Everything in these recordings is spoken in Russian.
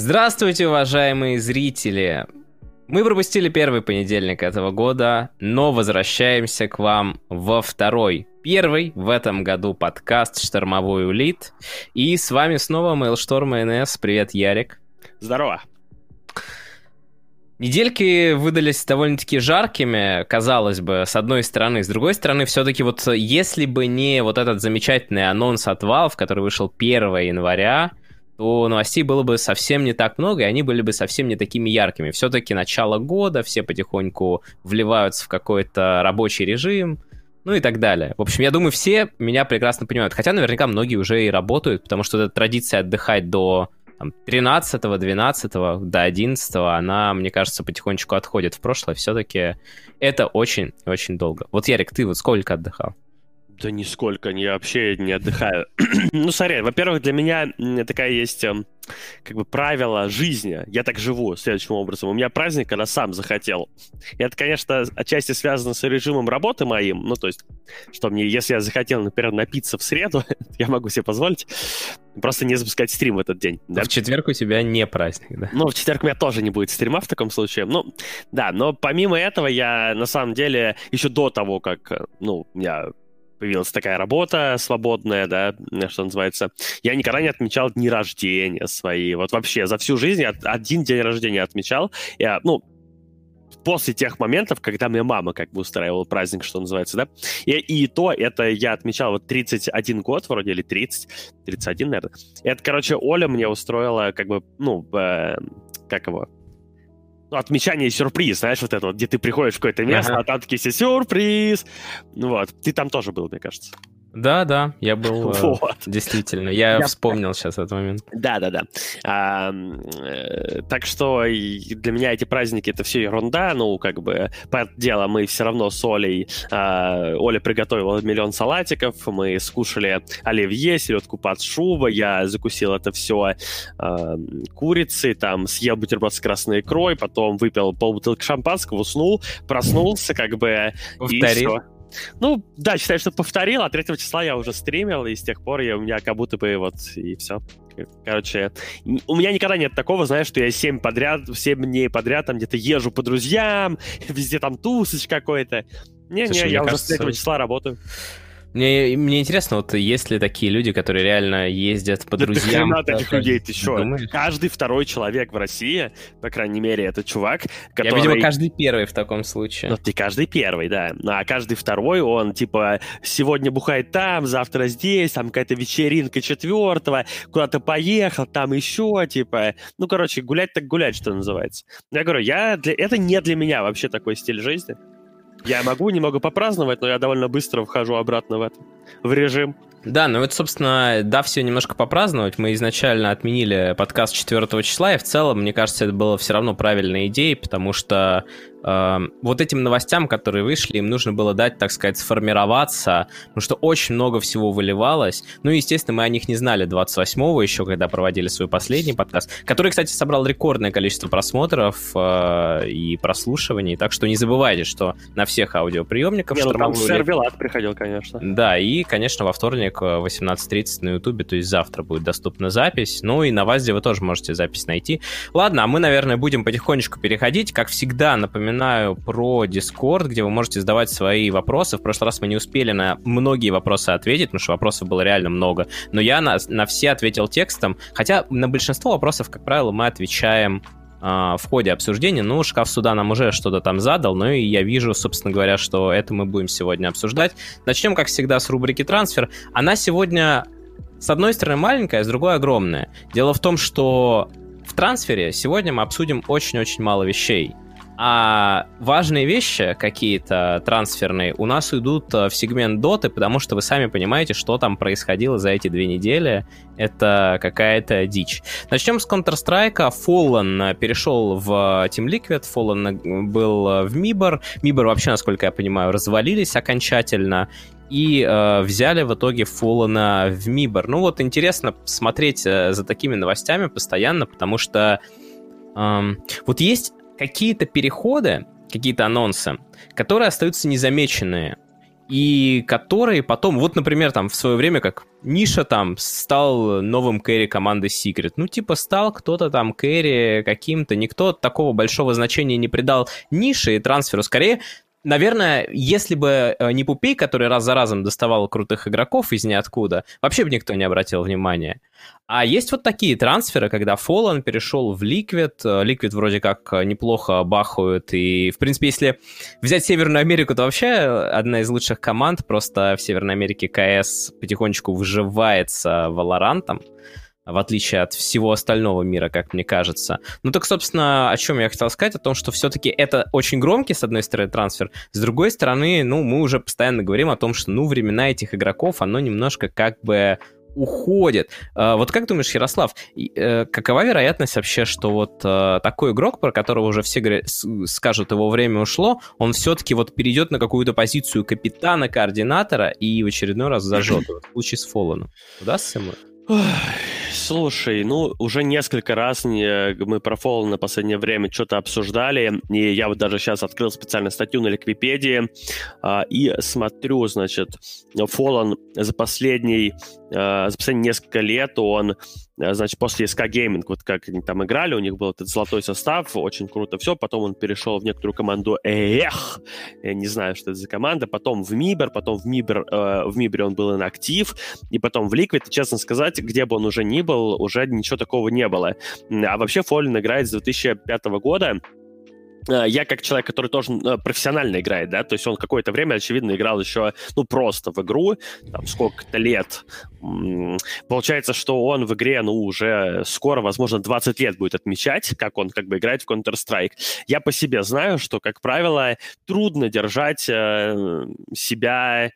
Здравствуйте, уважаемые зрители! Мы пропустили первый понедельник этого года, но возвращаемся к вам во второй. Первый в этом году подкаст «Штормовой улит». И с вами снова Mailstorm НС. Привет, Ярик. Здорово. Недельки выдались довольно-таки жаркими, казалось бы, с одной стороны. С другой стороны, все-таки вот если бы не вот этот замечательный анонс от Valve, который вышел 1 января, то новостей было бы совсем не так много, и они были бы совсем не такими яркими. Все-таки начало года, все потихоньку вливаются в какой-то рабочий режим, ну и так далее. В общем, я думаю, все меня прекрасно понимают. Хотя наверняка многие уже и работают, потому что эта традиция отдыхать до там, 13 12 до 11 она, мне кажется, потихонечку отходит в прошлое. Все-таки это очень-очень долго. Вот, Ярик, ты вот сколько отдыхал? Да нисколько, не вообще не отдыхаю. ну, смотри, во-первых, для меня такая есть эм, как бы правило жизни. Я так живу следующим образом. У меня праздник, когда сам захотел. И это, конечно, отчасти связано с режимом работы моим. Ну, то есть, что мне, если я захотел, например, напиться в среду, я могу себе позволить просто не запускать стрим в этот день. Да? В четверг у тебя не праздник, да? Ну, в четверг у меня тоже не будет стрима в таком случае. Ну, да, но помимо этого я, на самом деле, еще до того, как, э, ну, у меня появилась такая работа свободная, да, что называется, я никогда не отмечал дни рождения свои. Вот вообще за всю жизнь я один день рождения отмечал. Я, ну, после тех моментов, когда мне мама как бы устраивала праздник, что называется, да, и, и то это я отмечал вот 31 год вроде, или 30, 31, наверное. Это, короче, Оля мне устроила как бы, ну, э, как его, отмечание и сюрприз, знаешь, вот это вот, где ты приходишь в какое-то место, ага. а там такие все сюрприз. Ну вот, ты там тоже был, мне кажется. Да, да, я был э, вот. действительно. Я, я вспомнил сейчас этот момент. Да, да, да. А, э, так что для меня эти праздники это все ерунда. Ну, как бы, под дело мы все равно с Олей. А, Оля приготовила миллион салатиков, мы скушали оливье, селедку под шуба, я закусил это все а, курицей, там съел бутерброд с красной икрой, потом выпил полбутылки шампанского, уснул, проснулся, как бы. Повторил. И все. Ну, да, считаю, что повторил, а 3 числа я уже стримил, и с тех пор я, у меня как будто бы вот и все. Короче, у меня никогда нет такого, знаешь, что я 7 подряд, 7 дней подряд там где-то езжу по друзьям, везде там тусыч какой-то. Не-не, я кажется... уже с 3 числа работаю. Мне, мне интересно, вот есть ли такие люди, которые реально ездят по да друзьям? Да таких людей, ты что? Каждый второй человек в России, по крайней мере, это чувак, который... Я, видимо, каждый первый в таком случае. Ну, ты каждый первый, да. А каждый второй, он, типа, сегодня бухает там, завтра здесь, там какая-то вечеринка четвертого, куда-то поехал, там еще, типа... Ну, короче, гулять так гулять, что называется. Я говорю, я для... это не для меня вообще такой стиль жизни. Я могу немного попраздновать, но я довольно быстро вхожу обратно в это, в режим. Да, ну вот, собственно, дав все немножко попраздновать, мы изначально отменили подкаст 4 числа, и в целом, мне кажется, это было все равно правильной идеей, потому что э, вот этим новостям, которые вышли, им нужно было дать, так сказать, сформироваться, потому что очень много всего выливалось. Ну, естественно, мы о них не знали 28-го еще, когда проводили свой последний подкаст, который, кстати, собрал рекордное количество просмотров э, и прослушиваний, так что не забывайте, что на всех аудиоприемниках... Не, ну там сервелат приходил, конечно. Да, и, конечно, во вторник 18.30 на ютубе, то есть завтра будет доступна запись, ну и на ВАЗде вы тоже можете запись найти. Ладно, а мы, наверное, будем потихонечку переходить, как всегда, напоминаю, напоминаю про Discord, где вы можете задавать свои вопросы. В прошлый раз мы не успели на многие вопросы ответить, потому что вопросов было реально много. Но я на, на все ответил текстом. Хотя на большинство вопросов, как правило, мы отвечаем а, в ходе обсуждения. Ну, шкаф суда нам уже что-то там задал, но и я вижу, собственно говоря, что это мы будем сегодня обсуждать. Начнем, как всегда, с рубрики «Трансфер». Она сегодня, с одной стороны, маленькая, с другой огромная. Дело в том, что в трансфере сегодня мы обсудим очень-очень мало вещей. А важные вещи какие-то трансферные у нас уйдут э, в сегмент доты, потому что вы сами понимаете, что там происходило за эти две недели. Это какая-то дичь. Начнем с Counter-Strike. Fallen перешел в Team Liquid, Fallen был в Мибор. Мибор вообще, насколько я понимаю, развалились окончательно и э, взяли в итоге Fallen в Мибор. Ну вот интересно смотреть э, за такими новостями постоянно, потому что э, вот есть какие-то переходы, какие-то анонсы, которые остаются незамеченные. и которые потом, вот, например, там в свое время, как Ниша там стал новым кэри команды Secret. Ну, типа, стал кто-то там кэри каким-то, никто такого большого значения не придал Нише и трансферу. Скорее, наверное, если бы э, не Пупей, который раз за разом доставал крутых игроков из ниоткуда, вообще бы никто не обратил внимания. А есть вот такие трансферы, когда Fallen перешел в Liquid. Э, Liquid вроде как э, неплохо бахают. И, в принципе, если взять Северную Америку, то вообще одна из лучших команд. Просто в Северной Америке КС потихонечку выживается Валорантом в отличие от всего остального мира, как мне кажется. Ну так, собственно, о чем я хотел сказать, о том, что все-таки это очень громкий, с одной стороны, трансфер, с другой стороны, ну, мы уже постоянно говорим о том, что, ну, времена этих игроков, оно немножко как бы уходит. А, вот как думаешь, Ярослав, э, какова вероятность вообще, что вот э, такой игрок, про которого уже все скажут, его время ушло, он все-таки вот перейдет на какую-то позицию капитана, координатора и в очередной раз зажжет, в случае с Фолланом? Удастся ему? Слушай, ну, уже несколько раз не, мы про Fallen на последнее время что-то обсуждали, и я вот даже сейчас открыл специальную статью на Ликвипедии а, и смотрю, значит, Fallen за последний, за последние несколько лет он Э, значит, после SK Gaming, вот как они там играли, у них был этот золотой состав, очень круто все, потом он перешел в некоторую команду Эх, я не знаю, что это за команда, потом в Мибер, потом в Мибер, э, в Мибере он был инактив, и потом в и, честно сказать, где бы он уже ни был, уже ничего такого не было. А вообще Фоллин играет с 2005 года, Э, я как человек, который тоже э, профессионально играет, да, то есть он какое-то время, очевидно, играл еще, ну, просто в игру, там, сколько-то лет. Получается, что он в игре, ну, уже скоро, возможно, 20 лет будет отмечать, как он как бы играет в Counter-Strike. Я по себе знаю, что, как правило, трудно держать э, себя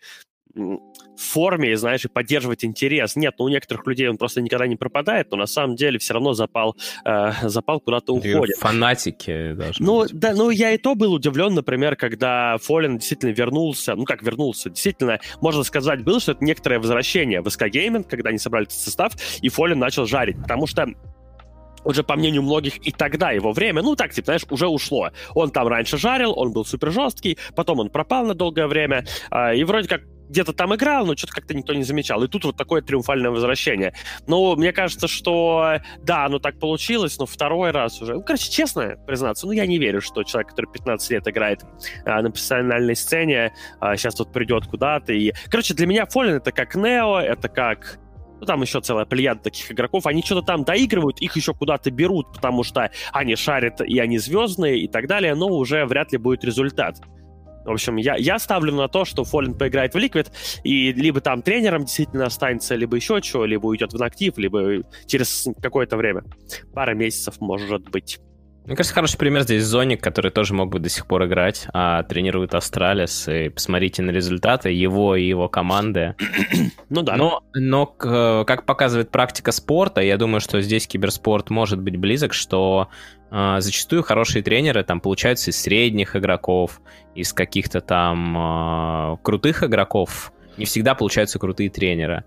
в форме, знаешь, и поддерживать интерес. Нет, ну у некоторых людей он просто никогда не пропадает, но на самом деле все равно запал, э, запал куда-то уходит. Фанатики даже. Ну, быть. да, ну я и то был удивлен, например, когда Фоллен действительно вернулся, ну как вернулся, действительно, можно сказать, было, что это некоторое возвращение в SK Gaming, когда они собрали этот состав, и Фоллен начал жарить, потому что уже по мнению многих, и тогда его время, ну так, типа, знаешь, уже ушло. Он там раньше жарил, он был супер жесткий, потом он пропал на долгое время, э, и вроде как где-то там играл, но что-то как-то никто не замечал. И тут вот такое триумфальное возвращение. Но мне кажется, что да, оно так получилось, но второй раз уже... Ну, короче, честно признаться, ну, я не верю, что человек, который 15 лет играет а, на профессиональной сцене, а, сейчас вот придет куда-то и... Короче, для меня Фоллен это как Нео, это как ну, там еще целая плеяда таких игроков, они что-то там доигрывают, их еще куда-то берут, потому что они шарят, и они звездные, и так далее, но уже вряд ли будет результат. В общем, я, я ставлю на то, что Фоллен поиграет в Liquid, и либо там тренером действительно останется, либо еще чего, либо уйдет в актив, либо через какое-то время. Пара месяцев, может быть. Мне кажется, хороший пример здесь Zonic, который тоже мог бы до сих пор играть, а тренирует Astralis, и посмотрите на результаты его и его команды. Ну да. Но, но как показывает практика спорта, я думаю, что здесь киберспорт может быть близок, что э, зачастую хорошие тренеры там получаются из средних игроков, из каких-то там э, крутых игроков. Не всегда получаются крутые тренеры.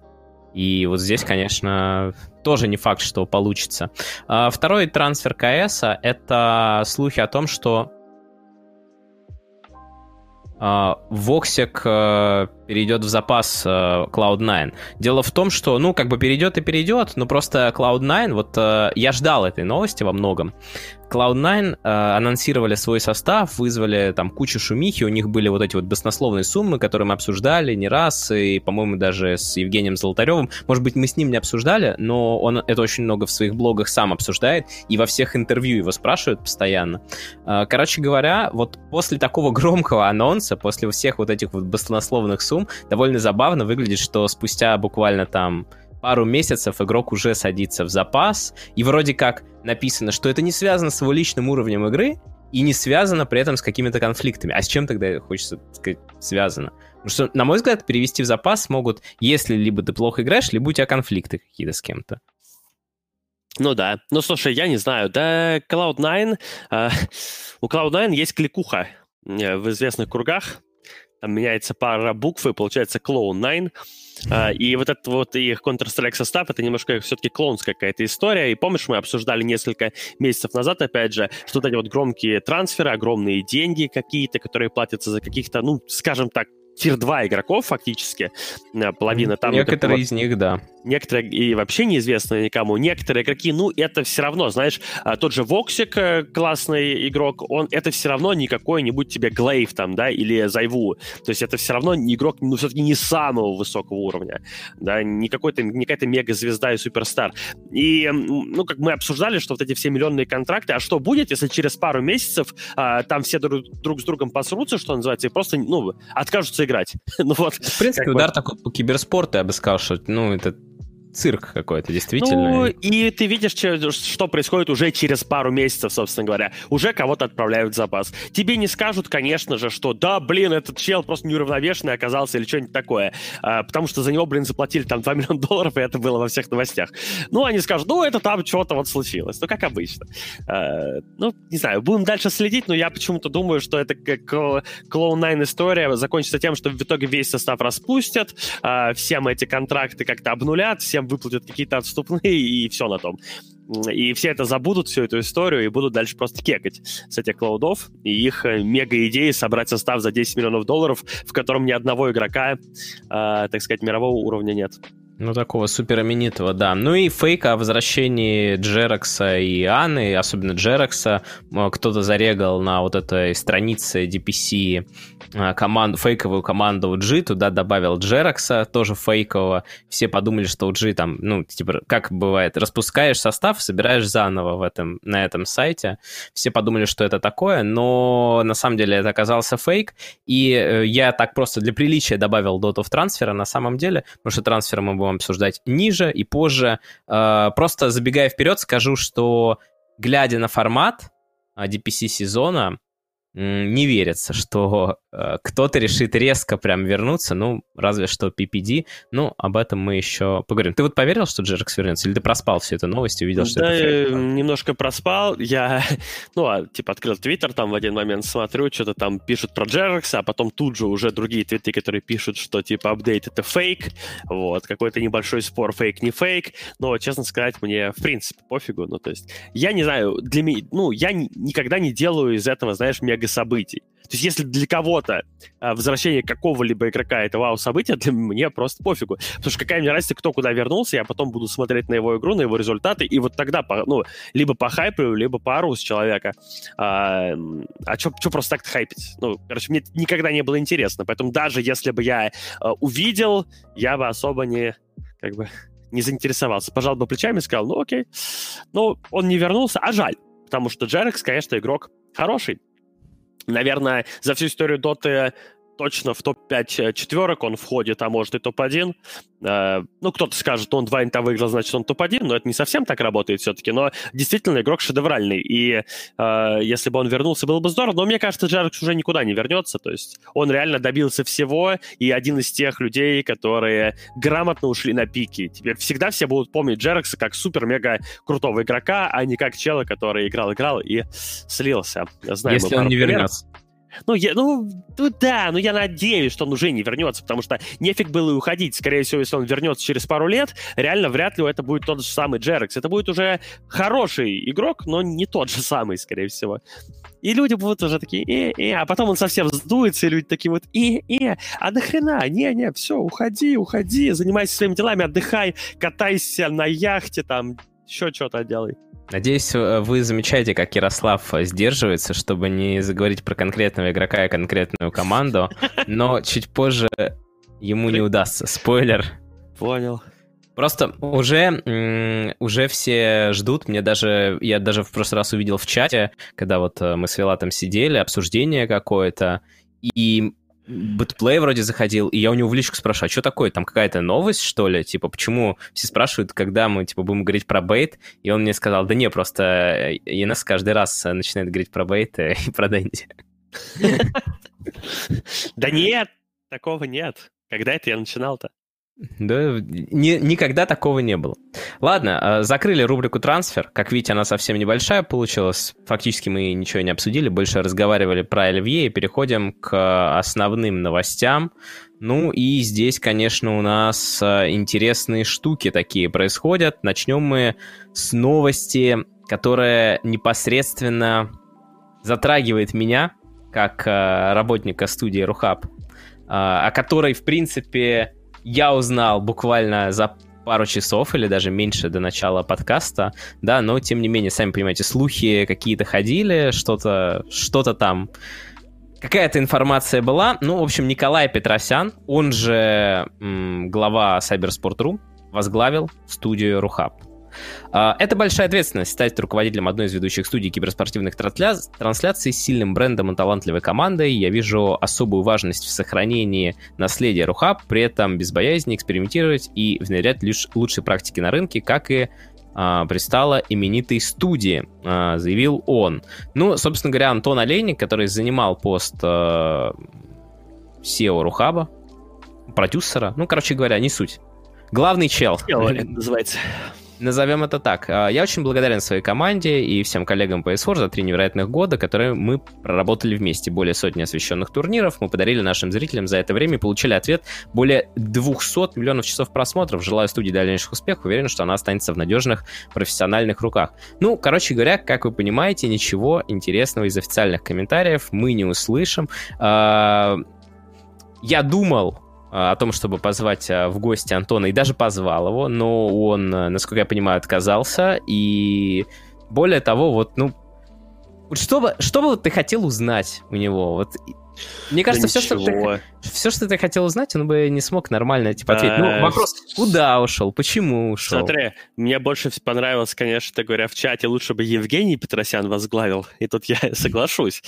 И вот здесь, конечно, тоже не факт, что получится. А, второй трансфер КС — это слухи о том, что а, Воксик э, перейдет в запас э, Cloud9. Дело в том, что, ну, как бы перейдет и перейдет, но просто Cloud9, вот э, я ждал этой новости во многом. Cloud9 э, анонсировали свой состав, вызвали там кучу шумихи, у них были вот эти вот баснословные суммы, которые мы обсуждали не раз, и, по-моему, даже с Евгением Золотаревым. Может быть, мы с ним не обсуждали, но он это очень много в своих блогах сам обсуждает, и во всех интервью его спрашивают постоянно. Э, короче говоря, вот после такого громкого анонса, после всех вот этих вот баснословных сумм, довольно забавно выглядит, что спустя буквально там пару месяцев игрок уже садится в запас, и вроде как написано, что это не связано с его личным уровнем игры, и не связано при этом с какими-то конфликтами. А с чем тогда, хочется сказать, связано? Потому что, на мой взгляд, перевести в запас могут, если либо ты плохо играешь, либо у тебя конфликты какие-то с кем-то. Ну да. Ну слушай, я не знаю. Да, Cloud9... Э, у Cloud9 есть кликуха э, в известных кругах. Там меняется пара букв, и получается Cloud9. Uh, и вот этот вот их Counter-Strike состав, это немножко все-таки клоунская какая-то история. И помнишь, мы обсуждали несколько месяцев назад, опять же, что вот эти вот громкие трансферы, огромные деньги какие-то, которые платятся за каких-то, ну, скажем так, tier-2 игроков фактически, э, половина там... Некоторые из них, да. Некоторые и вообще неизвестны никому, некоторые игроки, ну, это все равно, знаешь, а, тот же Woxic, э, классный игрок, он, это все равно не какой-нибудь тебе gla1ve там, да, или ZywOo, то есть это все равно игрок, ну, все-таки не самого высокого уровня, да, не какой-то, не какая-то мега-звезда и суперстар. И, ну, как мы обсуждали, что вот эти все миллионные контракты, а что будет, если через пару месяцев а, там все друг, друг с другом посрутся, что называется, и просто, ну, откажутся играть. ну вот. В принципе, удар бы... такой по киберспорту, я бы сказал, что, ну, это цирк какой-то, действительно. Ну, и ты видишь, что происходит уже через пару месяцев, собственно говоря. Уже кого-то отправляют в запас. Тебе не скажут, конечно же, что да, блин, этот чел просто неуравновешенный оказался или что-нибудь такое. А, потому что за него, блин, заплатили там 2 миллиона долларов, и это было во всех новостях. Ну, они скажут, ну, это там что-то вот случилось. Ну, как обычно. А, ну, не знаю, будем дальше следить, но я почему-то думаю, что это как Clone 9 история закончится тем, что в итоге весь состав распустят, а, всем эти контракты как-то обнулят, всем выплатят какие-то отступные, и все на том. И все это забудут, всю эту историю, и будут дальше просто кекать с этих клаудов. И их э, мега-идеи собрать состав за 10 миллионов долларов, в котором ни одного игрока, э, так сказать, мирового уровня нет. Ну, такого супер именитого, да. Ну и фейк о возвращении Джеракса и Анны, особенно Джеракса. Кто-то зарегал на вот этой странице DPC а, команду, фейковую команду UG, туда добавил Джеракса, тоже фейкового. Все подумали, что UG там, ну, типа, как бывает, распускаешь состав, собираешь заново в этом, на этом сайте. Все подумали, что это такое, но на самом деле это оказался фейк. И э, я так просто для приличия добавил дотов трансфера на самом деле, потому что трансфер мы будем обсуждать ниже и позже. А, просто забегая вперед, скажу, что глядя на формат DPC сезона, не верится, что э, кто-то решит резко прям вернуться, ну, разве что PPD. Ну, об этом мы еще поговорим. Ты вот поверил, что Джерекс вернется, или ты проспал всю эту новость и увидел, что да, это фейк? немножко проспал. Я, ну, а, типа, открыл Твиттер, там в один момент смотрю, что-то там пишут про Джерекса, а потом тут же уже другие твиты, которые пишут, что, типа, апдейт — это фейк, вот, какой-то небольшой спор, фейк, не фейк, но, честно сказать, мне, в принципе, пофигу, ну, то есть, я не знаю, для меня, ну, я никогда не делаю из этого, знаешь, мега событий. То есть если для кого-то а, возвращение какого-либо игрока это вау-событие, для меня просто пофигу. Потому что какая мне разница, кто куда вернулся, я потом буду смотреть на его игру, на его результаты, и вот тогда, ну, либо по хайпу, либо по ару с человека. А, а что просто так хайпить? Ну, короче, мне никогда не было интересно. Поэтому даже если бы я а, увидел, я бы особо не, как бы, не заинтересовался. Пожал бы плечами и сказал, ну окей. Ну, он не вернулся, а жаль. Потому что Джерекс, конечно, игрок хороший. Наверное, за всю историю Доты точно в топ-5 четверок он входит, а может и топ-1. Э, ну, кто-то скажет, он два инта выиграл, значит, он топ-1, но это не совсем так работает все-таки. Но действительно, игрок шедевральный. И э, если бы он вернулся, было бы здорово. Но мне кажется, Джарекс уже никуда не вернется. То есть он реально добился всего, и один из тех людей, которые грамотно ушли на пики. Теперь всегда все будут помнить Джерекса как супер-мега крутого игрока, а не как чела, который играл-играл и слился. Знаем если он не вернется. Ну, я, ну, ну да, но я надеюсь, что он уже не вернется, потому что нефиг было и уходить. Скорее всего, если он вернется через пару лет, реально вряд ли это будет тот же самый Джерекс. Это будет уже хороший игрок, но не тот же самый, скорее всего. И люди будут уже такие, э, э, а потом он совсем сдуется, и люди такие вот, э, э, а нахрена? Не-не, все, уходи, уходи, занимайся своими делами, отдыхай, катайся на яхте, там, еще что-то делай. Надеюсь, э, вы замечаете, как Ярослав сдерживается, чтобы не заговорить про конкретного игрока и конкретную команду, но чуть позже ему не удастся. Спойлер. Понял. Просто уже, уже все ждут, мне даже, я даже в прошлый раз увидел в чате, когда вот э, мы с Вилатом сидели, обсуждение какое-то, и Бэтплей вроде заходил, и я у него в личку спрашиваю, а что такое, там какая-то новость, что ли? Типа, почему все спрашивают, когда мы, типа, будем говорить про бейт? И он мне сказал, да не, просто Инесс каждый раз начинает говорить про бейт и про Дэнди. Да нет, такого нет. Когда это я начинал-то? Да, ни, никогда такого не было. Ладно, а, закрыли рубрику трансфер. Как видите, она совсем небольшая получилась. Фактически мы ничего не обсудили, больше разговаривали про Оливье и переходим к основным новостям. Ну и здесь, конечно, у нас а, интересные штуки такие происходят. Начнем мы с новости, которая непосредственно затрагивает меня, как а, работника студии Рухаб. о которой, в принципе, я узнал буквально за пару часов или даже меньше до начала подкаста, да, но тем не менее, сами понимаете, слухи какие-то ходили, что-то что там какая-то информация была. Ну, в общем, Николай Петросян, он же м, глава Cybersport.ru, возглавил студию Рухаб. А, это большая ответственность стать руководителем одной из ведущих студий киберспортивных трансля... трансляций с сильным брендом и талантливой командой. Я вижу особую важность в сохранении наследия Рухаб, при этом без боязни экспериментировать и внедрять лишь лучшие практики на рынке, как и а, пристала именитой студии, а, заявил он. Ну, собственно говоря, Антон Олейник, который занимал пост SEO Рухаба, продюсера, ну, короче говоря, не суть. Главный чел. называется. Назовем это так. А, я очень благодарен своей команде и всем коллегам по PS4 за три невероятных года, которые мы проработали вместе. Более сотни освещенных турниров мы подарили нашим зрителям за это время и получили ответ более 200 миллионов часов просмотров. Желаю студии дальнейших успехов. Уверен, что она останется в надежных профессиональных руках. Ну, короче говоря, как вы понимаете, ничего интересного из официальных комментариев мы не услышим. А, я думал, о том, чтобы позвать а, в гости Антона, и даже позвал его, но он, а, насколько я понимаю, отказался, и более того, вот, ну, что бы, что бы ты хотел узнать у него? Вот мне кажется, да все, что ты, все, что ты хотел узнать, он бы не смог нормально типа, ответить. Ну, вопрос, куда ушел, почему ушел? Смотри, мне больше понравилось, конечно, говоря, в чате лучше бы Евгений Петросян возглавил, и тут я соглашусь,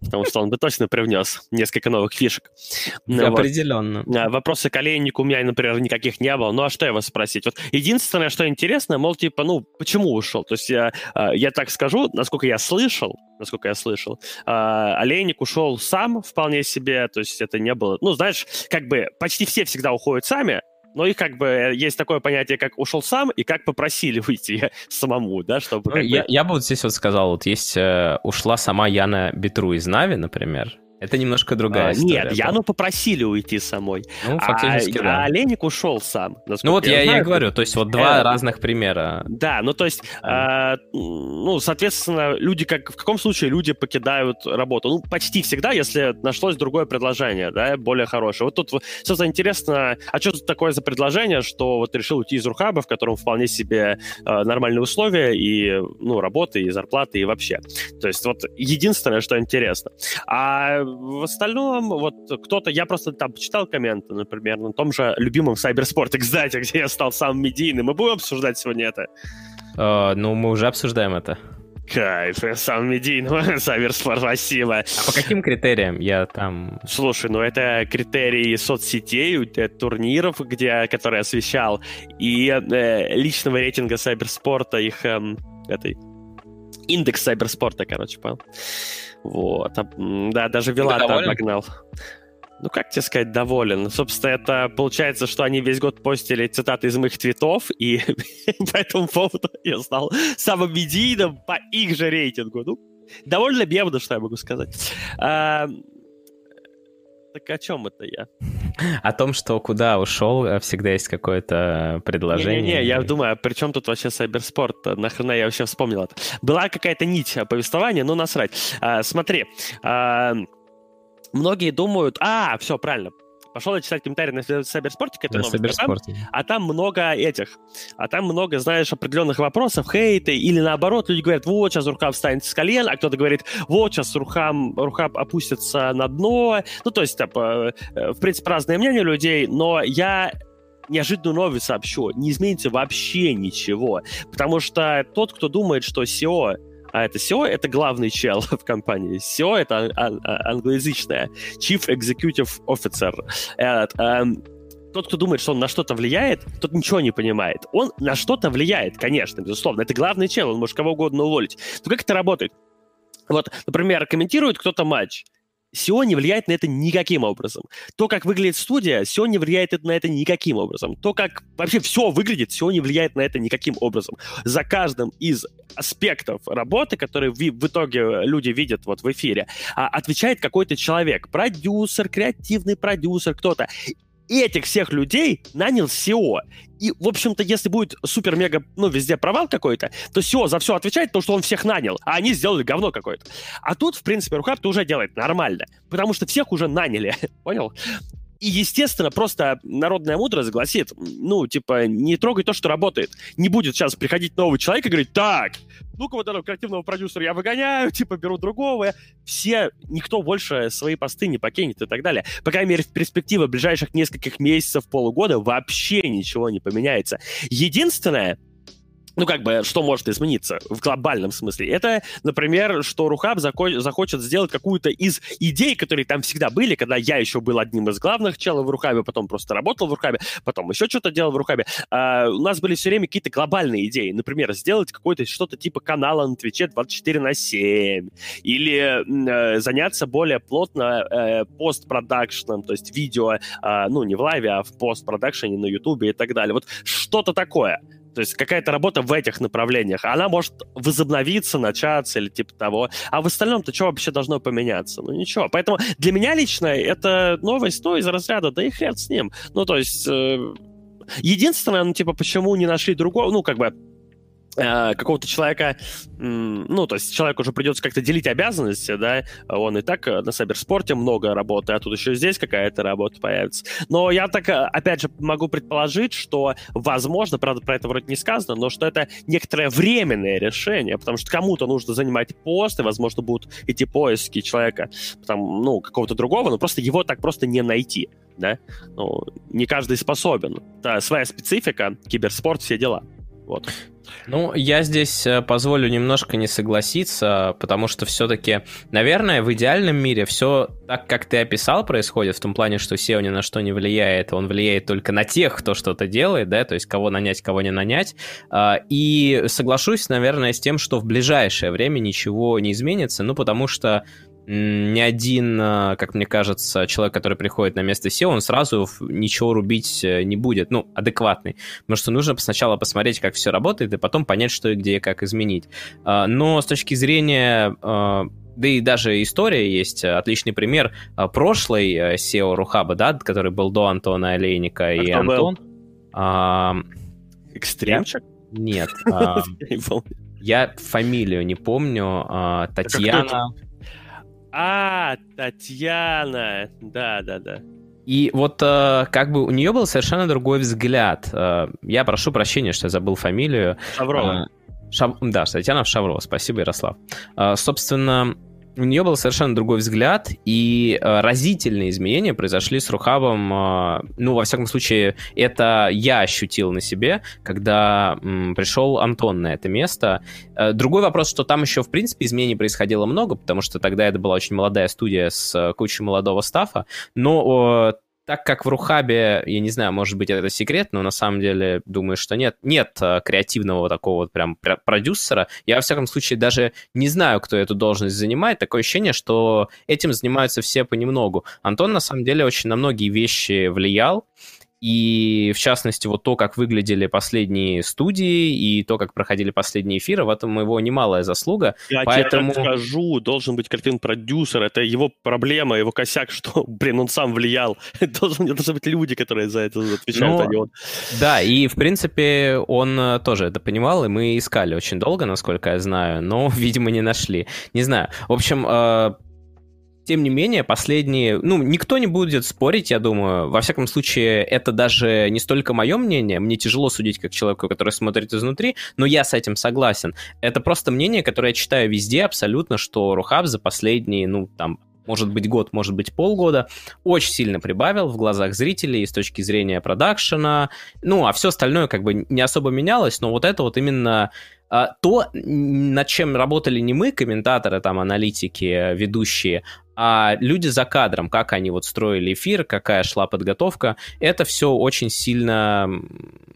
потому что он бы точно привнес несколько новых фишек. Ну, Определенно. Вот. Вопросы к Олейнику у меня, например, никаких не было, ну а что его спросить? Вот единственное, что интересно, мол, типа, ну, почему ушел? То есть я, а, я так скажу, насколько я слышал, насколько я слышал, а, Олейник ушел сам вполне себе, то есть это не было... Ну, знаешь, как бы почти все всегда уходят сами, но их как бы есть такое понятие, как ушел сам и как попросили выйти самому, да, чтобы... Ну, я, бы... я бы вот здесь вот сказал, вот есть э, ушла сама Яна Бетру из Нави, например, это немножко другая а, история. Нет, Яну попросили уйти самой. Ну, фактически, а, да. А Леник ушел сам. Ну вот я, я и говорю, то есть вот два э, разных примера. Да, ну то есть, э, ну, соответственно, люди как... В каком случае люди покидают работу? Ну, почти всегда, если нашлось другое предложение, да, более хорошее. Вот тут, собственно, интересно, а что тут такое за предложение, что вот решил уйти из Рухаба, в котором вполне себе э, нормальные условия и, ну, работы, и зарплаты, и вообще. То есть вот единственное, что интересно. А в остальном, вот кто-то, я просто там почитал комменты, например, на том же любимом Cybersport, кстати, где я стал самым медийным. Мы будем обсуждать сегодня это? Uh, ну, мы уже обсуждаем это. Кайф, сам медийный Сайберспорт, спасибо. А по каким критериям я там... Слушай, ну это критерии соцсетей, э, турниров, где, которые освещал, и э, личного рейтинга Сайберспорта, их э, этой индекс Сайберспорта, короче, понял? Вот. Да, даже Вилата обогнал. Ну, как тебе сказать, доволен? Собственно, это получается, что они весь год постили цитаты из моих твитов, и по этому поводу я стал самым медийным по их же рейтингу. Ну, довольно бедно, что я могу сказать. Так о чем это я? О том, что куда ушел, э, всегда есть какое-то предложение. Не-не-не, я думаю, а при чем тут вообще сайберспорт? Нахрена я вообще вспомнил это? Была какая-то нить повествования, но насрать. А, смотри, а, многие думают... А, все, правильно, пошел читать комментарии на Cybersport, это на новость, а там, а там много этих, а там много, знаешь, определенных вопросов, хейты, или наоборот, люди говорят, вот, сейчас Рухам встанет с колен, а кто-то говорит, вот, сейчас Рухам, Рухам опустится на дно, ну, то есть, типа, э, в принципе, разные мнения людей, но я неожиданную новость сообщу, не изменится вообще ничего, потому что тот, кто думает, что SEO а это SEO — это главный чел в компании. SEO — это ан- англоязычное. Chief Executive Officer. Этот, эм, тот, кто думает, что он на что-то влияет, тот ничего не понимает. Он на что-то влияет, конечно, безусловно. Это главный чел, он может кого угодно уволить. Но как это работает? Вот, например, комментирует кто-то матч. SEO не влияет на это никаким образом. То, как выглядит студия, SEO не влияет на это никаким образом. То, как вообще все выглядит, SEO не влияет на это никаким образом. За каждым из аспектов работы, которые в, в итоге люди видят вот в эфире, а, отвечает какой-то человек. Продюсер, креативный продюсер, кто-то. И этих всех людей нанял SEO. И, в общем-то, если будет супер-мега, ну, везде провал какой-то, то SEO за все отвечает, то, что он всех нанял, а они сделали говно какое-то. А тут, в принципе, Рухаб уже делает нормально, потому что всех уже наняли, понял? И, естественно, просто народная мудрость гласит, ну, типа, не трогай то, что работает. Не будет сейчас приходить новый человек и говорить, так, ну-ка вот этого креативного продюсера я выгоняю, типа, беру другого. Все, никто больше свои посты не покинет и так далее. По крайней мере, в перспективе ближайших нескольких месяцев, полугода вообще ничего не поменяется. Единственное, ну, как бы, что может измениться в глобальном смысле? Это, например, что Рухаб захочет сделать какую-то из идей, которые там всегда были, когда я еще был одним из главных челов в Рухабе, потом просто работал в Рухабе, потом еще что-то делал в Рухабе. А, у нас были все время какие-то глобальные идеи. Например, сделать какое-то что-то типа канала на Твиче 24 на 7, или э, заняться более плотно э, постпродакшном, то есть видео, э, ну, не в лайве, а в постпродакшене на Ютубе и так далее. Вот что-то такое. То есть какая-то работа в этих направлениях. Она может возобновиться, начаться или типа того. А в остальном-то что вообще должно поменяться? Ну ничего. Поэтому для меня лично это новость, ну, из разряда, да и хрен с ним. Ну, то есть... Э, единственное, ну, типа, почему не нашли другого, ну, как бы, какого-то человека, ну, то есть человеку уже придется как-то делить обязанности, да, он и так э, на Сайберспорте много работы, а тут еще здесь какая-то работа появится. Но я так, э, опять же, могу предположить, что, возможно, правда, про это вроде не сказано, но что это некоторое временное решение, потому что кому-то нужно занимать пост, и, возможно, будут идти поиски человека, там, ну, какого-то другого, но просто его так просто не найти, да, ну, не каждый способен. Это своя специфика, киберспорт, все дела. Вот. Ну, я здесь э, позволю немножко не согласиться, потому что все-таки, наверное, в идеальном мире все так, как ты описал, происходит, в том плане, что SEO ни на что не влияет, он влияет только на тех, кто что-то делает, да, то есть кого нанять, кого не нанять. А, и соглашусь, наверное, с тем, что в ближайшее время ничего не изменится, ну, потому что ни один, э, как мне кажется, человек, который приходит на место SEO, он сразу ничего рубить э, не будет, ну, адекватный. Потому что нужно сначала посмотреть, как все работает, и потом понять, что и где, и как изменить. А, но с точки зрения э, да и даже история есть, отличный пример прошлой SEO Рухаба, да, который был до Антона Олейника а и Антон. А, Экстремчик? Нет. А, я фамилию не помню. А, Татьяна... А, Татьяна. Да, да, да. И вот э, как бы у нее был совершенно другой взгляд. Э, я прошу прощения, что я забыл фамилию. Шаврова. Э, Шав... Да, Татьяна Шаврова. Спасибо, Ярослав. Э, собственно, у нее был совершенно другой взгляд, и э, разительные изменения произошли с Рухабом. Э, ну, во всяком случае, это я ощутил на себе, когда э, пришел Антон на это место. Э, другой вопрос, что там еще, в принципе, изменений происходило много, потому что тогда это была очень молодая студия с э, кучей молодого стафа, но так как в Рухабе, я не знаю, может быть, это секрет, но на самом деле думаю, что нет, нет э, креативного такого вот прям продюсера. Я, во всяком случае, даже не знаю, кто эту должность занимает. Такое ощущение, что этим занимаются все понемногу. Антон, на самом деле, очень на многие вещи влиял. И, в частности, вот то, как выглядели последние студии и то, как проходили последние эфиры, в этом его немалая заслуга. Я Поэтому... тебе скажу, должен быть картин-продюсер, это его проблема, его косяк, что, блин, он сам влиял. должны, должны быть люди, которые за это отвечают, Но... а не он. Да, и, в принципе, он э, тоже это понимал, и мы искали очень долго, насколько я знаю, но, видимо, не нашли. Не знаю. В общем, э, тем не менее, последние... Ну, никто не будет спорить, я думаю. Во всяком случае, это даже не столько мое мнение. Мне тяжело судить как человеку, который смотрит изнутри, но я с этим согласен. Это просто мнение, которое я читаю везде абсолютно, что Рухаб за последние, ну, там, может быть год, может быть полгода, очень сильно прибавил в глазах зрителей с точки зрения продакшена. Ну, а все остальное как бы не особо менялось, но вот это вот именно то, над чем работали не мы, комментаторы, там, аналитики, ведущие, а люди за кадром, как они вот строили эфир, какая шла подготовка, это все очень сильно,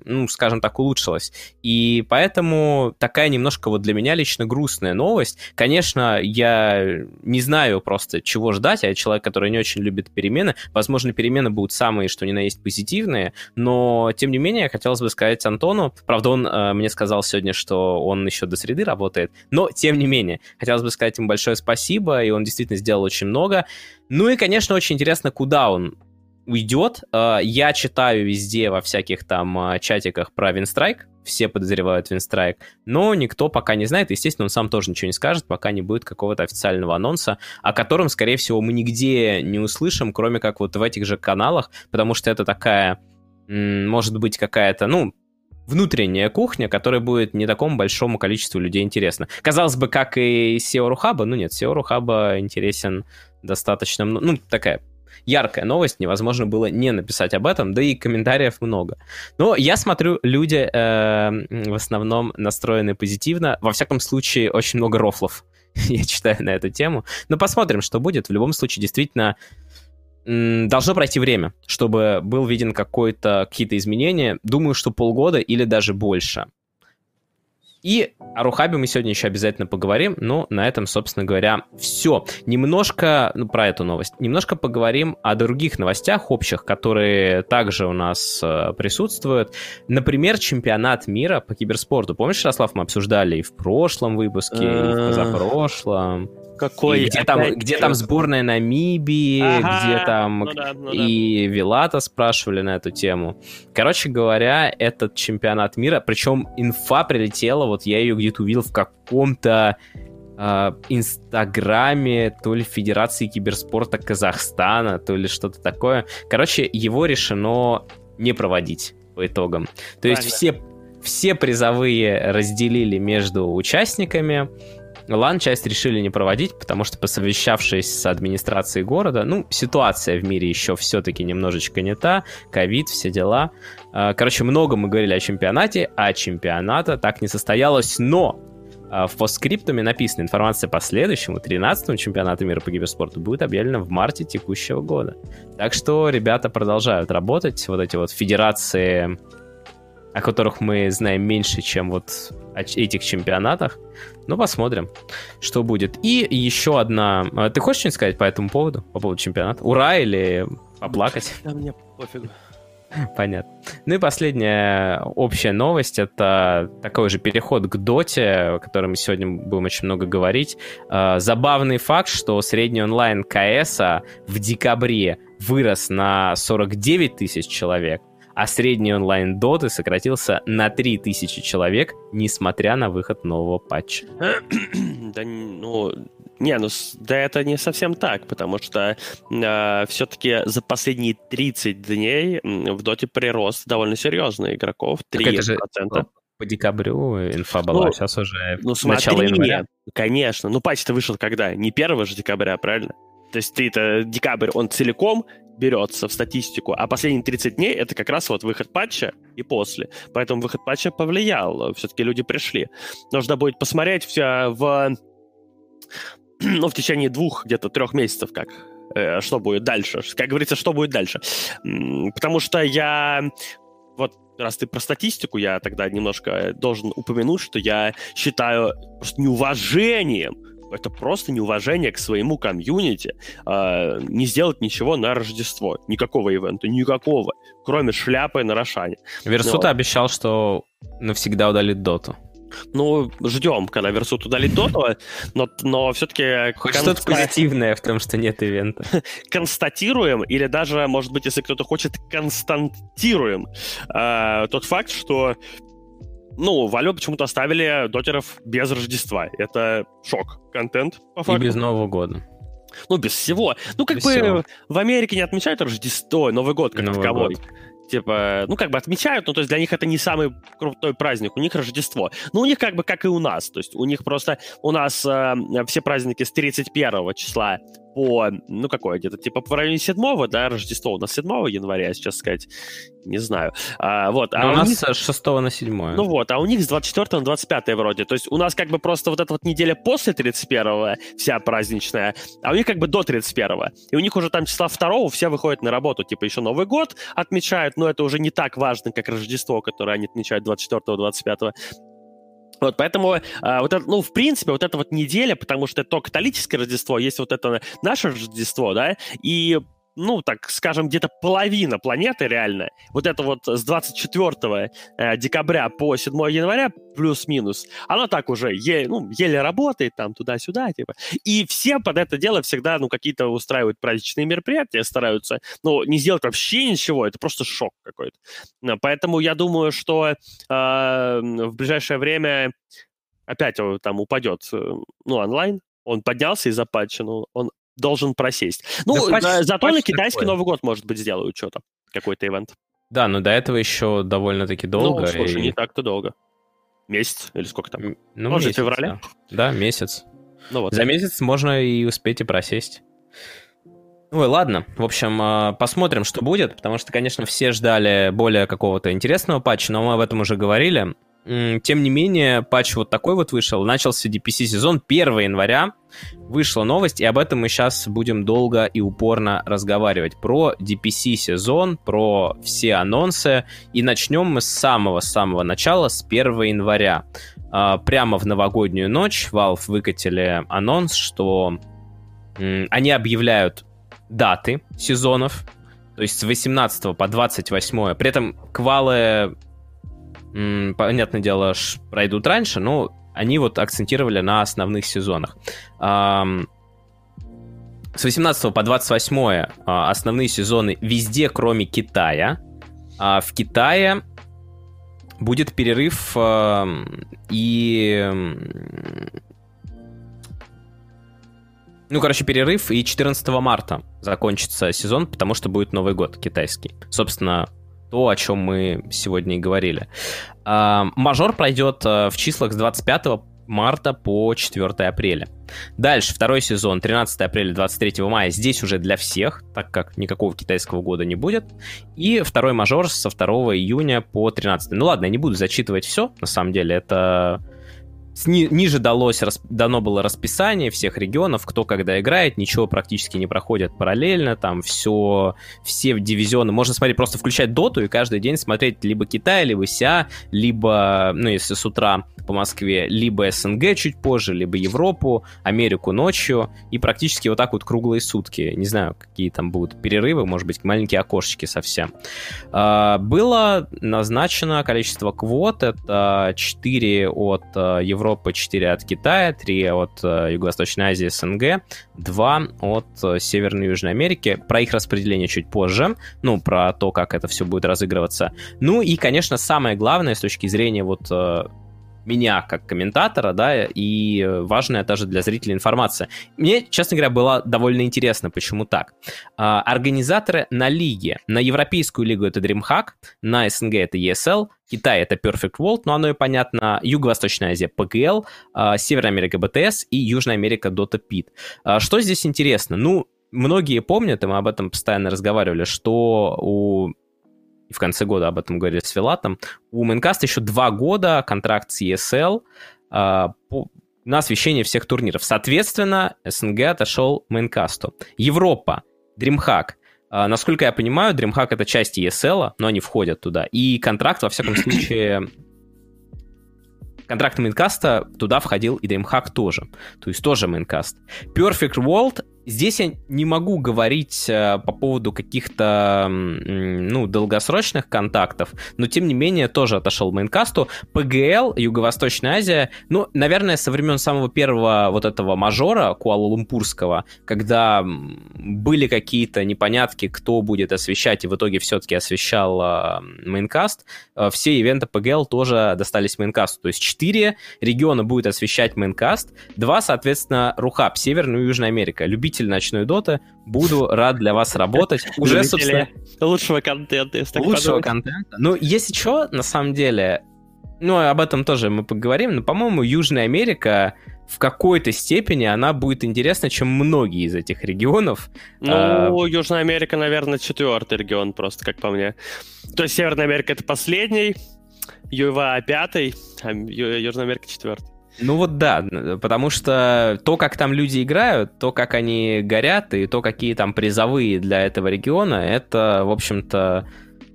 ну, скажем так, улучшилось. И поэтому такая немножко вот для меня лично грустная новость. Конечно, я не знаю просто, чего ждать, а я человек, который не очень любит перемены. Возможно, перемены будут самые, что ни на есть, позитивные, но, тем не менее, хотелось бы сказать Антону, правда, он э, мне сказал сегодня, что он еще до среды работает, но, тем не менее, хотелось бы сказать ему большое спасибо, и он действительно сделал очень много. Ну и, конечно, очень интересно, куда он уйдет. Э, я читаю везде во всяких там э, чатиках про Винстрайк, все подозревают Винстрайк, но никто пока не знает, естественно, он сам тоже ничего не скажет, пока не будет какого-то официального анонса, о котором, скорее всего, мы нигде не услышим, кроме как вот в этих же каналах, потому что это такая, может быть, какая-то, ну, внутренняя кухня, которая будет не такому большому количеству людей интересна. Казалось бы, как и SEO Рухаба, ну нет, SEO Рухаба интересен достаточно, ну, такая яркая новость, невозможно было не написать об этом, да и комментариев много. Но я смотрю, люди э, в основном настроены позитивно. Во всяком случае, очень много рофлов я читаю на эту тему. Но посмотрим, что будет. В любом случае, действительно, должно пройти время, чтобы был виден какой-то, какие-то изменения. Думаю, что полгода или даже больше. И о Рухабе мы сегодня еще обязательно поговорим, но на этом, собственно говоря, все. Немножко, ну, про эту новость, немножко поговорим о других новостях общих, которые также у нас э, присутствуют. Например, чемпионат мира по киберспорту. Помнишь, Ярослав, мы обсуждали и в прошлом выпуске, и в а. позапрошлом. Какой? И где, там, где там сборная Намибии, ага, где там ну да, ну и да. Вилата спрашивали на эту тему. Короче говоря, этот чемпионат мира, причем инфа прилетела, вот я ее где-то увидел в каком-то э, инстаграме, то ли Федерации киберспорта Казахстана, то ли что-то такое. Короче, его решено не проводить по итогам. То Правильно. есть все, все призовые разделили между участниками, Лан-часть решили не проводить, потому что, посовещавшись с администрацией города, ну, ситуация в мире еще все-таки немножечко не та, ковид, все дела. А, короче, много мы говорили о чемпионате, а чемпионата так не состоялось, но а, в постскриптуме написана информация по следующему, 13-му чемпионату мира по киберспорту будет объявлена в марте текущего года. Так что ребята продолжают работать, вот эти вот федерации о которых мы знаем меньше, чем вот о этих чемпионатах. Ну, посмотрим, что будет. И еще одна... А, ты хочешь что-нибудь сказать по этому поводу? По поводу чемпионата? Ура или поплакать? Да мне пофигу. Понятно. Ну и последняя общая новость — это такой же переход к доте, о котором мы сегодня будем очень много говорить. А, забавный факт, что средний онлайн КС в декабре вырос на 49 тысяч человек, а средний онлайн доты сократился на 3000 человек, несмотря на выход нового патча. Да, ну, не, ну да это не совсем так, потому что э, все-таки за последние 30 дней в доте прирост довольно серьезный игроков, 3%. Так это же по декабрю инфа была, ну, сейчас уже ну, смотри, начало января. Конечно, ну патч-то вышел когда? Не 1 же декабря, правильно? То есть ты-то декабрь, он целиком берется в статистику, а последние 30 дней это как раз вот выход патча и после. Поэтому выход патча повлиял, все-таки люди пришли. Нужно будет посмотреть все в, ну, в течение двух, где-то трех месяцев, как э, что будет дальше. Как говорится, что будет дальше. Потому что я вот раз ты про статистику, я тогда немножко должен упомянуть, что я считаю просто неуважением это просто неуважение к своему комьюнити э, не сделать ничего на Рождество. Никакого ивента, никакого, кроме шляпы на Рошане. Версута Но... обещал, что навсегда удалит доту. Ну, ждем, когда Версут удалит доту, но, но все-таки... Хоть кон... что-то позитивное в том, что нет ивента. Констатируем, или даже, может быть, если кто-то хочет, константируем э, тот факт, что ну, Valve почему-то оставили дотеров без Рождества. Это шок. Контент, по факту. И без Нового года. Ну, без всего. Ну, как без бы всего. в Америке не отмечают Рождество, Новый год как Новый таковой. Год. Типа, ну, как бы отмечают, но то есть для них это не самый крутой праздник, у них Рождество. Ну, у них как бы как и у нас, то есть у них просто, у нас э, все праздники с 31 числа по, ну, какое, где-то типа по районе 7 да, Рождество у нас 7 января, сейчас сказать, не знаю. А, вот, а, а у, у нас них... с 6 на 7. Ну вот, а у них с 24 на 25 вроде. То есть у нас как бы просто вот эта вот неделя после 31 вся праздничная, а у них как бы до 31 И у них уже там числа 2 все выходят на работу. Типа еще Новый год отмечают, но это уже не так важно, как Рождество, которое они отмечают 24-25. Вот, поэтому, э, вот это, ну, в принципе, вот эта вот неделя, потому что это то католическое Рождество, есть вот это наше Рождество, да, и ну, так скажем, где-то половина планеты реально, вот это вот с 24 э, декабря по 7 января плюс-минус, она так уже е, ну, еле работает там туда-сюда, типа. И все под это дело всегда, ну, какие-то устраивают праздничные мероприятия, стараются, ну, не сделать вообще ничего, это просто шок какой-то. Поэтому я думаю, что э, в ближайшее время опять там упадет, э, ну, онлайн, он поднялся из-за патча, ну, он должен просесть. Ну, да, патч, зато патч на китайский такой. Новый год, может быть, сделают что-то, какой-то ивент. Да, но до этого еще довольно-таки ну, долго. Ну, слушай, и... не так-то долго. Месяц или сколько там? Ну, Может, месяц, февраля? Да. да, месяц. Ну, вот. За месяц можно и успеть и просесть. Ой, ладно. В общем, а, посмотрим, что будет, потому что, конечно, все ждали более какого-то интересного патча, но мы об этом уже говорили. Тем не менее, патч вот такой вот вышел. Начался DPC сезон 1 января. Вышла новость, и об этом мы сейчас будем долго и упорно разговаривать. Про DPC сезон, про все анонсы. И начнем мы с самого-самого начала, с 1 января. А, прямо в новогоднюю ночь Valve выкатили анонс, что они объявляют даты сезонов, то есть с 18 по 28. При этом квалы понятное дело, пройдут раньше, но они вот акцентировали на основных сезонах. С 18 по 28 а, основные сезоны везде, кроме Китая. А в Китае будет перерыв и... Ну, короче, перерыв, и 14 марта закончится сезон, потому что будет Новый год китайский. Собственно, то, о чем мы сегодня и говорили. А, мажор пройдет э, в числах с 25 марта по 4 апреля. Дальше, второй сезон, 13 апреля, 23 мая, здесь уже для всех, так как никакого китайского года не будет. И второй мажор со 2 июня по 13. Ну ладно, я не буду зачитывать все, на самом деле, это Сни, ниже далось, рас, дано было расписание всех регионов, кто когда играет, ничего практически не проходит параллельно, там все, все дивизионы, можно смотреть, просто включать доту и каждый день смотреть либо Китай, либо СИА, либо, ну, если с утра по Москве, либо СНГ чуть позже, либо Европу, Америку ночью, и практически вот так вот круглые сутки. Не знаю, какие там будут перерывы, может быть, маленькие окошечки совсем. А, было назначено количество квот, это 4 от а, Европы Европы, 4 от Китая, 3 от э, Юго-Восточной Азии, СНГ, 2 от э, Северной и Южной Америки. Про их распределение чуть позже, ну, про то, как это все будет разыгрываться. Ну и, конечно, самое главное с точки зрения вот э, меня как комментатора, да, и важная даже для зрителей информация. Мне, честно говоря, было довольно интересно, почему так. А, организаторы на лиге, на Европейскую лигу это DreamHack, на СНГ это ESL, Китай это Perfect World, но оно и понятно, Юго-Восточная Азия PGL, а, Северная Америка BTS и Южная Америка Dota Pit. А, что здесь интересно? Ну, многие помнят, и мы об этом постоянно разговаривали, что у и в конце года об этом говорили с Вилатом, у Мэнкаста еще два года контракт с ESL а, по, на освещение всех турниров. Соответственно, СНГ отошел Мэнкасту. Европа, DreamHack. А, насколько я понимаю, DreamHack это часть ESL, но они входят туда. И контракт, во всяком случае, контракт Мейнкаста туда входил и DreamHack тоже. То есть тоже Мейнкаст. Perfect World Здесь я не могу говорить э, по поводу каких-то, ну, долгосрочных контактов, но тем не менее тоже отошел мейнкасту. ПГЛ, Юго-Восточная Азия, ну, наверное, со времен самого первого вот этого мажора Куала-Лумпурского, когда были какие-то непонятки, кто будет освещать, и в итоге все-таки освещал э, Maincast, э, все ивенты PGL тоже достались Maincast у. То есть четыре региона будет освещать Maincast, два, соответственно, RuHub, Северная и Южная Америка. Любите любитель ночной доты. Буду рад для вас работать. Уже, собственно... Лучшего контента, если Лучшего контента. Ну, если что, на самом деле, ну, об этом тоже мы поговорим, но, по-моему, Южная Америка в какой-то степени она будет интереснее, чем многие из этих регионов. Ну, а... Южная Америка, наверное, четвертый регион, просто как по мне. То есть Северная Америка это последний, ЮВА пятый, а Южная Америка четвертый. Ну вот да, потому что то, как там люди играют, то, как они горят, и то, какие там призовые для этого региона, это, в общем-то,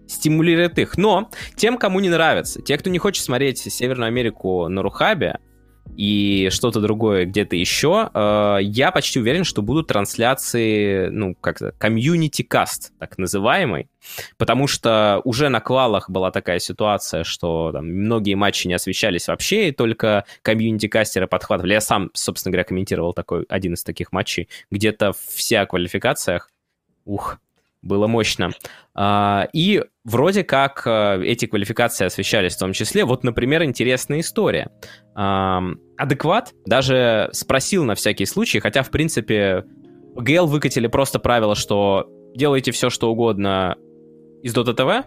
стимулирует их. Но тем, кому не нравится, те, кто не хочет смотреть Северную Америку на Рухабе, и что-то другое где-то еще, э, я почти уверен, что будут трансляции, ну, как-то, комьюнити-каст, так называемый, потому что уже на квалах была такая ситуация, что там, многие матчи не освещались вообще, и только комьюнити-кастеры подхватывали. Я сам, собственно говоря, комментировал такой, один из таких матчей, где-то вся квалификациях, ух, было мощно. А, и вроде как э, эти квалификации освещались в том числе. Вот, например, интересная история. Адекват даже спросил на всякий случай, хотя, в принципе, ГЛ выкатили просто правило, что делайте все, что угодно из Dota TV.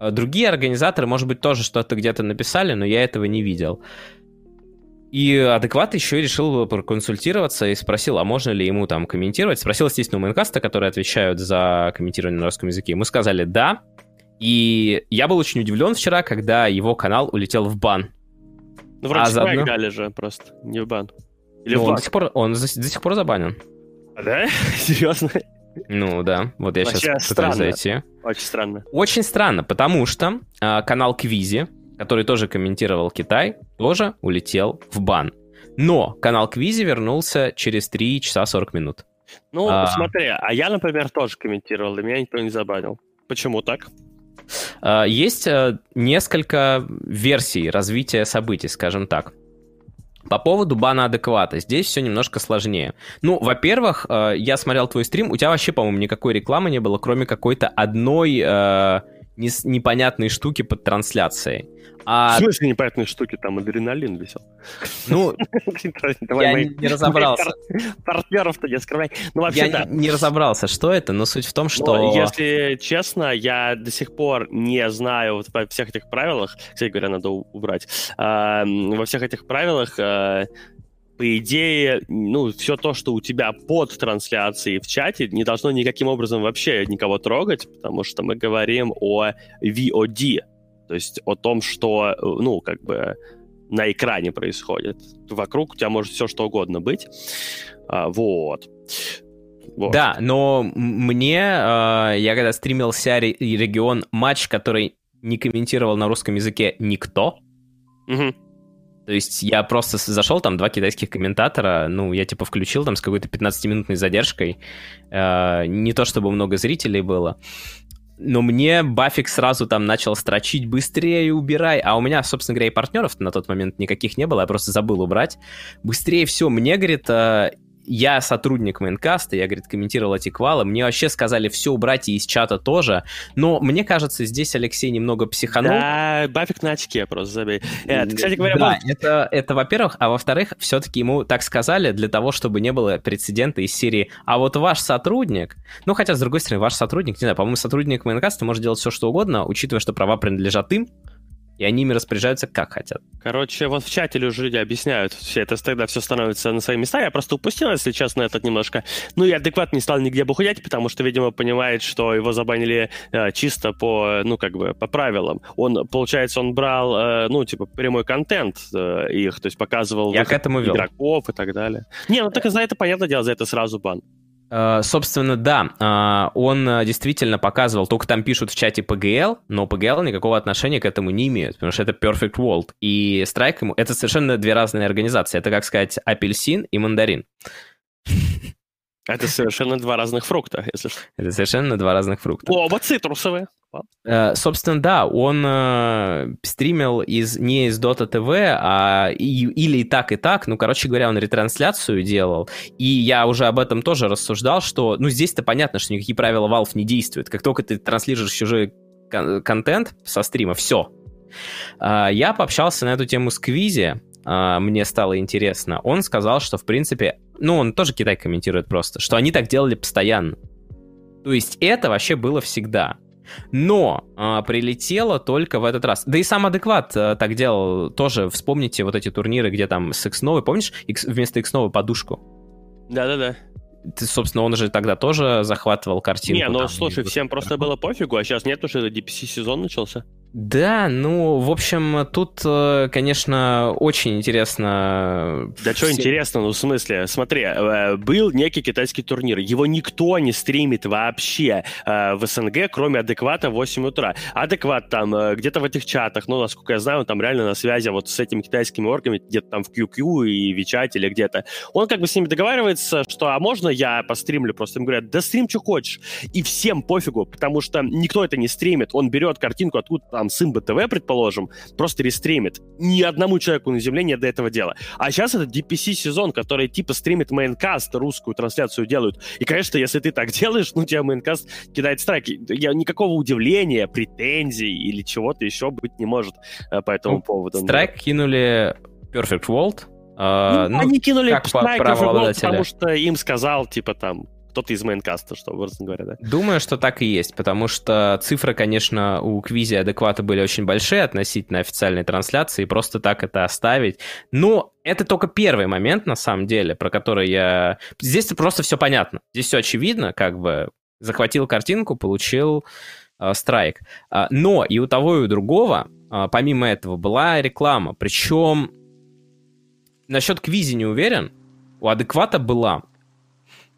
А другие организаторы, может быть, тоже что-то где-то написали, но я этого не видел. И адекват еще решил проконсультироваться и спросил, а можно ли ему там комментировать. Спросил, естественно, у Майнкаста, которые отвечают за комментирование на русском языке. Мы сказали «да». И я был очень удивлен вчера, когда его канал улетел в бан. Ну, вроде а заодно... дали же просто, не в бан. Или ну, в бан? Он, до сих пор, он до, сих пор забанен. А, да? Серьезно? Ну да, вот я Вообще сейчас пытаюсь зайти. Очень странно. Очень странно, потому что э, канал Квизи, который тоже комментировал Китай, тоже улетел в бан. Но канал Квизи вернулся через 3 часа 40 минут. Ну, а... смотри, а я, например, тоже комментировал, и меня никто не забанил. Почему так? А, есть э, несколько версий развития событий, скажем так. По поводу бана адеквата, здесь все немножко сложнее. Ну, во-первых, э, я смотрел твой стрим, у тебя вообще, по-моему, никакой рекламы не было, кроме какой-то одной э, непонятной штуки под трансляцией. А... В смысле непонятные штуки? Там адреналин висел. Ну, я не разобрался. Партнеров-то не скрывай. Ну, вообще, Я не разобрался, что это, но суть в том, что... Если честно, я до сих пор не знаю вот во всех этих правилах, кстати говоря, надо убрать, а, во всех этих правилах а, по идее, ну, все то, что у тебя под трансляцией в чате, не должно никаким образом вообще никого трогать, потому что мы говорим о VOD, то есть о том, что, ну, как бы на экране происходит. Вокруг у тебя может все что угодно быть. А, вот. Вот. Да, но мне, э, я когда стримил вся регион матч, который не комментировал на русском языке никто, угу. То есть я просто зашел, там два китайских комментатора, ну, я типа включил там с какой-то 15-минутной задержкой. Э, не то чтобы много зрителей было. Но мне Бафик сразу там начал строчить быстрее убирай, а у меня, собственно говоря, и партнеров на тот момент никаких не было, я просто забыл убрать. Быстрее все, мне, говорит, э, я сотрудник Maincast а, я, говорит, комментировал эти квалы, мне вообще сказали все убрать и из чата тоже, но мне кажется, здесь Алексей немного психанул. Да, бафик на очке просто забей. Это, кстати говоря, да, это, это во-первых, а во-вторых, все-таки ему так сказали для того, чтобы не было прецедента из серии «А вот ваш сотрудник...» Ну, хотя, с другой стороны, ваш сотрудник, не знаю, по-моему, сотрудник Maincast а может делать все, что угодно, учитывая, что права принадлежат им, и они ими распоряжаются как хотят. Короче, вот в чате люди объясняют все это, тогда все становится на свои места. Я просто упустил, если честно, этот немножко. Ну и адекват не стал нигде бухать, потому что, видимо, понимает, что его забанили э, чисто по, ну, как бы, по правилам. Он, получается, он брал, э, ну, типа, прямой контент э, их, то есть показывал Я к этому вел. игроков и так далее. Не, ну так за это, понятное дело, за это сразу бан. Э, собственно, да, э, он э, действительно показывал, только там пишут в чате PGL, но PGL никакого отношения к этому не имеют, потому что это Perfect World. И Strike ему... Это совершенно две разные организации. Это, как сказать, апельсин и мандарин. Это совершенно два разных фрукта, если что. Это совершенно два разных фрукта. Оба цитрусовые. Uh, собственно, да, он uh, стримил из, не из Dota TV, а и, или и так, и так. Ну, короче говоря, он ретрансляцию делал. И я уже об этом тоже рассуждал, что, ну, здесь-то понятно, что никакие правила Valve не действуют. Как только ты транслируешь чужой кон- контент со стрима, все. Uh, я пообщался на эту тему с Квизи, мне стало интересно. Он сказал, что, в принципе, ну, он тоже Китай комментирует просто, что они так делали постоянно. То есть это вообще было всегда. Но а, прилетело только в этот раз. Да и сам адекват а, так делал тоже. Вспомните вот эти турниры, где там с X помнишь, X, вместо X подушку? Да-да-да. Ты, собственно, он же тогда тоже захватывал картинку. Не, ну слушай, всем просто было пофигу, а сейчас нет уже DPC сезон начался. Да, ну, в общем, тут, э, конечно, очень интересно... Да все... что интересно, ну, в смысле, смотри, э, был некий китайский турнир, его никто не стримит вообще э, в СНГ, кроме адеквата в 8 утра. Адекват там где-то в этих чатах, ну, насколько я знаю, он там реально на связи вот с этими китайскими оргами, где-то там в QQ и в WeChat или где-то. Он как бы с ними договаривается, что, а можно я постримлю? Просто им говорят, да стрим, что хочешь. И всем пофигу, потому что никто это не стримит. Он берет картинку откуда там с ImbaTV, предположим, просто рестримит. Ни одному человеку на земле нет до этого дела. А сейчас это DPC-сезон, который типа стримит Maincast, русскую трансляцию делают. И, конечно, если ты так делаешь, ну, тебя Maincast кидает страйки. Я, никакого удивления, претензий или чего-то еще быть не может э, по этому ну, поводу. Страйк кинули Perfect World, э, ну, ну, они кинули как страйк потому что им сказал, типа, там, кто-то из Maincast а, что, образно говоря, да? Думаю, что так и есть, потому что цифры, конечно, у Квизи, Адеквата были очень большие относительно официальной трансляции, и просто так это оставить. Но это только первый момент, на самом деле, про который я... Здесь просто все понятно. Здесь все очевидно, как бы захватил картинку, получил э, страйк. А, но и у того, и у другого, э, помимо этого, была реклама. Причем насчет Квизи не уверен, у адеквата была.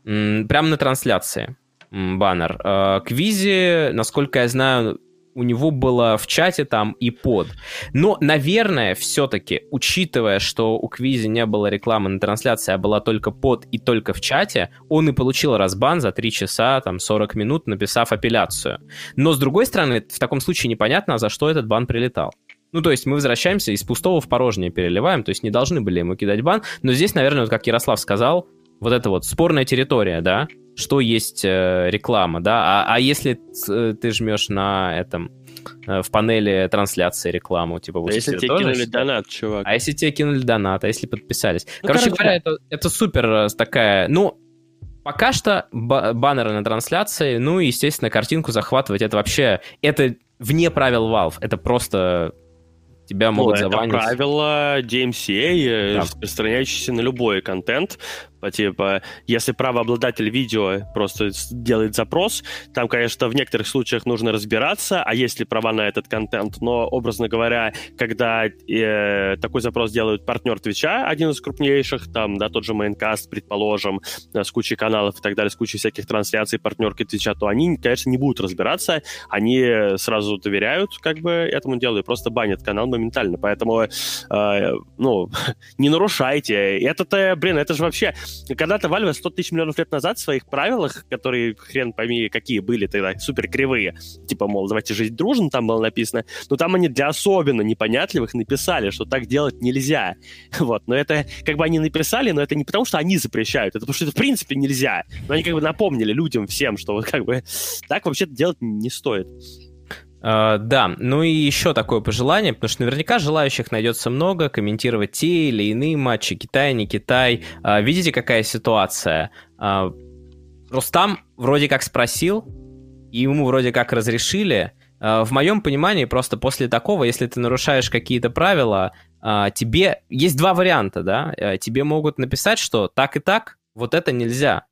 Прямо на трансляции баннер. Э, Квизи, насколько я знаю, у него было в чате там и под. Но, наверное, все-таки, учитывая, что у Квизи не было рекламы на трансляции, а была только под и только в чате, он и получил разбан за 3 часа, там, 40 минут, написав апелляцию. Но, с другой стороны, в таком случае непонятно, за что этот бан прилетал. Ну, то есть мы возвращаемся из пустого в порожнее переливаем, то есть не должны были ему кидать бан, но здесь, наверное, вот как Ярослав сказал, вот это вот спорная территория, да, что есть э, реклама, да, а, а если э, ты жмешь на этом э, в панели трансляции рекламу, типа... А если тебе кинули считать? донат, чувак? А если тебе кинули донат, а если подписались? Ну, короче, короче говоря, это, это супер э, такая... Ну, пока что баннеры на трансляции, ну и, естественно, картинку захватывать, это вообще... Это вне правил Valve, это просто тебя могут ну, забанить. Это правило DMCA, э, да. распространяющееся на любой контент. По, типа, если правообладатель видео просто делает запрос, там, конечно, в некоторых случаях нужно разбираться, а есть ли права на этот контент, но, образно говоря, когда э, такой запрос делают партнер Твича, один из крупнейших, там, да, тот же Maincast, предположим, да, с кучей каналов и так далее, с кучей всяких трансляций партнерки Твича, то они, конечно, не будут разбираться, они сразу доверяют, как бы, этому делу и просто банят канал моментально, поэтому, э, ну, не нарушайте. Это-то, блин, это же вообще когда-то Valve 100 тысяч миллионов лет назад в своих правилах, которые хрен пойми какие были тогда, супер кривые, типа, мол, давайте жить дружно, там было написано, но там они для особенно непонятливых написали, что так делать нельзя. Вот, но это как бы они написали, но это не потому, что они запрещают, это потому, что это в принципе нельзя. Но они как бы напомнили людям всем, что вот как бы так вообще делать не стоит. Uh, да, ну и еще такое пожелание, потому что наверняка желающих найдется много комментировать те или иные матчи, Китай, не Китай. Uh, видите, какая ситуация? Uh, Рустам вроде как спросил, и ему вроде как разрешили. В моем понимании, просто после такого, если ты нарушаешь какие-то правила, тебе есть два варианта, да? Тебе могут написать, что так и так, вот это нельзя.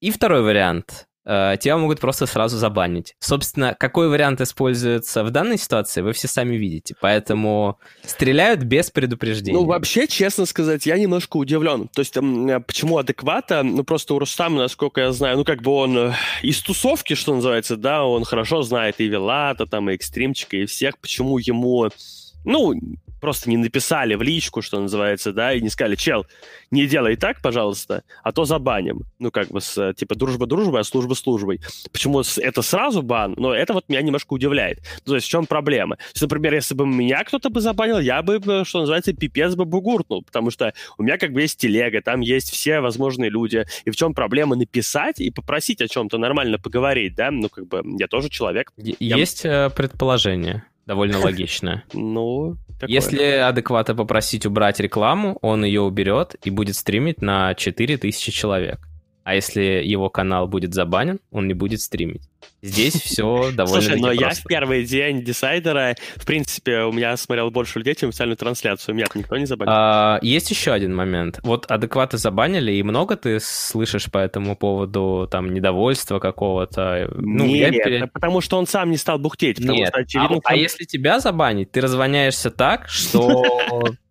И второй вариант. Э, тебя могут просто сразу забанить. Собственно, какой вариант используется в данной ситуации, вы все сами видите. Поэтому стреляют без предупреждения. Ну, вообще, честно сказать, я немножко удивлен. То есть, э, почему адеквата? Ну, просто у Рустама, насколько я знаю, ну, как бы он э, из тусовки, что называется, да, он хорошо знает и Вилата, там, и Экстримчика, и всех. Почему ему ну, просто не написали в личку, что называется, да, и не сказали, чел, не делай так, пожалуйста, а то забаним. Ну, как бы, с, типа, дружба дружбой, а служба службой. Почему это сразу бан? Но это вот меня немножко удивляет. То есть в чем проблема? Есть, например, если бы меня кто-то бы забанил, я бы, что называется, пипец бы бугуртнул, потому что у меня как бы есть телега, там есть все возможные люди. И в чем проблема написать и попросить о чем-то нормально поговорить, да? Ну, как бы, я тоже человек. Есть я... Э, предположение довольно логичное. Ну, Такое. Если адеквата попросить убрать рекламу, он ее уберет и будет стримить на 4000 человек. А если его канал будет забанен, он не будет стримить. Здесь все довольно Слушай, но я в первый день десайдера, в принципе, у меня смотрел больше людей, чем официальную трансляцию. Меня никто не забанил. А, есть еще один момент. Вот адекваты забанили, и много ты слышишь по этому поводу там недовольства какого-то? Ну, Нет, я... потому что он сам не стал бухтеть. Нет. Что, очевидно, а, сам... а если тебя забанить, ты разгоняешься так, что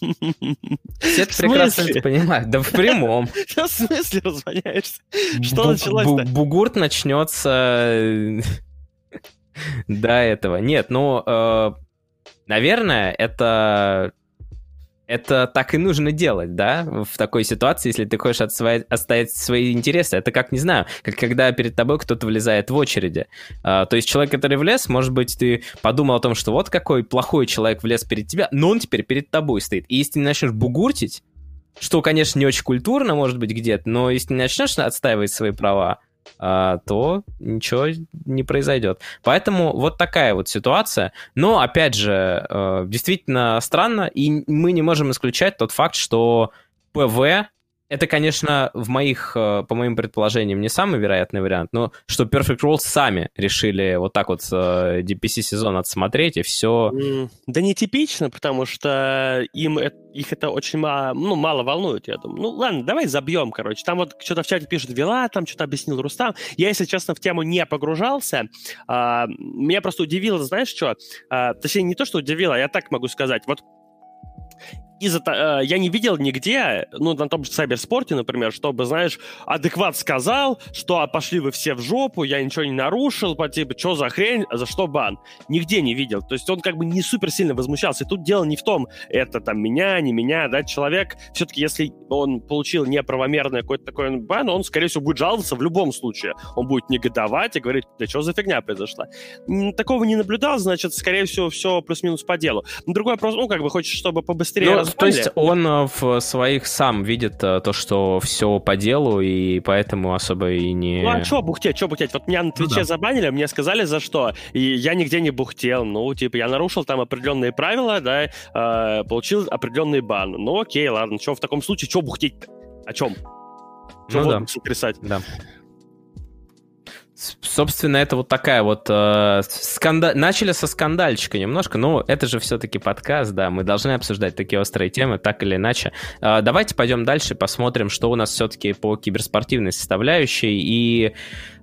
все это прекрасно это понимают. Да в прямом. В смысле разгоняешься? Что началось-то? Бугурт начнется до этого. Нет, ну, э, наверное, это это так и нужно делать, да, в такой ситуации, если ты хочешь отстоять, отстоять свои интересы. Это как, не знаю, как когда перед тобой кто-то влезает в очереди. А, то есть человек, который влез, может быть, ты подумал о том, что вот какой плохой человек влез перед тебя, но он теперь перед тобой стоит. И если ты начнешь бугуртить, что, конечно, не очень культурно, может быть, где-то, но если не начнешь отстаивать свои права, то ничего не произойдет. Поэтому вот такая вот ситуация. Но, опять же, э, действительно странно, и мы не можем исключать тот факт, что ПВ это, конечно, в моих, э, по моим предположениям, не самый вероятный вариант, но что Perfect World сами решили вот так вот э, DPC-сезон отсмотреть, и все... Да нетипично, потому что им их это очень мало, ну, мало волнует, я думаю. Ну, ладно, давай забьем, короче. Там вот что-то в чате пишет Вела, там что-то объяснил Рустам. Я, если честно, в тему не погружался. А, меня просто удивило, знаешь, что? А, точнее, не то, что удивило, я так могу сказать. Вот из-за э, я не видел нигде, ну, на том же Сайберспорте, например, чтобы, знаешь, адекват сказал, что а, пошли вы все в жопу, я ничего не нарушил, по типу, что за хрень, за что бан? Нигде не видел. То есть он как бы не супер сильно возмущался. И тут дело не в том, это там меня, не меня, да, человек, все-таки если он получил неправомерный какой-то такой бан, он, скорее всего, будет жаловаться в любом случае. Он будет негодовать и говорить, да что за фигня произошла? Такого не наблюдал, значит, скорее всего, все плюс-минус по делу. Другой вопрос, ну, как бы хочешь, чтобы побыстрее ну, то есть он э, в своих сам видит э, то, что все по делу, и поэтому особо и не... Ну а что бухтеть, что бухтеть? Вот меня на Твиче ну, да. забанили, мне сказали за что, и я нигде не бухтел. Ну, типа, я нарушил там определенные правила, да, э, получил определенный бан. Ну, окей, ладно, что в таком случае, что бухтеть-то? О чем? Что ну, да. сотрясать? Да. Собственно, это вот такая вот э, сканда... начали со скандальчика немножко, но это же все-таки подкаст, да, мы должны обсуждать такие острые темы, так или иначе. Э, давайте пойдем дальше, посмотрим, что у нас все-таки по киберспортивной составляющей. И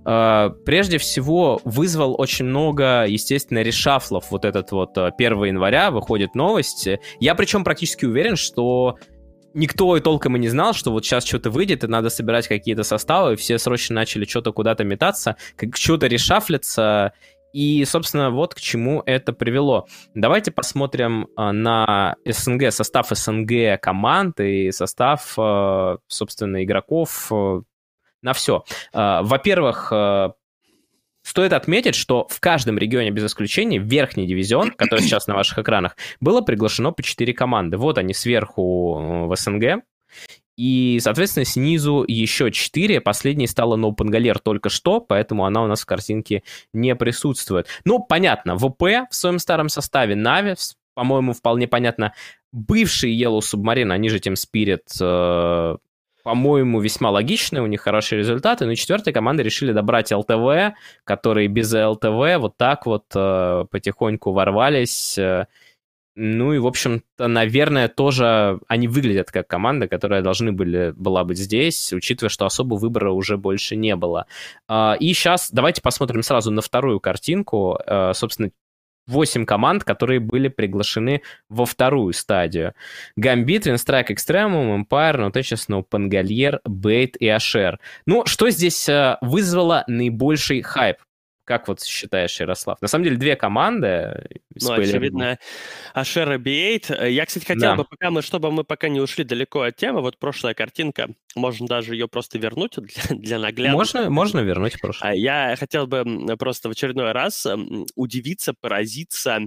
э, прежде всего вызвал очень много, естественно, решафлов. Вот этот вот 1 э, января выходит новость. Я причем практически уверен, что никто и толком и не знал, что вот сейчас что-то выйдет, и надо собирать какие-то составы, и все срочно начали что-то куда-то метаться, как что-то решафлиться, и, собственно, вот к чему это привело. Давайте посмотрим а, на СНГ, состав СНГ команд и состав, а, собственно, игроков а, на все. Во-первых, Стоит отметить, что в каждом регионе без исключения верхний дивизион, который сейчас на ваших экранах, было приглашено по 4 команды. Вот они сверху э, в СНГ. И, соответственно, снизу еще 4. Последней стала Ноупангалер только что, поэтому она у нас в картинке не присутствует. Ну, понятно, ВП в своем старом составе, Нави, по-моему, вполне понятно. Бывший Yellow Submarine, они же Team Spirit, э, по-моему, весьма логичные, у них хорошие результаты. Но четвертая команда решили добрать ЛТВ, которые без ЛТВ вот так вот э, потихоньку ворвались. Э, ну и, в общем-то, наверное, тоже они выглядят как команда, которая должны были, была быть здесь, учитывая, что особо выбора уже больше не было. Э, и сейчас давайте посмотрим сразу на вторую картинку. Э, собственно, 8 команд, которые были приглашены во вторую стадию. Гамбит, Винстрайк, Экстремум, Empire, Нотечес, Пангальер, Бейт и Ашер. Ну, что здесь э, вызвало наибольший хайп? Как вот считаешь, Ярослав? На самом деле две команды. Ну, очевидно, Ашера B8. Я, кстати, хотел да. бы, пока мы, чтобы мы пока не ушли далеко от темы, вот прошлая картинка, можно даже ее просто вернуть для, для наглядности. Можно, можно вернуть прошлое. А я хотел бы просто в очередной раз удивиться, поразиться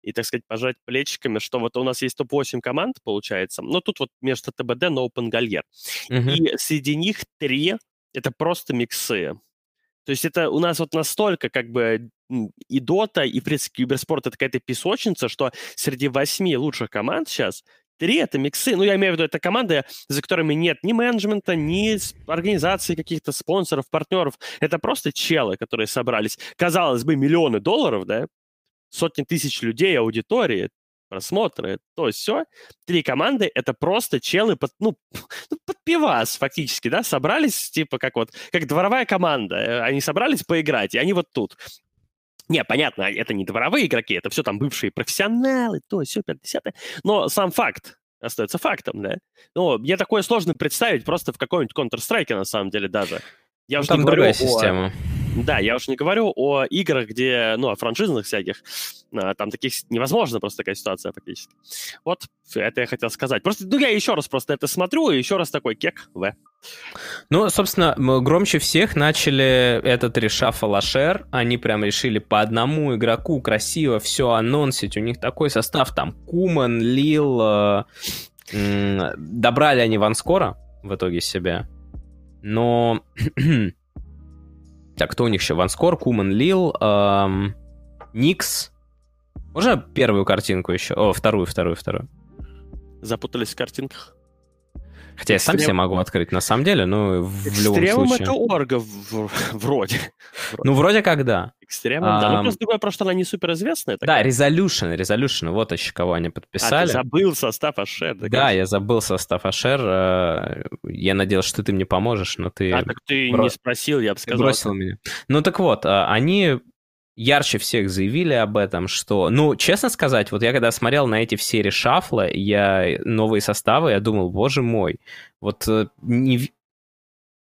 и, так сказать, пожать плечиками, что вот у нас есть топ-8 команд, получается, но тут вот между ТБД Open Gallier. Угу. И среди них три это просто миксы. То есть это у нас вот настолько как бы и Дота, и, в принципе, киберспорт — это какая-то песочница, что среди восьми лучших команд сейчас Три — это миксы. Ну, я имею в виду, это команды, за которыми нет ни менеджмента, ни организации каких-то спонсоров, партнеров. Это просто челы, которые собрались. Казалось бы, миллионы долларов, да, сотни тысяч людей, аудитории, просмотры, то все. Три команды — это просто челы под, ну, ну, под пивас фактически, да, собрались, типа, как вот, как дворовая команда. Э, они собрались поиграть, и они вот тут. Не, понятно, это не дворовые игроки, это все там бывшие профессионалы, то, все, 50 Но сам факт остается фактом, да. Ну, мне такое сложно представить просто в каком-нибудь Counter-Strike, на самом деле, даже. Я ну, уже там не говорю о... система. Да, я уж не говорю о играх, где, ну, о франшизных всяких. А, там таких невозможно просто такая ситуация фактически. Вот, это я хотел сказать. Просто, ну, я еще раз просто это смотрю, и еще раз такой кек В. Ну, собственно, громче всех начали этот решафл Ашер. Они прям решили по одному игроку красиво все анонсить. У них такой состав, там, Куман, Лил. Э, э, добрали они Ванскора в итоге себя. Но Так, кто у них еще? Ванскор, Куман, Лил, эм, Никс. Можно первую картинку еще? О, вторую, вторую, вторую. Запутались в картинках. Хотя я сам себе могу открыть, на самом деле, ну, в любом случае. это орга в, вроде. Ну, вроде как да. Экстремум, а, да. Ну, просто другое, просто она не суперизвестная. Такая. Да, Resolution, Resolution, вот еще кого они подписали. А, ты забыл состав Ашер. Да, да я забыл состав Ашер. Э, я надеялся, что ты мне поможешь, но ты... А, так ты Бро... не спросил, я бы сказал. Бросил меня. Ну, так вот, а, они ярче всех заявили об этом, что, ну, честно сказать, вот я когда смотрел на эти все решафлы, я новые составы, я думал, боже мой, вот э, не,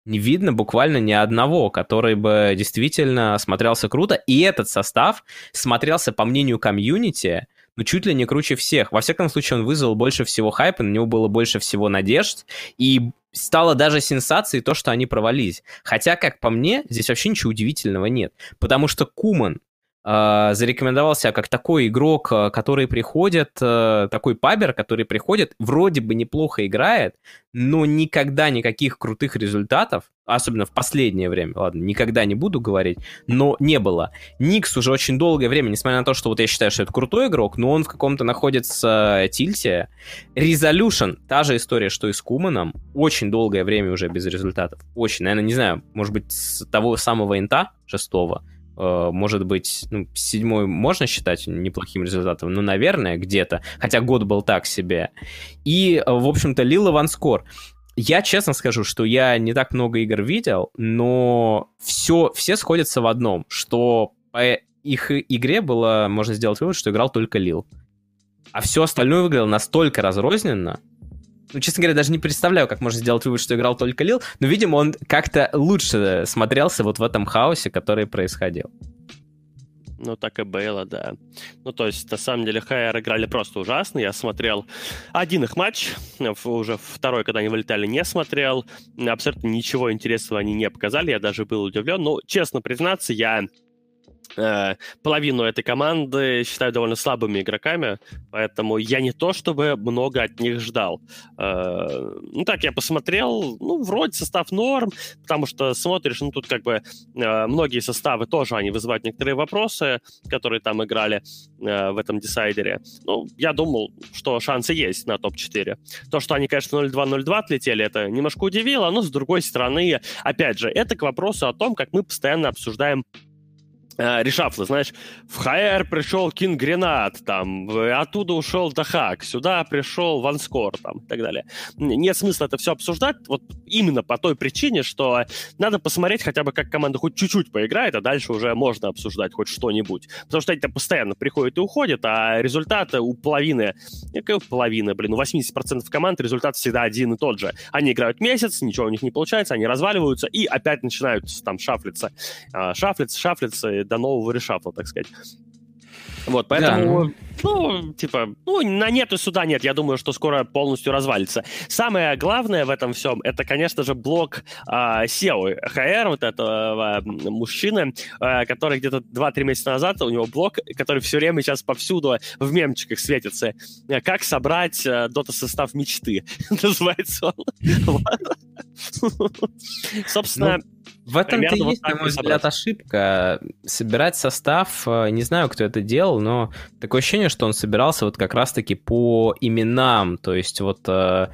не видно буквально ни одного, который бы действительно смотрелся круто, и этот состав смотрелся, по мнению комьюнити, ну, чуть ли не круче всех. Во всяком случае, он вызвал больше всего хайпа, на него было больше всего надежд, и стало даже сенсацией то, что они провалились. Хотя, как по мне, здесь вообще ничего удивительного нет. Потому что Куман э, зарекомендовал себя как такой игрок, э, который приходит, э, такой пабер, который приходит, вроде бы неплохо играет, но никогда никаких крутых результатов, особенно в последнее время, ладно, никогда не буду говорить, но не было. Никс уже очень долгое время, несмотря на то, что вот я считаю, что это крутой игрок, но он в каком-то находится тильте. Resolution, та же история, что и с Куманом, очень долгое время уже без результатов. Очень, наверное, не знаю, может быть, с того самого инта шестого, Э, может быть, ну, седьмой можно считать неплохим результатом, ну, наверное, где-то, хотя год был так себе. И, э, в общем-то, Лила Ванскор. Я честно скажу, что я не так много игр видел, но все, все сходятся в одном, что по их игре было, можно сделать вывод, что играл только Лил. А все остальное выглядело настолько разрозненно, ну, честно говоря, даже не представляю, как можно сделать вывод, что играл только Лил, но, видимо, он как-то лучше смотрелся вот в этом хаосе, который происходил. Ну, так и было, да. Ну, то есть, на самом деле, ХР играли просто ужасно. Я смотрел один их матч, уже второй, когда они вылетали, не смотрел. Абсолютно ничего интересного они не показали, я даже был удивлен. Но, честно признаться, я Э, половину этой команды считаю довольно слабыми игроками, поэтому я не то чтобы много от них ждал. Э, ну так, я посмотрел, ну, вроде состав норм, потому что смотришь, ну, тут как бы э, многие составы тоже, они вызывают некоторые вопросы, которые там играли в этом десайдере. Ну, я думал, что шансы есть на топ-4. То, что они, конечно, 0-2-0-2 отлетели, это немножко удивило, но, с другой стороны, опять же, это к вопросу о том, как мы постоянно обсуждаем э, решафлы, знаешь, в ХР пришел Кинг Гренат, там, оттуда ушел Дахак, сюда пришел Ванскор, там, и так далее. Нет смысла это все обсуждать, вот именно по той причине, что надо посмотреть хотя бы, как команда хоть чуть-чуть поиграет, а дальше уже можно обсуждать хоть что-нибудь. Потому что они постоянно приходят и уходят, а результаты у половины, какая половины, блин, у 80% команд результат всегда один и тот же. Они играют месяц, ничего у них не получается, они разваливаются и опять начинают там шафлиться. А, шафлиться, шафлиться, до нового решафла, так сказать. Вот, поэтому, да, ну... ну, типа, ну, на нет и сюда нет. Я думаю, что скоро полностью развалится. Самое главное в этом всем, это, конечно же, блок а, SEO HR, вот этого а, мужчины, а, который где-то 2-3 месяца назад, у него блок, который все время сейчас повсюду в мемчиках светится. Как собрать а, дота-состав мечты, называется он. Собственно... Ну, в этом-то и есть, на мой взгляд, ошибка. Собирать состав, э, не знаю, кто это делал, но такое ощущение, что он собирался вот как раз-таки по именам, то есть вот э,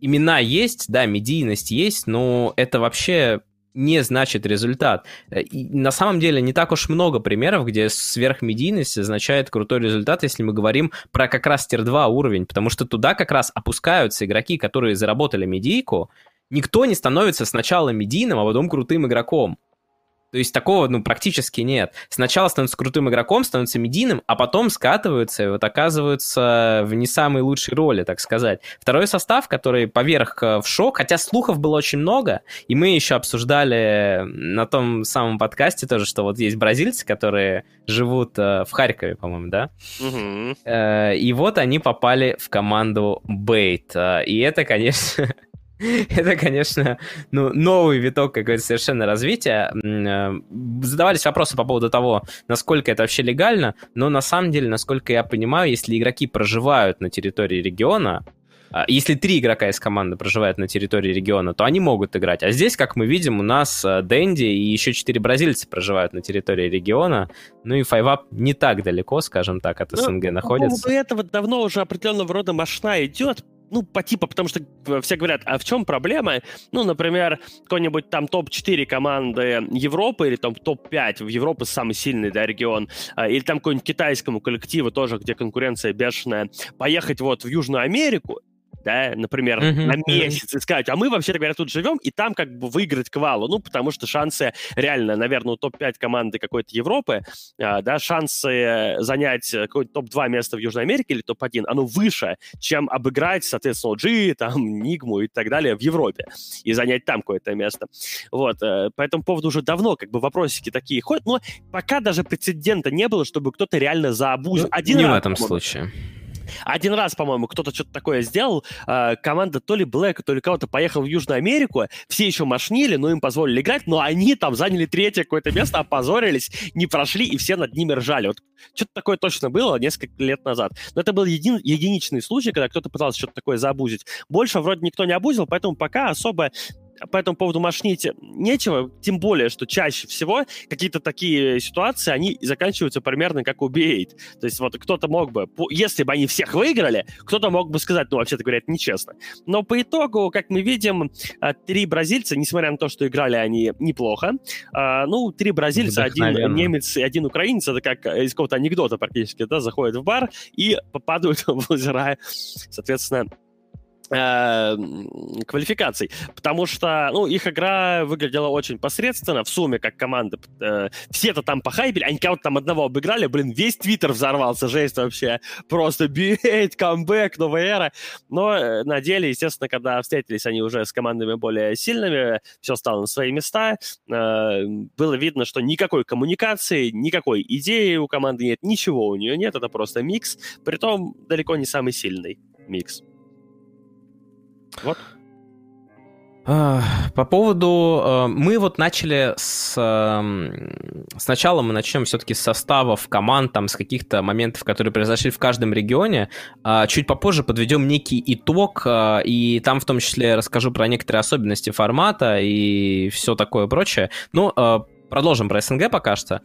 имена есть, да, медийность есть, но это вообще не значит результат. Э, и на самом деле не так уж много примеров, где сверхмедийность означает крутой результат, если мы говорим про как раз тир-2 уровень, потому что туда как раз опускаются игроки, которые заработали медийку, никто не становится сначала медийным, а потом крутым игроком. То есть такого, ну, практически нет. Сначала становится крутым игроком, становится медийным, а потом скатываются и вот оказываются в не самой лучшей роли, так сказать. Второй состав, который поверх э, в шок, хотя слухов было очень много, и мы еще обсуждали на том самом подкасте тоже, что вот есть бразильцы, которые живут э, в Харькове, по-моему, да? Угу. И вот они попали в команду Бейт. И это, конечно, Это, конечно, ну, новый виток какой-то совершенно развития. Э, задавались вопросы по поводу того, насколько это вообще легально, но на самом деле, насколько я понимаю, если игроки проживают на территории региона, а, если три игрока из команды проживают на территории региона, то они могут играть. А здесь, как мы видим, у нас э, Дэнди и еще четыре бразильца проживают на территории региона. Ну и Файвап не так далеко, скажем так, от СНГ ну, находится. По этого давно уже определенного рода машина идет ну, по типу, потому что все говорят, а в чем проблема? Ну, например, какой-нибудь там топ-4 команды Европы или там топ-5 в Европе самый сильный, да, регион, а, или там какой-нибудь китайскому коллективу тоже, где конкуренция бешеная, поехать вот в Южную Америку, да, например, mm-hmm. на месяц и сказать, а мы вообще-то говоря тут живем, и там как бы выиграть квалу, ну, потому что шансы реально, наверное, у топ-5 команды какой-то Европы, а, да, шансы занять какое-то топ-2 место в Южной Америке или топ-1, оно выше, чем обыграть, соответственно, OG, там, Нигму и так далее в Европе и занять там какое-то место. Вот, э, по этому поводу уже давно как бы вопросики такие ходят, но пока даже прецедента не было, чтобы кто-то реально заобузил. Ну, Один не раз, в этом случае. Один раз, по-моему, кто-то что-то такое сделал. Э, команда то ли Блэка, то ли кого-то поехал в Южную Америку. Все еще машнили, но им позволили играть. Но они там заняли третье какое-то место, опозорились, не прошли, и все над ними ржали. Вот что-то такое точно было несколько лет назад. Но это был един, единичный случай, когда кто-то пытался что-то такое заобузить. Больше вроде никто не обузил, поэтому пока особо по этому поводу машнить нечего, тем более, что чаще всего какие-то такие ситуации, они заканчиваются примерно как у B8. То есть вот кто-то мог бы, если бы они всех выиграли, кто-то мог бы сказать, ну, вообще-то говоря, это нечестно. Но по итогу, как мы видим, а, три бразильца, несмотря на то, что играли они неплохо, а, ну, три бразильца, один немец и один украинец, это как из какого-то анекдота практически, да, заходят в бар и попадают в лазера, соответственно, Э, квалификаций, потому что, ну, их игра выглядела очень посредственно в сумме, как команда. Э, все-то там похайпили, они кого-то там одного обыграли, блин, весь твиттер взорвался, жесть вообще. Просто бейт, камбэк, новая эра. Но э, на деле, естественно, когда встретились они уже с командами более сильными, все стало на свои места. Э, было видно, что никакой коммуникации, никакой идеи у команды нет, ничего у нее нет, это просто микс, притом далеко не самый сильный микс. Вот. По поводу... Э, мы вот начали с... Эм, сначала мы начнем все-таки с составов команд, там, с каких-то моментов, которые произошли в каждом регионе. А чуть попозже подведем некий итог, э, и там в том числе расскажу про некоторые особенности формата и все такое прочее. Ну, э, продолжим про СНГ пока что.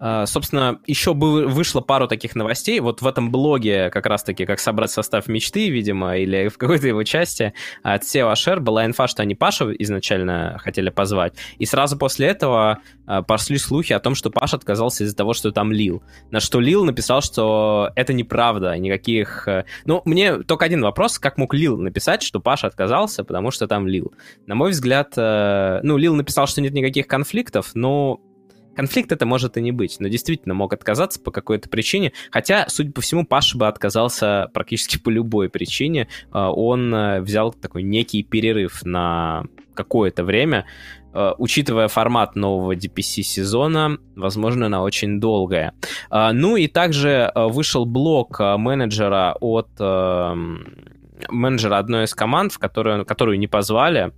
А, собственно, еще вышло пару таких новостей. Вот в этом блоге как раз-таки, как собрать состав мечты, видимо, или в какой-то его части от SEO Ашер была инфа, что они Пашу изначально хотели позвать. И сразу после этого а, пошли слухи о том, что Паша отказался из-за того, что там Лил. На что Лил написал, что это неправда, никаких... Э, ну, мне только один вопрос, как мог Лил написать, что Паша отказался, потому что там Лил? На мой взгляд, э, ну, Лил написал, что нет никаких конфликтов, но Конфликт это может и не быть, но действительно мог отказаться по какой-то причине. Хотя, судя по всему, Паша бы отказался практически по любой причине. А, он э, взял такой некий перерыв на какое-то время, Uh, учитывая формат нового DPC сезона, возможно, на очень долгое. Ну и также вышел блок менеджера от менеджера одной из команд, в которую, которую не позвали,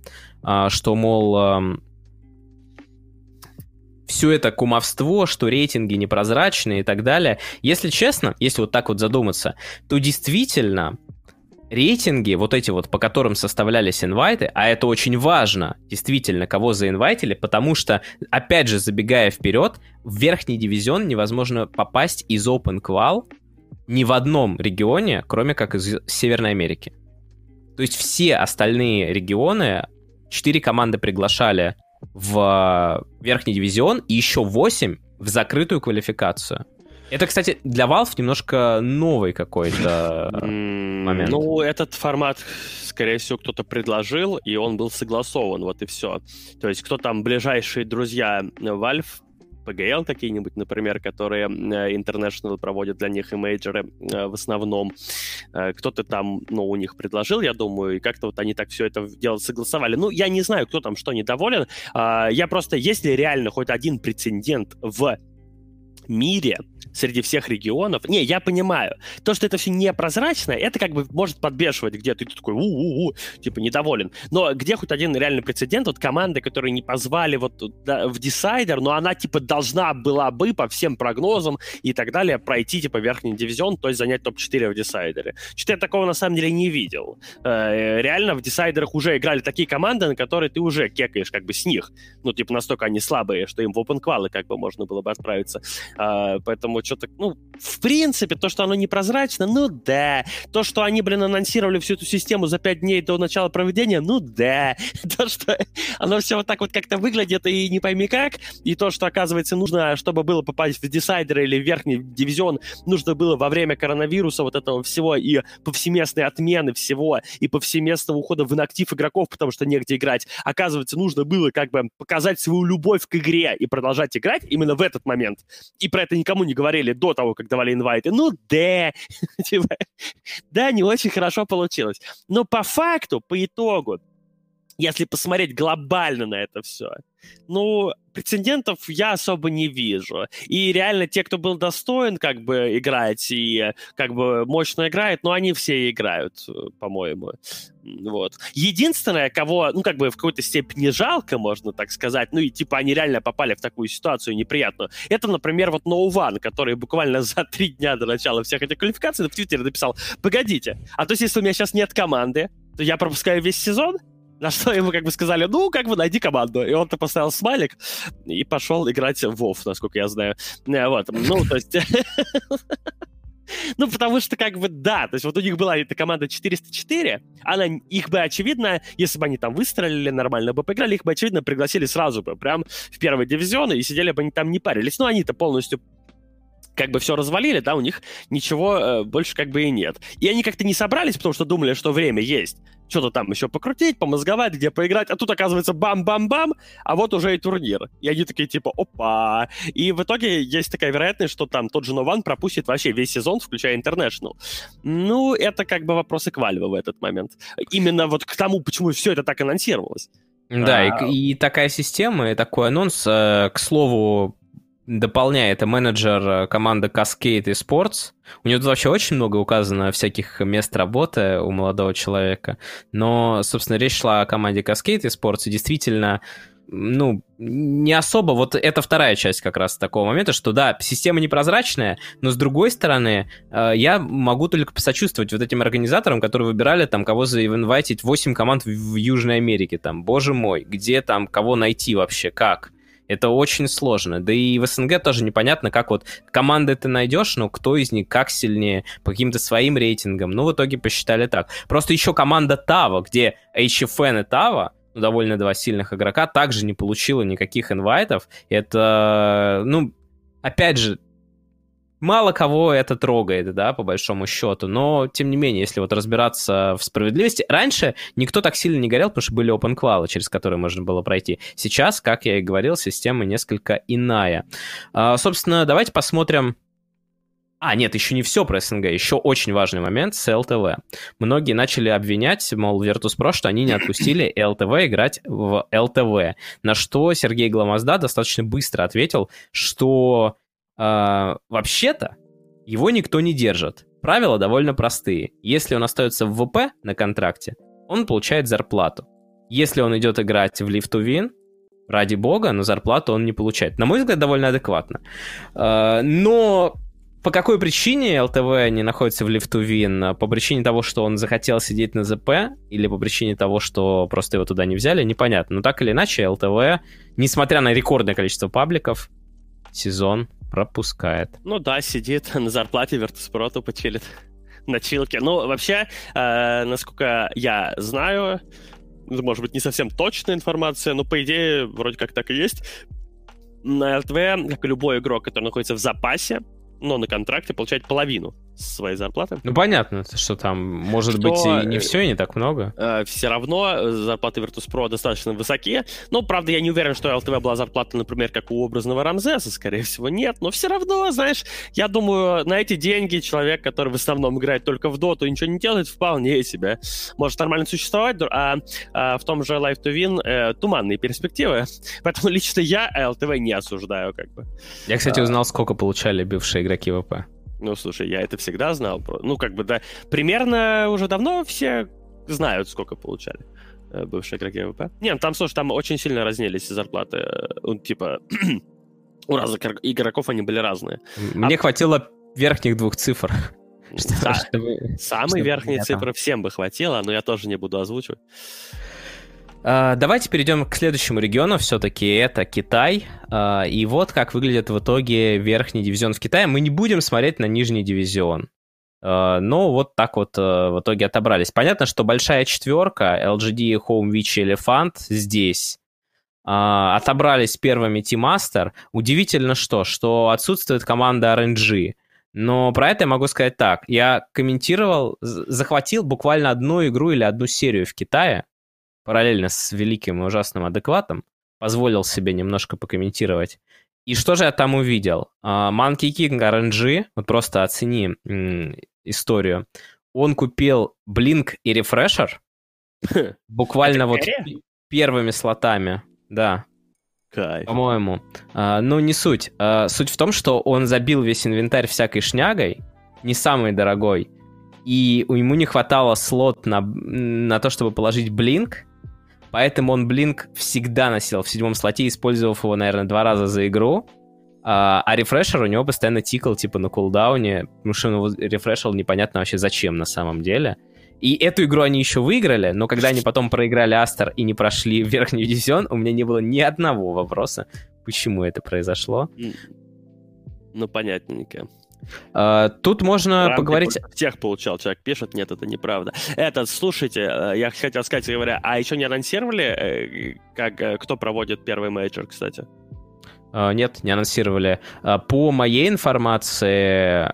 что, мол, все это кумовство, что рейтинги непрозрачные и так далее. Если честно, если вот так вот задуматься, то действительно рейтинги, вот эти вот, по которым составлялись инвайты, а это очень важно, действительно, кого заинвайтили, потому что, опять же, забегая вперед, в верхний дивизион невозможно попасть из Open Qual, ни в одном регионе, кроме как из Северной Америки. То есть все остальные регионы, четыре команды приглашали в верхний дивизион и еще восемь в закрытую квалификацию. Это, кстати, для Valve немножко новый какой-то момент. Ну, этот формат, скорее всего, кто-то предложил, и он был согласован, вот и все. То есть, кто там ближайшие друзья Valve, PGL какие-нибудь, например, которые э, International проводят для них и мейджоры э, в основном. Э, кто-то там, ну, у них предложил, я думаю, и как-то вот они так все это дело согласовали. Ну, я не знаю, кто там что недоволен. А, я просто, если реально хоть один прецедент в мире среди всех регионов. Не, я понимаю. То, что это все непрозрачно, это как бы может подбешивать где-то, и ты такой, у-у-у, типа, недоволен. Но где хоть один реальный прецедент, вот команды, которые не позвали вот да, в десайдер, но она, типа, должна была бы по всем прогнозам и так далее пройти, типа, верхний дивизион, то есть занять топ-4 в десайдере. Что-то я такого, на самом деле, не видел. Э, реально в десайдерах уже играли такие команды, на которые ты уже кекаешь как бы с них. Ну, типа, настолько они слабые, что им в open квалы как бы можно было бы отправиться. Э, поэтому что-то, ну, в принципе, то, что оно непрозрачно, ну да. То, что они, блин, анонсировали всю эту систему за пять дней до начала проведения, ну да. То, что оно все вот так вот как-то выглядит и не пойми как, и то, что, оказывается, нужно, чтобы было попасть в десайдер или в верхний дивизион, нужно было во время коронавируса вот этого всего и повсеместной отмены всего, и повсеместного ухода в инактив игроков, потому что негде играть. Оказывается, нужно было как бы показать свою любовь к игре и продолжать играть именно в этот момент. И про это никому не говорили до того, как давали инвайты. Ну, да, типа, да, не очень хорошо получилось. Но по факту, по итогу, если посмотреть глобально на это все, ну, прецедентов я особо не вижу. И реально те, кто был достоин как бы играть и как бы мощно играет, ну, они все играют, по-моему. Вот. Единственное, кого, ну, как бы в какой-то степени жалко, можно так сказать, ну, и типа они реально попали в такую ситуацию неприятную, это, например, вот No One, который буквально за три дня до начала всех этих квалификаций в Твиттере написал, погодите, а то есть если у меня сейчас нет команды, то я пропускаю весь сезон? На что ему как бы сказали, ну, как бы найди команду. И он-то поставил смайлик и пошел играть в Вов, насколько я знаю. Э, вот, ну, то есть... Ну, потому что, как бы, да, то есть вот у них была эта команда 404, она, их бы, очевидно, если бы они там выстрелили нормально бы поиграли, их бы, очевидно, пригласили сразу бы, прям в первый дивизион, и сидели бы они там не парились. Ну, они-то полностью как бы все развалили, да, у них ничего э, больше как бы и нет. И они как-то не собрались, потому что думали, что время есть. Что-то там еще покрутить, помозговать, где поиграть. А тут, оказывается, бам-бам-бам, а вот уже и турнир. И они такие, типа, опа. И в итоге есть такая вероятность, что там тот же Нован пропустит вообще весь сезон, включая International. Ну, это как бы вопросы к Вальве в этот момент. Именно вот к тому, почему все это так анонсировалось. Да, а... и, и такая система, и такой анонс, э, к слову, дополняет менеджер э, команды Cascade Sports. У него тут вообще очень много указано всяких мест работы у молодого человека. Но, собственно, речь шла о команде Cascade Sports, и действительно, ну, не особо. Вот это вторая часть как раз такого момента, что да, система непрозрачная, но с другой стороны, э, я могу только посочувствовать вот этим организаторам, которые выбирали там кого заинвайтить 8 команд в Южной Америке. Там, боже мой, где там кого найти вообще, как? Это очень сложно. Да и в СНГ тоже непонятно, как вот команды ты найдешь, но кто из них как сильнее, по каким-то своим рейтингам. Ну, в итоге посчитали так. Просто еще команда Тава, где HFN и Тава, ну, довольно два сильных игрока, также не получила никаких инвайтов. Это, ну, опять же, мало кого это трогает, да, по большому счету, но, тем не менее, если вот разбираться в справедливости, раньше никто так сильно не горел, потому что были open квалы, через которые можно было пройти. Сейчас, как я и говорил, система несколько иная. А, собственно, давайте посмотрим а, нет, еще не все про СНГ. Еще очень важный момент с ЛТВ. Многие начали обвинять, мол, Virtus.pro, что они не отпустили ЛТВ играть в ЛТВ. На что Сергей Гламозда достаточно быстро ответил, что э, вообще-то его никто не держит. Правила довольно простые. Если он остается в ВП на контракте, он получает зарплату. Если он идет играть в Live to Win, ради бога, но зарплату он не получает. На мой взгляд, довольно адекватно. Э, но по какой причине ЛТВ не находится в Live to Win? По причине того, что он захотел сидеть на ЗП, или по причине того, что просто его туда не взяли, непонятно. Но так или иначе, ЛТВ, несмотря на рекордное количество пабликов, сезон пропускает. Ну да, сидит на зарплате Virtus.pro тупо чилит на чилке. Ну, вообще, э, насколько я знаю, может быть, не совсем точная информация, но, по идее, вроде как так и есть. На ЛТВ, как и любой игрок, который находится в запасе, но на контракте, получает половину своей зарплаты. Ну, понятно, что там, может что, быть, и не все, и не так много. Э, все равно зарплаты Virtus.pro достаточно высокие. Ну, правда, я не уверен, что LTV была зарплата, например, как у образного Рамзеса, скорее всего, нет. Но все равно, знаешь, я думаю, на эти деньги человек, который в основном играет только в доту и ничего не делает, вполне себе может нормально существовать, а, а в том же Life to Win э, туманные перспективы. Поэтому лично я LTV не осуждаю, как бы. Я, кстати, а... узнал, сколько получали бывшие игроки ВП. Ну, слушай, я это всегда знал. Ну, как бы, да, примерно уже давно все знают, сколько получали э, бывшие игроки ВП. Не, ну, там, слушай, там очень сильно разнились зарплаты. Э, ну, типа, у разных игроков они были разные. Мне а... хватило верхних двух цифр. Что, чтобы, Самые верхние цифры всем бы хватило, но я тоже не буду озвучивать. Uh, давайте перейдем к следующему региону. Все-таки это Китай. Uh, и вот как выглядит в итоге верхний дивизион в Китае. Мы не будем смотреть на нижний дивизион. Uh, но вот так вот в итоге отобрались. Понятно, что большая четверка, LGD, Home, Witch, Elephant здесь отобрались первыми Team Master. Удивительно что, что отсутствует команда RNG. Но про это я могу сказать так. Я комментировал, захватил буквально одну игру или одну серию в Китае параллельно с великим и ужасным адекватом, позволил себе немножко покомментировать. И что же я там увидел? Uh, Monkey King RNG, вот просто оцени историю. Он купил Blink и Refresher, буквально вот первыми слотами, да. Кайф. По-моему. А, ну, не суть. А, суть в том, что он забил весь инвентарь всякой шнягой, не самый дорогой, и у ему не хватало слот на, на то, чтобы положить блинк, Поэтому он Блинк всегда носил в седьмом слоте, использовав его, наверное, два раза за игру. А, а рефрешер у него постоянно тикал, типа, на кулдауне, потому что он его рефрешил непонятно вообще зачем на самом деле. И эту игру они еще выиграли, но когда они потом проиграли Астер и не прошли верхний дивизион, у меня не было ни одного вопроса, почему это произошло. Ну, понятненько. Uh, тут можно Ранг поговорить... Тех получал, человек пишет, нет, это неправда. Это, слушайте, э, я хотел сказать, говоря, а еще не анонсировали, э, как, э, кто проводит первый мейджор, кстати? Uh, нет, не анонсировали. Uh, по моей информации,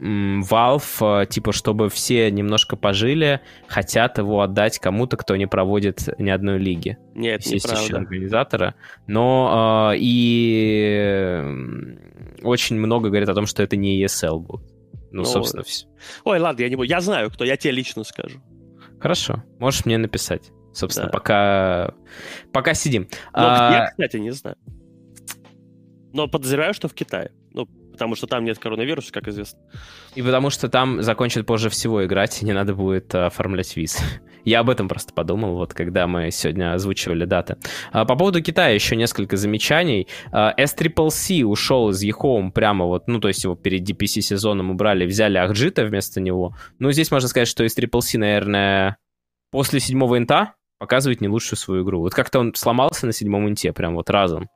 Valve, типа, чтобы все немножко пожили, хотят его отдать кому-то, кто не проводит ни одной лиги. Нет, Есть неправда. еще организатора. Но э, и очень много говорят о том, что это не ESL будет. Ну, ну собственно, все. Ой, ладно, я не буду. Я знаю, кто, я тебе лично скажу. Хорошо, можешь мне написать. Собственно, да. пока, пока сидим. Но а... я, кстати, не знаю. Но подозреваю, что в Китае. Ну, потому что там нет коронавируса, как известно. И потому что там закончат позже всего играть, и не надо будет э, оформлять виз. Я об этом просто подумал, вот когда мы сегодня озвучивали даты. А, по поводу Китая еще несколько замечаний. А, ушел из eHome прямо вот, ну, то есть его перед DPC сезоном убрали, взяли Ахджита вместо него. Ну, здесь можно сказать, что S-Triple-C, наверное, после седьмого инта показывает не лучшую свою игру. Вот как-то он сломался на седьмом инте прям вот разом.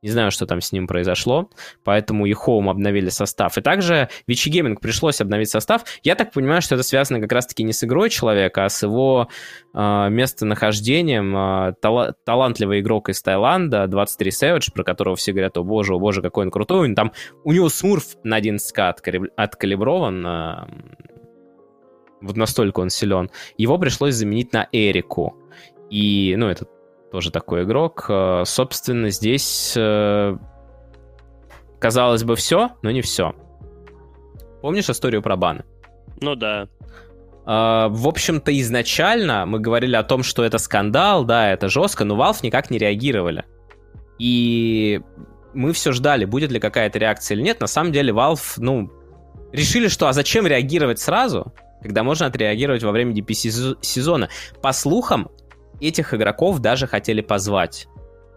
Не знаю, что там с ним произошло, поэтому и Home обновили состав. И также Vichy Gaming пришлось обновить состав. Я так понимаю, что это связано как раз-таки не с игрой человека, а с его э, местонахождением. Э, тала- талантливый игрок из Таиланда, 23 Savage, про которого все говорят, о боже, о боже, какой он крутой. Он там, у него смурф на 11к откалиброван. Э, вот настолько он силен. Его пришлось заменить на Эрику. И, ну, это тоже такой игрок. Э, собственно, здесь, э, казалось бы, все, но не все. Помнишь историю про баны? Ну да. Uh, в общем-то, изначально мы говорили о том, что это скандал, да, это жестко, но Valve никак не реагировали. И мы все ждали, будет ли какая-то реакция или нет. На самом деле Valve, ну, решили, что а зачем реагировать сразу, когда можно отреагировать во время DP сезона. По слухам, этих игроков даже хотели позвать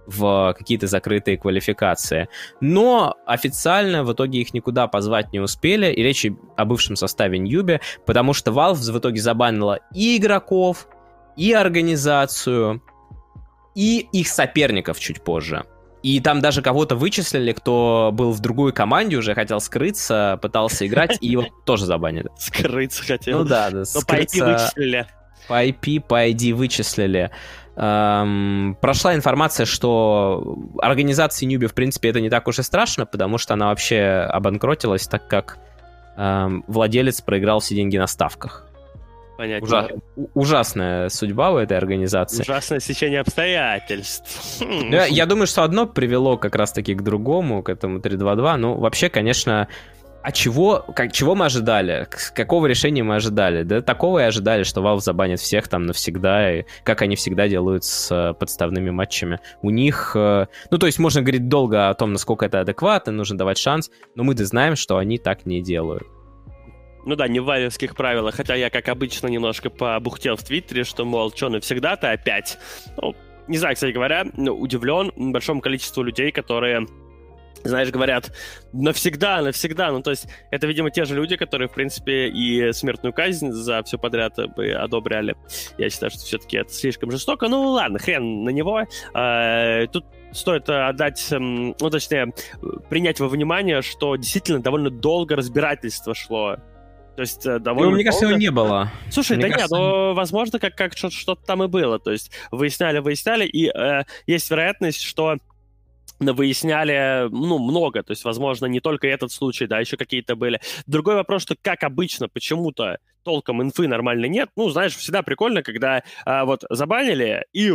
в какие-то закрытые квалификации. Но официально в итоге их никуда позвать не успели, и речь о бывшем составе Ньюби, потому что Valve в итоге забанила и игроков, и организацию, и их соперников чуть позже. И там даже кого-то вычислили, кто был в другой команде уже, хотел скрыться, пытался играть, и его тоже забанили. Скрыться хотел. Ну да, да. Но по IP вычислили. По IP, по ID вычислили. Эм, прошла информация, что организации Ньюби, в принципе, это не так уж и страшно, потому что она вообще обанкротилась, так как эм, владелец проиграл все деньги на ставках. Понятно. Ужа- ужасная судьба у этой организации. Ужасное сечение обстоятельств. Ну, я, я думаю, что одно привело как раз-таки к другому, к этому 3-2-2. Ну, вообще, конечно, а чего, как, чего мы ожидали? Какого решения мы ожидали? Да такого и ожидали, что Valve забанит всех там навсегда, и как они всегда делают с э, подставными матчами. У них... Э, ну, то есть можно говорить долго о том, насколько это адекватно, нужно давать шанс, но мы-то знаем, что они так не делают. Ну да, не в валевских правилах, хотя я, как обычно, немножко побухтел в Твиттере, что, мол, что навсегда-то опять. Ну, не знаю, кстати говоря, удивлен большому количеству людей, которые знаешь, говорят, навсегда, навсегда. Ну, то есть, это, видимо, те же люди, которые, в принципе, и смертную казнь за все подряд бы одобряли. Я считаю, что все-таки это слишком жестоко. Ну, ладно, хрен на него. А, тут стоит отдать, ну, точнее, принять во внимание, что действительно довольно долго разбирательство шло то есть э, довольно. Ну, мне кажется, его не было. Слушай, мне да кажется... нет, но возможно, как, как что-то там и было. То есть выясняли, выясняли, и э, есть вероятность, что выясняли, ну, много, то есть, возможно, не только этот случай, да, еще какие-то были. Другой вопрос, что, как обычно, почему-то толком инфы нормально нет. Ну, знаешь, всегда прикольно, когда а, вот забанили, и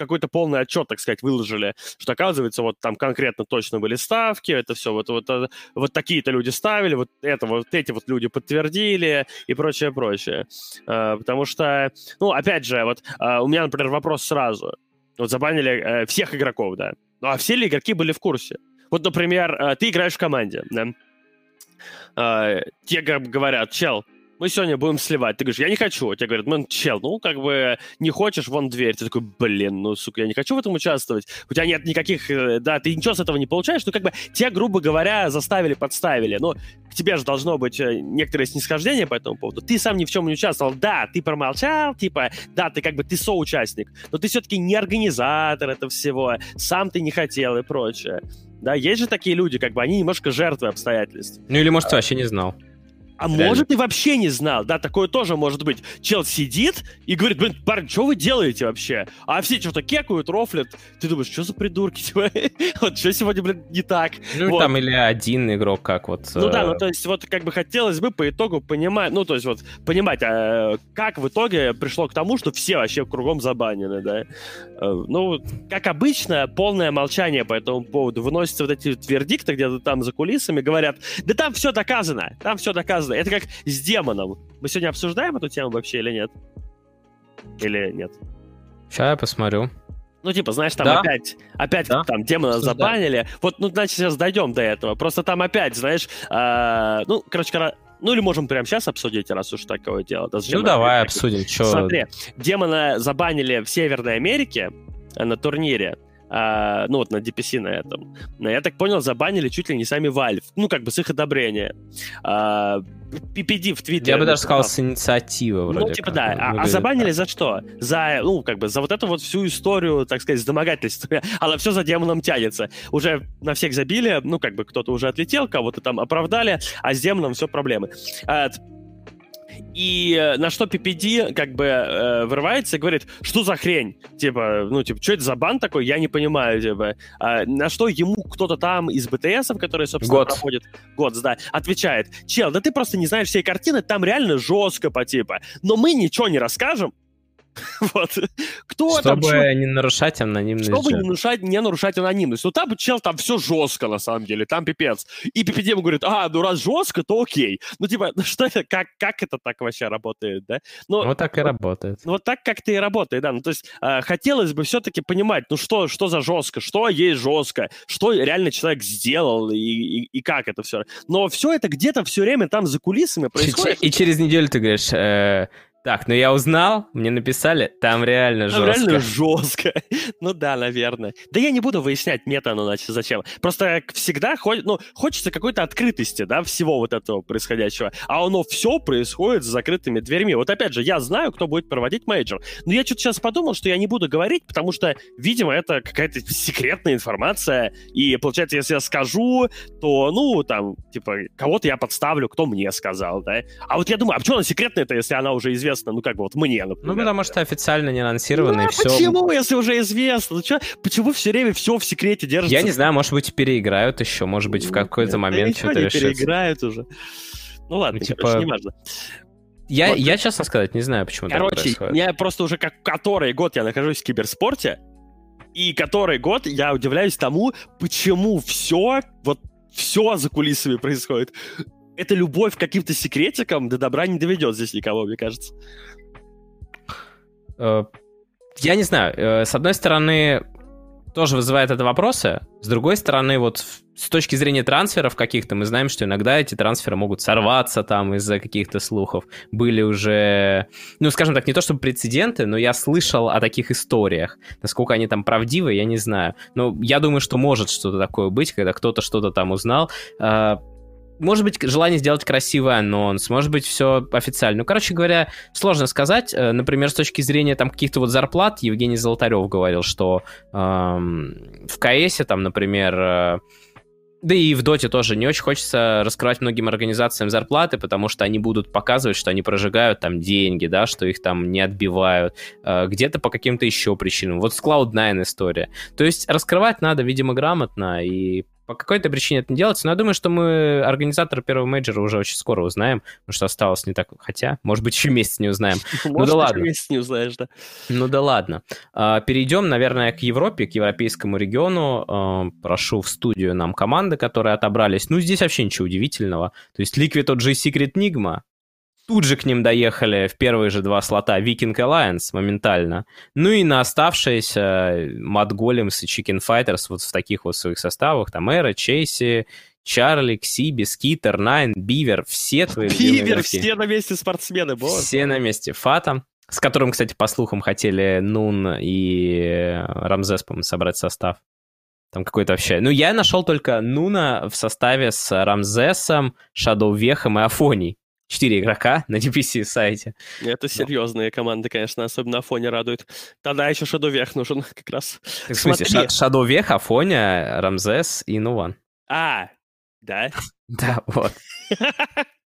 какой-то полный отчет, так сказать, выложили, что, оказывается, вот там конкретно точно были ставки, это все, вот, вот, э, вот такие-то люди ставили, вот это вот эти вот люди подтвердили и прочее, прочее. А, потому что, ну, опять же, вот а, у меня, например, вопрос сразу. Вот забанили э, всех игроков, да, ну, а все ли игроки были в курсе? Вот, например, э, ты играешь в команде, да? Э, те говорят, чел, мы сегодня будем сливать. Ты говоришь, я не хочу. Тебе говорят, ну, чел, ну, как бы не хочешь, вон дверь. Ты такой, блин, ну, сука, я не хочу в этом участвовать. У тебя нет никаких, э, да, ты ничего с этого не получаешь. Ну, как бы тебя, грубо говоря, заставили, подставили. Но к тебе же должно быть э, некоторое снисхождение по этому поводу. Ты сам ни в чем не участвовал. Да, ты промолчал, типа, да, ты как бы, ты соучастник. Но ты все-таки не организатор этого всего. Сам ты не хотел и прочее. Да, есть же такие люди, как бы, они немножко жертвы обстоятельств. Ну, или, может, ты вообще не знал. А Реально. может, и вообще не знал. Да, такое тоже может быть. Чел сидит и говорит, блин, парень, что вы делаете вообще? А все что-то кекают, рофлят. Ты думаешь, что за придурки? Вот что сегодня, блин, не так? Ну, вот. там или один игрок, как вот... Ну да, ну то есть вот как бы хотелось бы по итогу понимать, ну то есть вот понимать, а, как в итоге пришло к тому, что все вообще кругом забанены, да? Э, ну, как обычно, полное молчание по этому поводу. Выносятся вот эти вердикты где-то там за кулисами, говорят, да там все доказано, там все доказано серьезно. Это как с демоном. Мы сегодня обсуждаем эту тему вообще или нет? Или нет? Сейчас я посмотрю. Ну, типа, знаешь, там да? опять, опять да? там демона Обсуждаем. забанили. Вот, ну, значит, сейчас дойдем до этого. Просто там опять, знаешь, э, ну, короче, ну, или можем прямо сейчас обсудить, раз уж такое дело. Да, ну, давай обсудим. Чё... Смотри, демона забанили в Северной Америке э, на турнире а, ну вот на DPC на этом. Я так понял, забанили чуть ли не сами Valve, ну как бы с их одобрения. А, PPD в Твиттере. Я бы даже сказал, с инициативы вроде Ну, типа, да. А, а забанили так. за что? За, ну, как бы, за вот эту вот всю историю, так сказать, с домогательствами. Она все за демоном тянется. Уже на всех забили, ну, как бы, кто-то уже отлетел, кого-то там оправдали, а с демоном все проблемы. А, и э, на что PPD как бы э, вырывается и говорит, что за хрень? Типа, ну, типа, что это за бан такой? Я не понимаю, типа. А, на что ему кто-то там из БТСов, который, собственно, год. проходит... Год, да, отвечает, чел, да ты просто не знаешь всей картины, там реально жестко по типа. Но мы ничего не расскажем, Вот. Кто Чтобы там, не нарушать анонимность. Чтобы не нарушать, не нарушать анонимность. Ну там, чел, там все жестко, на самом деле, там пипец. И PPD говорит, а, ну раз жестко, то окей. Ну типа, ну что это, как, как это так вообще работает, да? Ну, вот так и работает. Вот так как-то и работает, да. Ну то есть э, хотелось бы все-таки понимать, ну что, что за жестко, что есть жестко, что реально человек сделал и, и, и как это все. Но все это где-то все время там за кулисами происходит. И через неделю ты говоришь, э, Так, ну я узнал, мне написали, там реально там жестко. реально жестко. ну да, наверное. Да я не буду выяснять мета, ну значит, зачем. Просто всегда ну, хочется какой-то открытости, да, всего вот этого происходящего. А оно все происходит с закрытыми дверьми. Вот опять же, я знаю, кто будет проводить мейджор. Но я что-то сейчас подумал, что я не буду говорить, потому что, видимо, это какая-то секретная информация. И получается, если я скажу, то, ну, там, типа, кого-то я подставлю, кто мне сказал, да. А вот я думаю, а почему она секретная-то, если она уже известна? Известно, ну как бы вот мне, например. Ну потому что официально не анонсировано, ну, и все. почему, если уже известно? Ну, чё, почему все время все в секрете держится? Я не знаю, может быть, переиграют еще, может быть, в какой-то момент что-то решится. переиграют уже. Ну ладно, ну, типа... короче, неважно. Я, вот. я, честно сказать, не знаю, почему Короче, я просто уже как который год я нахожусь в киберспорте, и который год я удивляюсь тому, почему все, вот все за кулисами происходит эта любовь к каким-то секретикам до добра не доведет здесь никого, мне кажется. Э, я не знаю. Э, с одной стороны, тоже вызывает это вопросы. С другой стороны, вот с точки зрения трансферов каких-то, мы знаем, что иногда эти трансферы могут сорваться там из-за каких-то слухов. Были уже, ну, скажем так, не то чтобы прецеденты, но я слышал о таких историях. Насколько они там правдивы, я не знаю. Но я думаю, что может что-то такое быть, когда кто-то что-то там узнал. Может быть, желание сделать красивый анонс, может быть, все официально. Ну, короче говоря, сложно сказать. Э, например, с точки зрения там каких-то вот зарплат, Евгений Золотарев говорил, что эм, в КСе там, например, э, да и в Доте тоже не очень хочется раскрывать многим организациям зарплаты, потому что они будут показывать, что они прожигают там деньги, да, что их там не отбивают, э, где-то по каким-то еще причинам. Вот с Cloud9 история. То есть раскрывать надо, видимо, грамотно и по какой-то причине это не делается, но я думаю, что мы организатора первого мейджора уже очень скоро узнаем, потому что осталось не так... Хотя, может быть, еще месяц не узнаем. Ну да ладно. месяц не узнаешь, да. Ну да ладно. А, перейдем, наверное, к Европе, к европейскому региону. А, прошу в студию нам команды, которые отобрались. Ну, здесь вообще ничего удивительного. То есть Liquid OG Secret Nigma, Тут же к ним доехали в первые же два слота Viking Alliance моментально. Ну и на оставшиеся Mad Golems и Chicken Fighters вот в таких вот своих составах. Там Эра, Чейси, Чарли, Ксиби, Скитер, Найн, Бивер. Все твои Бивер, все на месте спортсмены, боже. Все на месте. Фата, с которым, кстати, по слухам, хотели Нун и Рамзес, по-моему, собрать состав. Там какой-то вообще... Ну, я нашел только Нуна в составе с Рамзесом, Шадоу Вехом и Афоней. 4 игрока на DPC сайте. Это серьезные команды, конечно, особенно Афоня радует. Тогда еще Шадовех нужен как раз. Так, в смысле, Шадовех, Афоня, Рамзес и Нуван. А, да? Да, вот.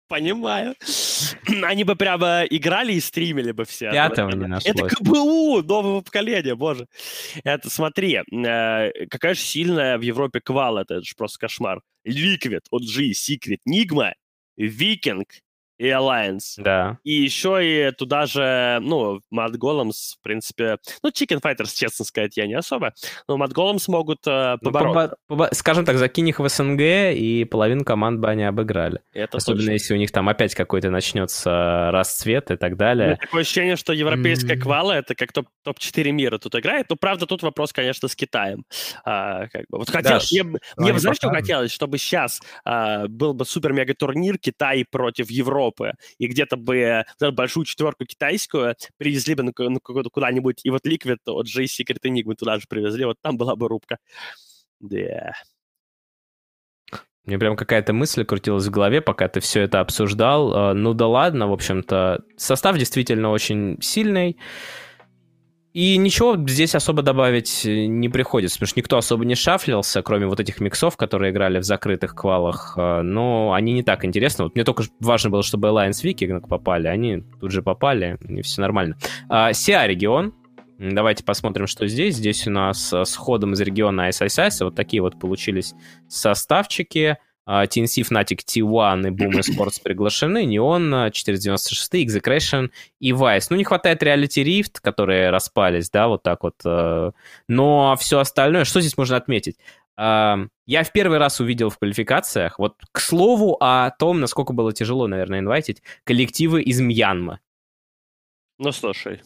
Понимаю. Они бы прямо играли и стримили бы все. Пятого не нашлось. Это КБУ нового поколения, боже. Это, смотри, э, какая же сильная в Европе квал, это же просто кошмар. Liquid, OG, Secret, Nigma, Викинг, и Alliance. Да. И еще и туда же, ну, Mad Golems, в принципе, ну, Chicken Fighters, честно сказать, я не особо, но Mad Golems могут э, ну, побороть. Ну, побо- скажем так, закинь их в СНГ, и половину команд бы они обыграли. Это Особенно точно. если у них там опять какой-то начнется расцвет и так далее. Ну, такое ощущение, что европейская mm-hmm. квала — это как топ- топ-4 мира тут играет. Ну, правда, тут вопрос, конечно, с Китаем. А, как бы. Вот хотел, да, мне, мне знаешь, что хотелось? Чтобы сейчас а, был бы супер-мега-турнир Китай против Европы Европы, и где-то бы большую четверку китайскую привезли бы куда-нибудь, и вот Liquid от J Secret Enigma туда же привезли, вот там была бы рубка. Да. Мне прям какая-то мысль крутилась в голове, пока ты все это обсуждал. А, ну да ладно, в общем-то, состав действительно очень сильный. И ничего здесь особо добавить э, не приходится, потому что никто особо не шафлился, кроме вот этих миксов, которые играли в закрытых квалах, э, но они не так интересны. Вот мне только важно было, чтобы Alliance Viking попали, они тут же попали, и все нормально. Сиа регион, Давайте посмотрим, что здесь. Здесь у нас э, с ходом из региона ISIS вот такие вот получились составчики. TNC, Fnatic, T1 и Boom Esports приглашены, Neon, 496, Execration и Vice. Ну, не хватает Reality Rift, которые распались, да, вот так вот. Э, но все остальное, что здесь можно отметить? Я в первый раз увидел в квалификациях, вот к слову о том, насколько было тяжело, наверное, инвайтить, коллективы из Мьянмы. Ну, слушай,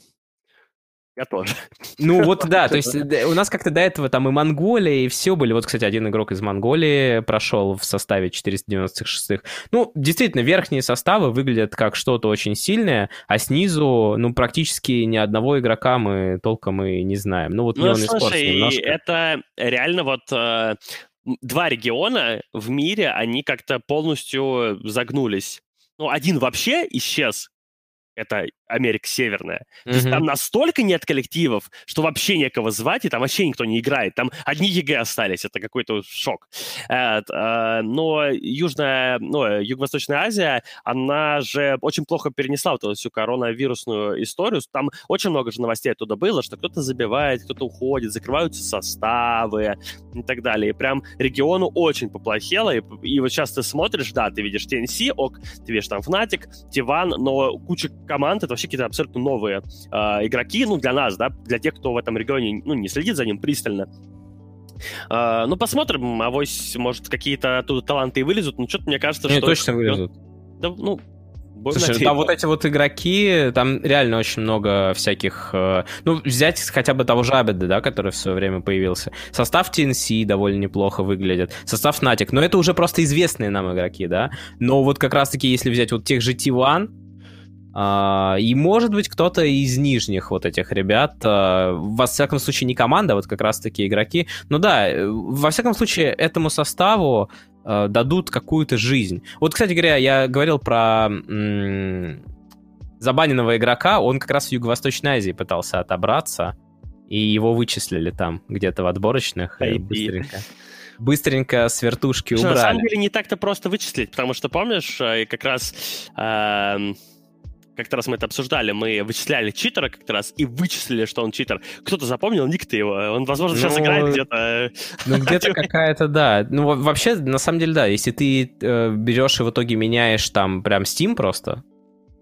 Я тоже. Ну вот да, то есть у нас как-то до этого там и Монголия, и все были. Вот, кстати, один игрок из Монголии прошел в составе 496-х. Ну, действительно, верхние составы выглядят как что-то очень сильное, а снизу, ну, практически ни одного игрока мы толком и не знаем. Ну вот ну, слушай, немножко. это реально вот э, два региона в мире, они как-то полностью загнулись. Ну, один вообще исчез, это Америка Северная. Mm-hmm. То есть там настолько нет коллективов, что вообще некого звать, и там вообще никто не играет. Там одни EG остались, это какой-то шок. Э, но Южная, ну, Юго-Восточная Азия, она же очень плохо перенесла вот эту всю коронавирусную историю. Там очень много же новостей оттуда было, что кто-то забивает, кто-то уходит, закрываются составы и так далее. И прям региону очень поплохело, и, и вот сейчас ты смотришь, да, ты видишь TNC, ок, ты видишь там Fnatic, Тиван, но куча команд, это вообще какие-то абсолютно новые э, игроки, ну, для нас, да, для тех, кто в этом регионе, ну, не следит за ним пристально. Э, ну, посмотрим, авось, может, какие-то оттуда таланты и вылезут, но что-то мне кажется, не, что... точно вылезут. Да, ну, Слушай, там вот эти вот игроки, там реально очень много всяких... Э, ну, взять хотя бы того же Абеда, да, который в свое время появился. Состав TNC довольно неплохо выглядит. Состав Fnatic. Но это уже просто известные нам игроки, да. Но вот как раз-таки, если взять вот тех же T1, Uh, и, может быть, кто-то из нижних вот этих ребят, uh, во всяком случае, не команда, а вот как раз-таки игроки. Ну да, э, во всяком случае, этому составу дадут какую-то жизнь. Вот, кстати говоря, я говорил про м- забаненного игрока, он как раз в Юго-Восточной Азии пытался отобраться, и его вычислили там, где-то в отборочных. И быстренько быстренько с вертушки убрали. На самом деле не так-то просто вычислить, потому что, помнишь, э, как раз э, как-то раз мы это обсуждали, мы вычисляли читера как-то раз и вычислили, что он читер. Кто-то запомнил ник-то его, он, возможно, сейчас ну, играет где-то... Ну, где-то какая-то, да. Ну, вообще, на самом деле, да, если ты э, берешь и в итоге меняешь там прям Steam просто,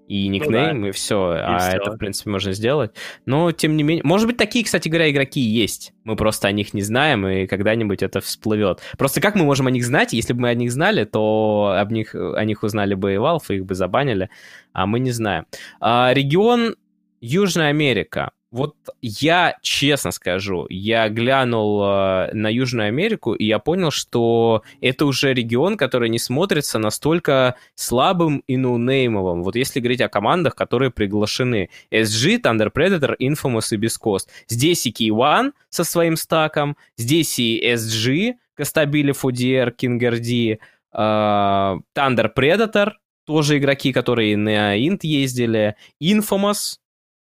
и никнейм, ну, да. и все. И а все. это, в принципе, можно сделать. Но, тем не менее... Может быть, такие, кстати говоря, игроки есть. Мы просто о них не знаем, и когда-нибудь это всплывет. Просто как мы можем о них знать? Если бы мы о них знали, то об них, о них узнали бы и Valve, и их бы забанили, а мы не знаем. А, регион Южная Америка. Вот я честно скажу, я глянул э, на Южную Америку, и я понял, что это уже регион, который не смотрится настолько слабым и ноунеймовым. Вот если говорить о командах, которые приглашены. SG, Thunder Predator, Infamous и Бескост. Здесь и K1 со своим стаком, здесь и SG, Костабили, Фудиер, Кингерди, э, Thunder Predator, тоже игроки, которые на Инт ездили, Infamous,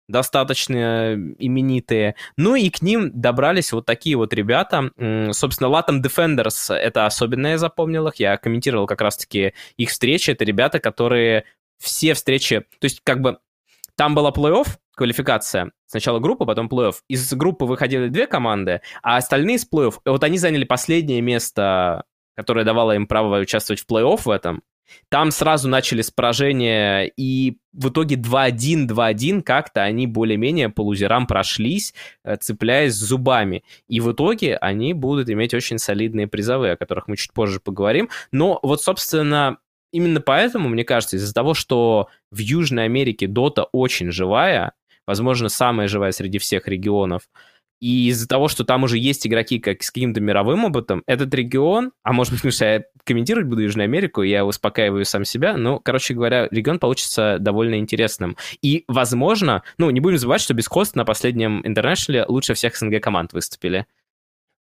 достаточно именитые. Ну и к ним добрались вот такие вот ребята. Собственно, Latam Defenders — это особенно я запомнил их. Я комментировал как раз-таки их встречи. Это ребята, которые все встречи... То есть как бы там была плей-офф, квалификация. Сначала группа, потом плей-офф. Из группы выходили две команды, а остальные из плей-офф... Вот они заняли последнее место которое давало им право участвовать в плей-офф в этом, там сразу начали с поражения, и в итоге 2-1, 2-1 как-то они более-менее по лузерам прошлись, э, цепляясь зубами. И в итоге они будут иметь очень солидные призовые, о которых мы чуть позже поговорим. Но вот, собственно, именно поэтому, мне кажется, из-за того, что в Южной Америке Дота очень живая, возможно, самая живая среди всех регионов, и из-за того, что там уже есть игроки как с каким-то мировым опытом, этот регион, а может быть, потому что я комментировать буду Южную Америку, я успокаиваю сам себя, но, короче говоря, регион получится довольно интересным. И, возможно, ну, не будем забывать, что без Кост на последнем интернешнале лучше всех СНГ команд выступили.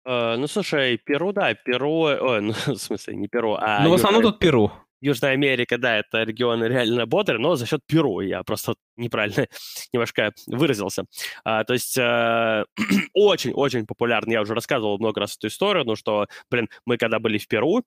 Uh, ну, слушай, Перу, да, Перу... Ой, ну, в смысле, не Перу, а... Ну, в основном тут Перу. Южная Америка, да, это регион реально бодрый, но за счет Перу я просто неправильно немножко выразился. А, то есть очень-очень э, популярный, я уже рассказывал много раз эту историю, ну что, блин, мы когда были в Перу,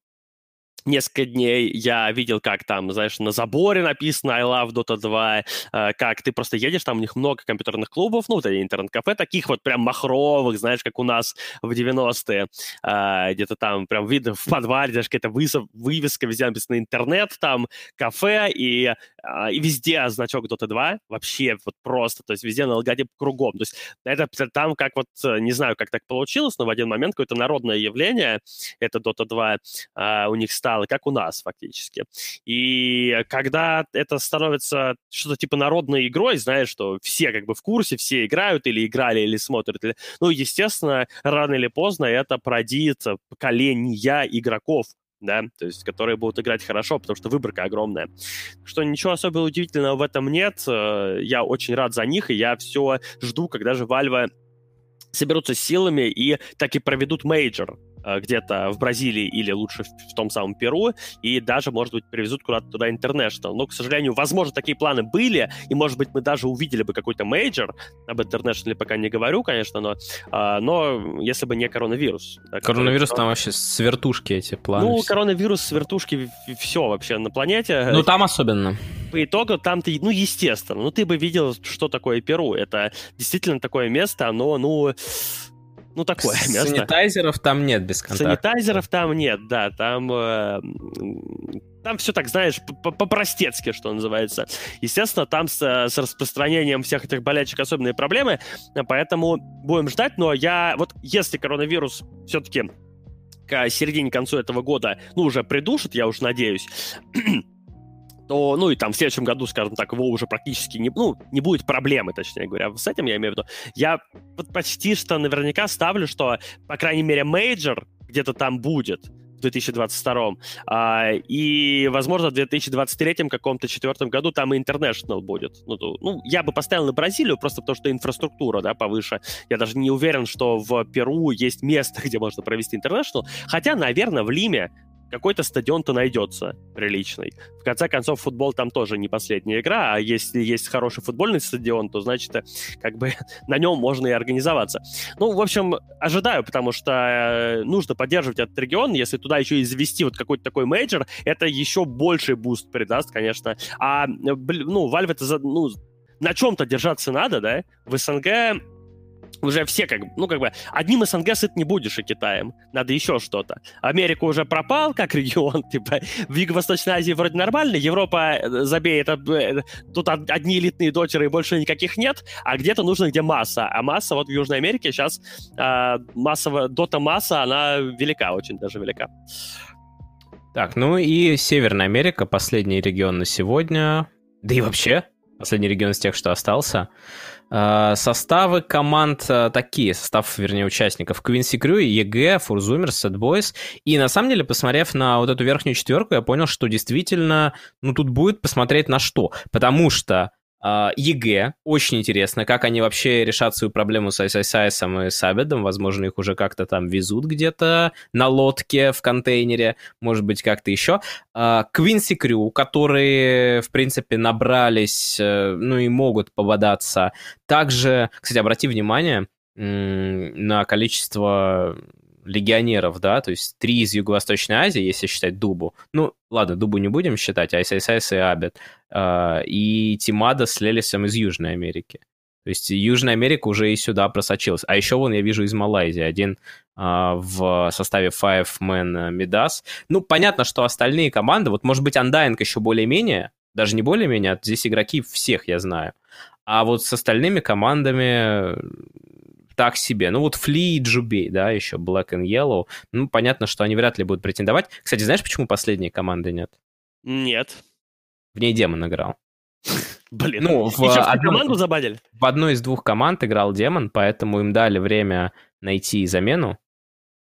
несколько дней. Я видел, как там, знаешь, на заборе написано I love Dota 2, э, как ты просто едешь, там у них много компьютерных клубов, ну, вот интернет-кафе, таких вот прям махровых, знаешь, как у нас в 90-е, э, где-то там прям видно в подвале, даже какая-то вывеска, везде написано интернет, там кафе, и, э, и везде значок Dota 2, вообще вот просто, то есть везде на логотип кругом, то есть это там как вот, не знаю, как так получилось, но в один момент какое-то народное явление, это Dota 2, у них стало каналы, как у нас фактически. И когда это становится что-то типа народной игрой, знаешь, что все как бы в курсе, все играют или играли, или смотрят, или... ну, естественно, рано или поздно это породит поколения игроков, да, то есть которые будут играть хорошо, потому что выборка огромная. Что ничего особо удивительного в этом нет. Э, я очень рад за них, и я все жду, когда же Valve соберутся силами и так и проведут мейджор. Э, где-то в Бразилии или лучше в том самом Перу, и даже, может быть, привезут куда-то туда International. Но, к сожалению, возможно, такие планы были, и, может быть, мы даже увидели бы какой-то мейджор, об International пока не говорю, конечно, но, а, но если бы не коронавирус. Коронавирус который... там вообще с вертушки эти планы. Ну, все. коронавирус с вертушки все вообще на планете. Ну, там особенно. По итогу там ты, ну, естественно, ну, ты бы видел, что такое Перу. Это действительно такое место, оно, ну, ну, такое место. Санитайзеров там нет без контакта. Санитайзеров там нет, да, там... Э, там все так, знаешь, по-простецки, что называется. Естественно, там с, с распространением всех этих болячек особенные проблемы, поэтому будем ждать, но я... Вот если коронавирус все-таки к середине, концу этого года, ну, уже придушит, я уж надеюсь, то, ну, и там в следующем году, скажем так, его уже практически не, ну, не будет проблемы, точнее говоря. С этим я имею в виду. Я почти что наверняка ставлю, что, по крайней мере, мейджор где-то там будет в 2022. А, и, возможно, в 2023 каком-то четвертом году там и International будет. Ну, ну, я бы поставил на Бразилию, просто потому что инфраструктура, да, повыше. Я даже не уверен, что в Перу есть место, где можно провести International. Хотя, наверное, в Лиме какой-то стадион-то найдется приличный. В конце концов, футбол там тоже не последняя игра, а если есть хороший футбольный стадион, то, значит, э, как бы на нем можно и организоваться. Ну, в общем, ожидаю, потому что э, нужно поддерживать этот регион. Если туда еще и завести вот какой-то такой мейджор, это еще больший буст придаст, конечно. А, ну, Valve это, ну, на чем-то держаться надо, да? В СНГ уже все как ну как бы одним СНГ сыт не будешь и Китаем, надо еще что-то. Америка уже пропал как регион, типа в Юго-Восточной Азии вроде нормально, Европа э, забей, это, э, тут одни элитные дотеры и больше никаких нет, а где-то нужно, где масса, а масса вот в Южной Америке сейчас э, массовая дота масса, она велика, очень даже велика. Так, ну и Северная Америка, последний регион на сегодня, да и вообще последний регион из тех, что остался. Э, составы команд э, такие, состав, вернее, участников. Quincy Crew, EG, Фурзумер, Boys. И на самом деле, посмотрев на вот эту верхнюю четверку, я понял, что действительно, ну, тут будет посмотреть на что. Потому что EG, очень интересно, как они вообще решат свою проблему с iceiceice и с Абедом, возможно, их уже как-то там везут где-то на лодке, в контейнере, может быть, как-то еще. Квинси uh, Крю, которые, в принципе, набрались, uh, ну и могут пободаться. Также, кстати, обрати внимание на количество легионеров, да, то есть три из Юго-Восточной Азии, если считать Дубу. Ну, ладно, Дубу не будем считать, а ISIS и Абет. А, и Тимада с Лелисом из Южной Америки. То есть Южная Америка уже и сюда просочилась. А еще вон я вижу из Малайзии один а, в составе Five Man Midas. Ну, понятно, что остальные команды, вот может быть Undying еще более-менее, даже не более-менее, а здесь игроки всех я знаю. А вот с остальными командами так себе. Ну вот Фли и Джубей, да, еще Black and Yellow. Ну, понятно, что они вряд ли будут претендовать. Кстати, знаешь, почему последней команды нет? Нет. В ней Демон играл. Блин, ну, в, одну, команду забадили? В одной из двух команд играл Демон, поэтому им дали время найти замену.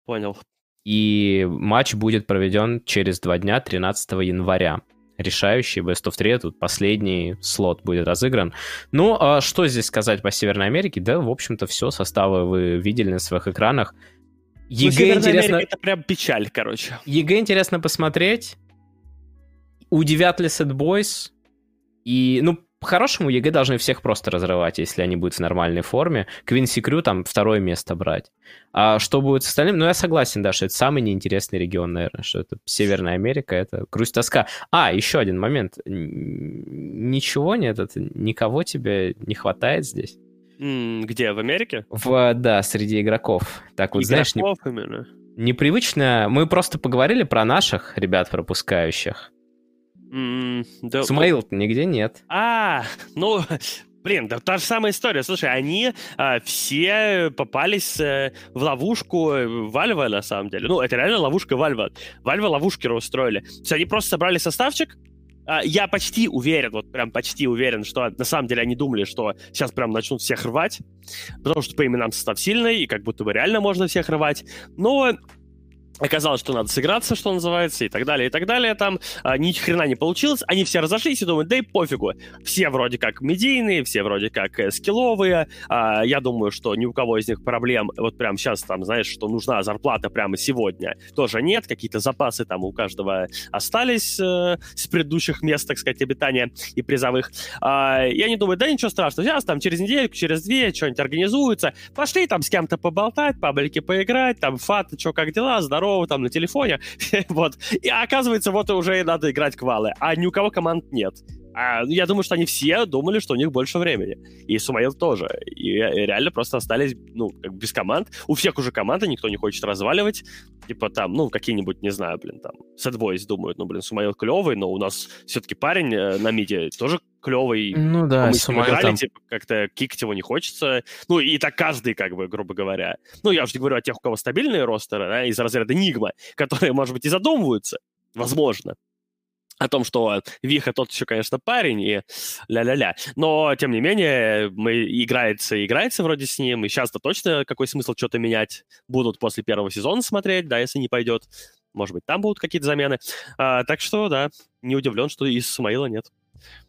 Понял. И матч будет проведен через два дня, 13 января решающий Best of 3, тут последний слот будет разыгран. Ну, а что здесь сказать по Северной Америке? Да, в общем-то, все, составы вы видели на своих экранах. EG ну, интересно... это прям печаль, короче. EG интересно посмотреть. Удивят ли Sad Boys? И, ну, по-хорошему, EG должны всех просто разрывать, если они будут в нормальной форме. Quincy Crew там второе место брать. А что будет с остальным? Ну, я согласен, да, что это самый неинтересный регион, наверное, что это Северная Америка, это грусть-тоска. А, еще один момент. Ничего нет, это никого тебе не хватает здесь? Где, в Америке? В, да, среди игроков. Так вот, игроков знаешь, не... именно? непривычно. Мы просто поговорили про наших ребят пропускающих. Mm, да, Смаил нигде нет. А, ну, Блин, да та же самая история. Слушай, они а, все попались а, в ловушку Вальва, на самом деле. Ну, это реально ловушка Вальва. Вальва ловушки устроили. То есть они просто собрали составчик, а, я почти уверен, вот прям почти уверен, что на самом деле они думали, что сейчас прям начнут всех рвать, потому что по именам состав сильный, и как будто бы реально можно всех рвать. Но Оказалось, что надо сыграться, что называется, и так далее, и так далее. Там а, ни хрена не получилось. Они все разошлись и думают, да и пофигу. Все вроде как медийные, все вроде как э, скилловые. А, я думаю, что ни у кого из них проблем вот прямо сейчас там, знаешь, что нужна зарплата прямо сегодня. Тоже нет. Какие-то запасы там у каждого остались э, с предыдущих мест, так сказать, обитания и призовых. А, я не думаю, да ничего страшного. Сейчас там через неделю, через две что-нибудь организуется. Пошли там с кем-то поболтать, паблики поиграть, там фаты, что, как дела, здорово здорово, там, на телефоне, вот. И оказывается, вот уже надо играть квалы, а ни у кого команд нет. А, я думаю, что они все думали, что у них больше времени. И Сумаил тоже. И, реально просто остались, ну, как без команд. У всех уже команды, никто не хочет разваливать. Типа там, ну, какие-нибудь, не знаю, блин, там, Boys думают, ну, блин, Сумаил клевый, но у нас все-таки парень э, на миде тоже клевый. Ну да, мы с ним играли, там... типа, как-то кикать его не хочется. Ну, и так каждый, как бы, грубо говоря. Ну, я уже не говорю о тех, у кого стабильные ростеры, да, из разряда Нигма, которые, может быть, и задумываются, возможно о том, что Виха тот еще, конечно, парень, и ля-ля-ля. Но, тем не менее, мы играется и играется вроде с ним, и сейчас-то точно какой смысл что-то менять будут после первого сезона смотреть, да, если не пойдет. Может быть, там будут какие-то замены. А, так что, да, не удивлен, что из Самаила нет.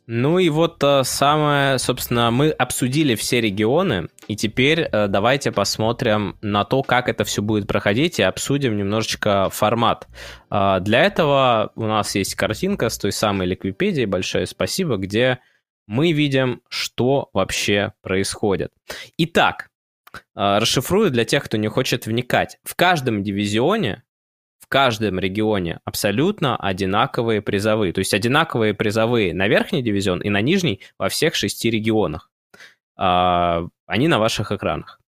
Ну и вот э, самое, собственно, мы обсудили все регионы, и теперь э, давайте посмотрим на то, как это все будет проходить, и обсудим немножечко формат. Э, для этого у нас есть картинка с той самой Ликвипедией, большое спасибо, где мы видим, что вообще происходит. Итак, расшифрую для тех, кто не хочет вникать. В каждом дивизионе в каждом регионе абсолютно одинаковые призовые. То есть одинаковые призовые на верхний дивизион и на нижний во всех шести регионах. А, они на ваших экранах.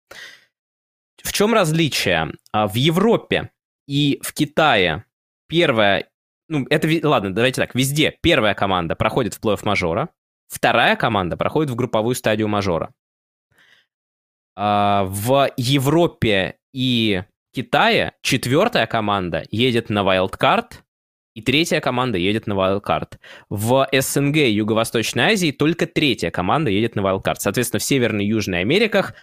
В чем различие? А, в Европе и в Китае первая... Ну, это... Ладно, давайте так. Везде первая команда проходит в плей-офф мажора, вторая команда проходит в групповую стадию мажора. А, в Европе и Китае четвертая команда едет на вайлдкарт, и третья команда едет на вайлдкарт. В СНГ и Юго-Восточной Азии только третья команда едет на вайлдкарт. Соответственно, в Северной и Южной Америках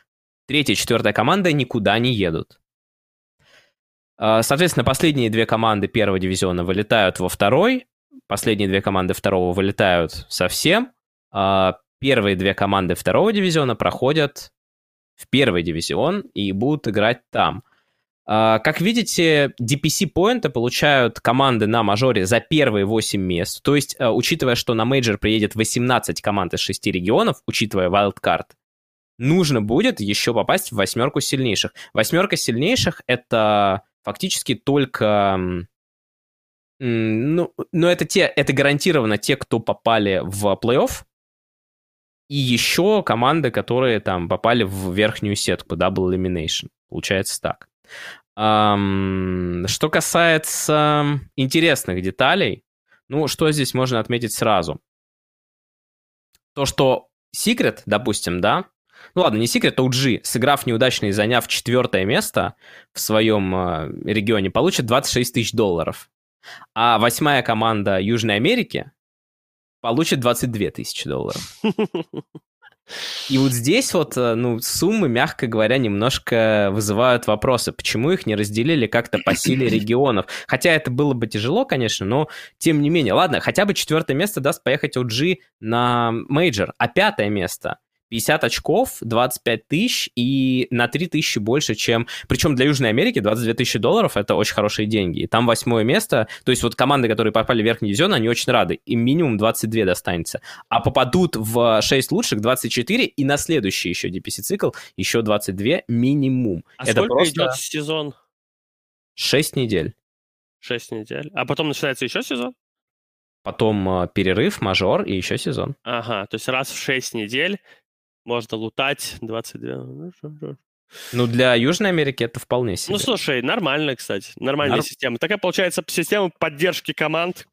третья и четвертая команда никуда не едут. А, соответственно, последние две команды первого дивизиона вылетают во второй, последние две команды второго вылетают совсем, а первые две команды второго дивизиона проходят в первый дивизион и будут играть там – как видите, DPC-поинты получают команды на мажоре за первые 8 мест. То есть, а, учитывая, что на мейджор приедет 18 команд из 6 регионов, учитывая wildcard, нужно будет еще попасть в восьмерку сильнейших. Восьмерка сильнейших — это фактически только... Ну, но это, те, это гарантированно те, кто попали в плей-офф, и еще команды, которые там попали в верхнюю сетку, Double Elimination. Получается так. Что касается интересных деталей, ну, что здесь можно отметить сразу? То, что Secret, допустим, да, ну ладно, не Secret, а OG, сыграв неудачно и заняв четвертое место в своем э, регионе, получит 26 тысяч долларов. А восьмая команда Южной Америки получит 22 тысячи долларов. И вот здесь вот, э, ну, суммы, мягко говоря, немножко вызывают вопросы. Почему их не разделили как-то по силе регионов? Хотя это было бы тяжело, конечно, но тем не менее. Ладно, хотя бы четвертое место даст поехать OG на мейджор, а пятое место 50 очков, 25 тысяч и на 3 тысячи больше, чем... Причем для Южной Америки 22 тысячи долларов — это очень хорошие деньги. И там восьмое место, то есть вот команды, которые попали в верхний дивизион, они очень рады. Им минимум 22 достанется. А попадут в 6 лучших 24, и на следующий еще DPC-цикл еще 22 минимум. А это сколько просто... идет сезон? 6 недель. 6 недель. А потом начинается еще сезон? Потом э, перерыв, мажор и еще сезон. Ага, то есть раз в 6 недель можно лутать 22. Ну, для Южной Америки это вполне ну, себе. Ну, слушай, нормально, кстати. Нормальная Нар... система. Такая, получается, система поддержки команд.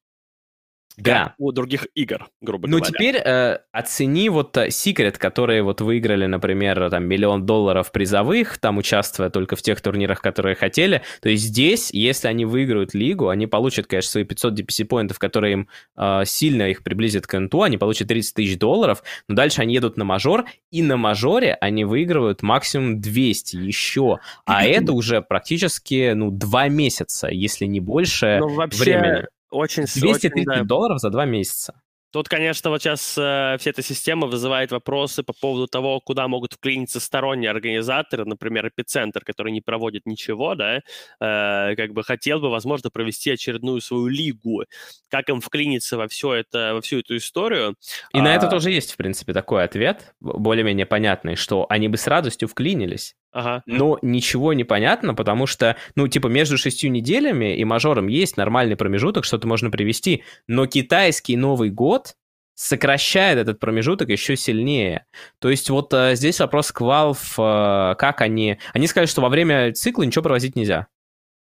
Да. у других игр, грубо ну, говоря. Ну, теперь э, оцени вот э, Secret, которые вот выиграли, например, там, миллион долларов призовых, там, участвуя только в тех турнирах, которые хотели. То есть здесь, если они выиграют лигу, они получат, конечно, свои 500 DPC-поинтов, которые им э, сильно их приблизят к НТУ, они получат 30 тысяч долларов, но дальше они едут на мажор, и на мажоре они выигрывают максимум 200 еще. А это уже практически, ну, два месяца, если не больше ну, вообще... времени. Очень 230 очень, да. долларов за два месяца. Тут, конечно, вот сейчас э, вся эта система вызывает вопросы по поводу того, куда могут вклиниться сторонние организаторы, например, Эпицентр, который не проводит ничего, да, э, как бы хотел бы, возможно, провести очередную свою лигу. Как им вклиниться во все это, во всю эту историю? И а... на это тоже есть, в принципе, такой ответ, более-менее понятный, что они бы с радостью вклинились. Ага. Но ничего не понятно, потому что, ну, типа, между шестью неделями и мажором есть нормальный промежуток, что-то можно привести. Но китайский Новый год сокращает этот промежуток еще сильнее. То есть вот э, здесь вопрос к Valve, э, как они... Они сказали, что во время цикла ничего проводить нельзя.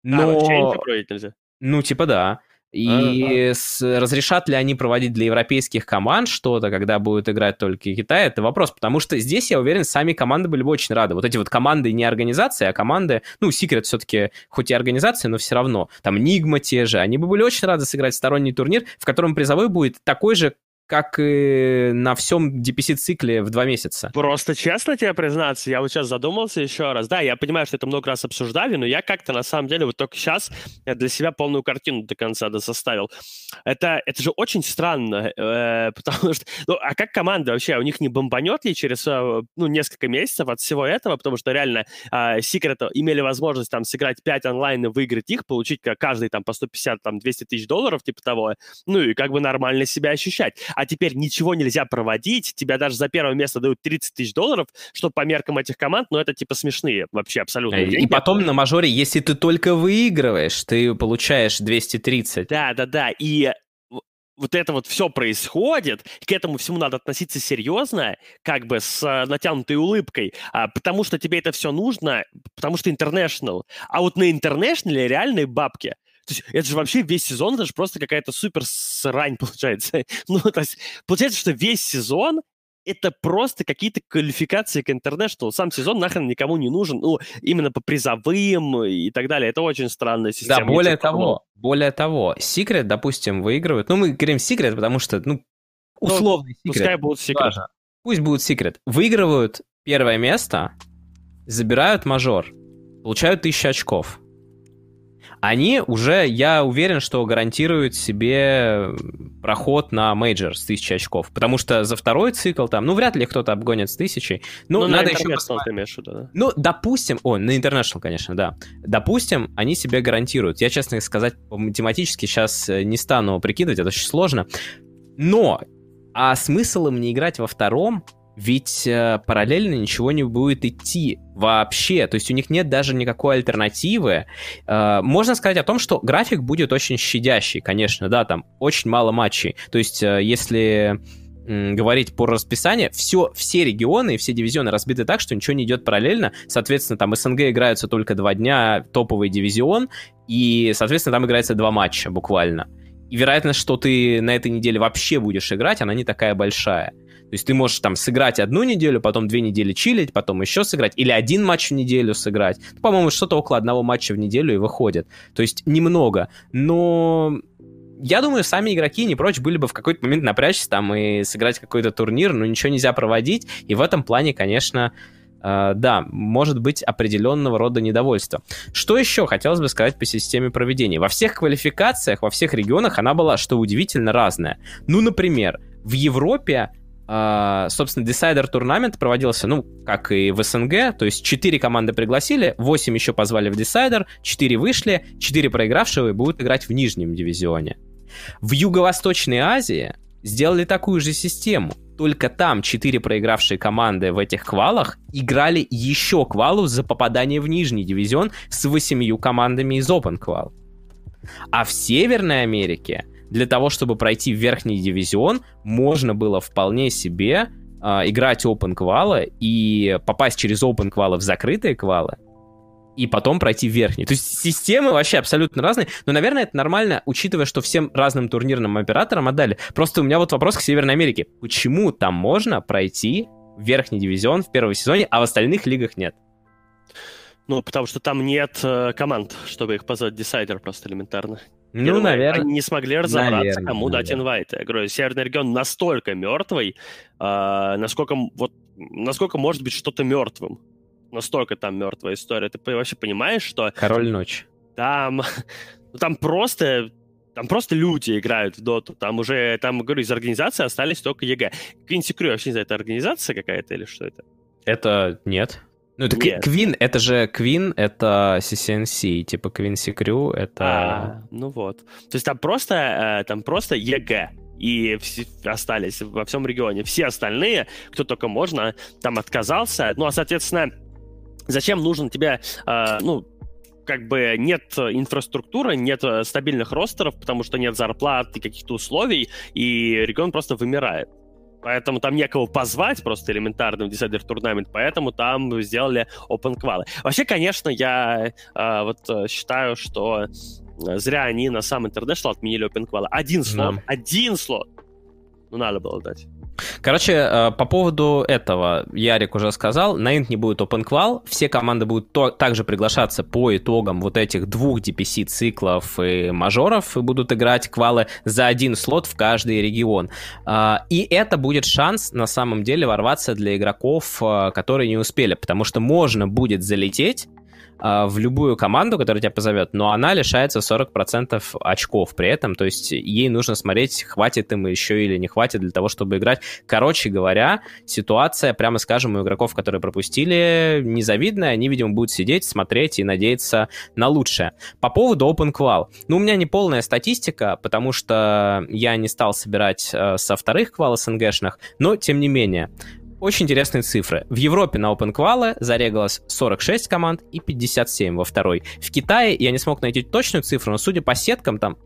Но... А, вообще ничего проводить нельзя? Ну, типа да. И с, разрешат ли они проводить для европейских команд что-то, когда будут играть только Китай, это вопрос, потому что здесь, я уверен, сами команды были бы очень рады. Вот эти вот команды не организации, а команды, ну, Secret все-таки хоть и организация, но все равно, там Нигма те же, они бы были очень рады сыграть сторонний турнир, в котором призовой будет такой же, как и на всем DPC-цикле в два месяца. Просто честно тебе признаться, я вот сейчас задумался еще раз. Да, я понимаю, что это много раз обсуждали, но я как-то на самом деле вот только сейчас для себя полную картину до конца досоставил. Это, это же очень странно, э, потому что... Ну, а как команда вообще? У них не бомбанет ли через э, ну, несколько месяцев от всего этого? Потому что реально э, Secret имели возможность там сыграть 5 онлайн и выиграть их, получить каждый там по 150-200 там, тысяч долларов, типа того, ну и как бы нормально себя ощущать а теперь ничего нельзя проводить, тебя даже за первое место дают 30 тысяч долларов, что по меркам этих команд, ну, это типа смешные вообще абсолютно. И, и потом на мажоре, если ты только выигрываешь, ты получаешь 230. Да, да, да, и вот это вот все происходит, к этому всему надо относиться серьезно, как бы с э, натянутой улыбкой, а, потому что тебе это все нужно, потому что international. А вот на international реальные бабки. То есть это же вообще весь сезон, это же просто какая-то супер срань получается. ну, то есть получается, что весь сезон это просто какие-то квалификации к International. Сам сезон нахрен никому не нужен. Ну, именно по призовым и так далее. Это очень странная система. Да, более того, более того, Secret, допустим, выигрывают. Ну, мы говорим Secret, потому что, ну, ну условный ну, Secret. Пускай будут Secret. Важно. Пусть будут Secret. Выигрывают первое место, забирают мажор, получают тысячу очков они уже, я уверен, что гарантируют себе проход на мейджор с 1000 очков. Потому что за второй цикл там, ну, вряд ли кто-то обгонит с тысячей. Ну, ну надо еще посмотреть. Да? Ну, допустим, о, на International, конечно, да. Допустим, они себе гарантируют. Я, честно сказать, математически сейчас э, не стану прикидывать, это очень сложно. Но, а смысл им не играть во втором, ведь э, параллельно ничего не будет идти вообще. То есть у них нет даже никакой альтернативы. Э, можно сказать о том, что график будет очень щадящий, конечно, да, там очень мало матчей. То есть э, если говорить по расписанию, все, все регионы и все дивизионы разбиты так, что ничего не идет параллельно. Соответственно, там СНГ играются только два дня, топовый дивизион, и, соответственно, там играется два матча буквально. И вероятность, что ты на этой неделе вообще будешь играть, она не такая большая. То есть ты можешь там сыграть одну неделю, потом две недели чилить, потом еще сыграть, или один матч в неделю сыграть. Ну, по-моему, что-то около одного матча в неделю и выходит. То есть немного. Но я думаю, сами игроки не прочь были бы в какой-то момент напрячься там и сыграть какой-то турнир, но ничего нельзя проводить. И в этом плане, конечно, Uh, да, может быть определенного рода недовольство. Что еще хотелось бы сказать по системе проведения? Во всех квалификациях, во всех регионах она была, что удивительно, разная. Ну, например, в Европе Uh, собственно, Decider турнамент проводился, ну, как и в СНГ, то есть 4 команды пригласили, 8 еще позвали в Decider, 4 вышли, 4 проигравшие будут играть в нижнем дивизионе. В Юго-Восточной Азии сделали такую же систему, только там 4 проигравшие команды в этих квалах играли еще квалу за попадание в нижний дивизион с 8 командами из Open Qual. А в Северной Америке для того, чтобы пройти в верхний дивизион, можно было вполне себе э, играть open квалы и попасть через open квалы в закрытые квалы, и потом пройти верхний. То есть системы вообще абсолютно разные, но, наверное, это нормально, учитывая, что всем разным турнирным операторам отдали. Просто у меня вот вопрос к Северной Америке. Почему там можно пройти верхний дивизион в первом сезоне, а в остальных лигах нет? Ну, потому что там нет э, команд, чтобы их позвать decider просто элементарно. Ну, наверное. Они не смогли разобраться, наверное, кому наверное. дать invite. Я говорю, Северный регион настолько мертвый, э, насколько, вот, насколько может быть что-то мертвым. Настолько там мертвая история. Ты вообще понимаешь, что... Король ночи. Там, ну, там просто там просто люди играют в доту. Там уже, там, говорю, из организации остались только EG. Quincy Crew, вообще не знаю, это организация какая-то или что это? Это нет. Ну, это Quinn, это же Quinn, это CCnC, типа Quincy Crew, это... А, ну вот. То есть там просто, э, там просто EG и все остались во всем регионе. Все остальные, кто только можно, там отказался. Ну, а, соответственно, зачем нужен тебе, э, ну, как бы нет инфраструктуры, нет стабильных ростеров, потому что нет зарплат и каких-то условий, и регион просто вымирает. Поэтому там некого позвать просто элементарно в Decider Tournament, поэтому там сделали open квалы. Вообще, конечно, я э, вот э, считаю, что зря они на сам International отменили open квалы. Один слот, да. один слот. Ну, надо было дать. Короче, э, по поводу этого, Ярик уже сказал, на Int не будет open qual, все команды будут то, также приглашаться по итогам вот этих двух DPC-циклов и мажоров и будут играть квалы за один слот в каждый регион. А, и это будет шанс на самом деле ворваться для игроков, э, которые не успели, потому что можно будет залететь в любую команду, которая тебя позовет, но она лишается 40% очков при этом, то есть ей нужно смотреть, хватит им еще или не хватит для того, чтобы играть. Короче говоря, ситуация, прямо скажем, у игроков, которые пропустили, незавидная, они, видимо, будут сидеть, смотреть и надеяться на лучшее. По поводу Open Qual. Ну, у меня не полная статистика, потому что я не стал собирать э, со вторых квал СНГшных, но, тем не менее, очень интересные цифры. В Европе на OpenQual зарегалось 46 команд и 57 во второй. В Китае я не смог найти точную цифру, но судя по сеткам, там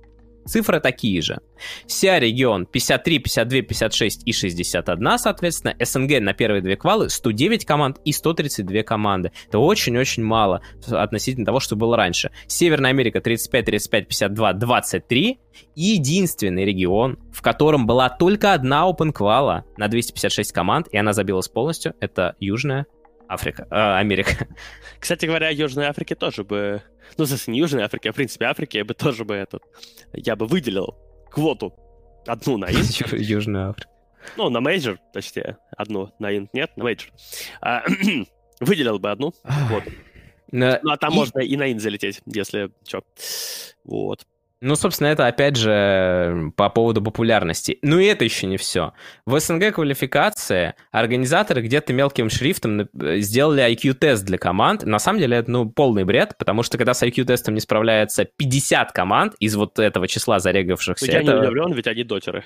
Цифры такие же. СИА регион 53, 52, 56 и 61, соответственно. СНГ на первые две квалы 109 команд и 132 команды. Это очень-очень мало относительно того, что было раньше. Северная Америка 35, 35, 52, 23. И единственный регион, в котором была только одна open квала на 256 команд, и она забилась полностью, это Южная Африка, э, Америка. Кстати говоря, Южной Африке тоже бы... Ну, в не Южной Африке, а в принципе Африке я бы тоже бы этот... Я бы выделил квоту одну на инт. Южная Африка. Ну, на мейджор, точнее, одну на инт нет, на мейджор. А, выделил бы одну квоту. Ну, а там можно и на инт залететь, если что. Вот. Ну, собственно, это опять же по поводу популярности. Ну и это еще не все. В СНГ квалификации организаторы где-то мелким шрифтом сделали IQ-тест для команд. На самом деле это ну, полный бред, потому что когда с IQ-тестом не справляется 50 команд из вот этого числа зарегавшихся... Я это... не удивлен, ведь они дотеры.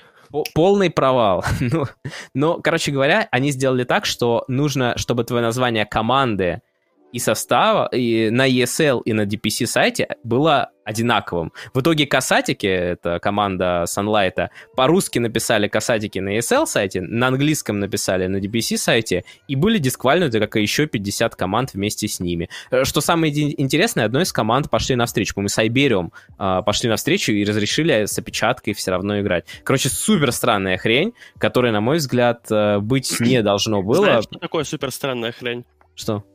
Полный провал. ну, но, короче говоря, они сделали так, что нужно, чтобы твое название команды и состава и на ESL и на DPC сайте было одинаковым. В итоге касатики, это команда Sunlight, по-русски написали касатики на ESL сайте, на английском написали на DPC сайте, и были дисквалинуты, как и еще 50 команд вместе с ними. Э, что самое интересное, одной из команд пошли навстречу, по-моему, с Iberium э, пошли навстречу и разрешили с опечаткой все равно играть. Короче, супер странная хрень, которая, на мой взгляд, э, быть не должно было. Знаешь, что такое супер странная хрень? Что?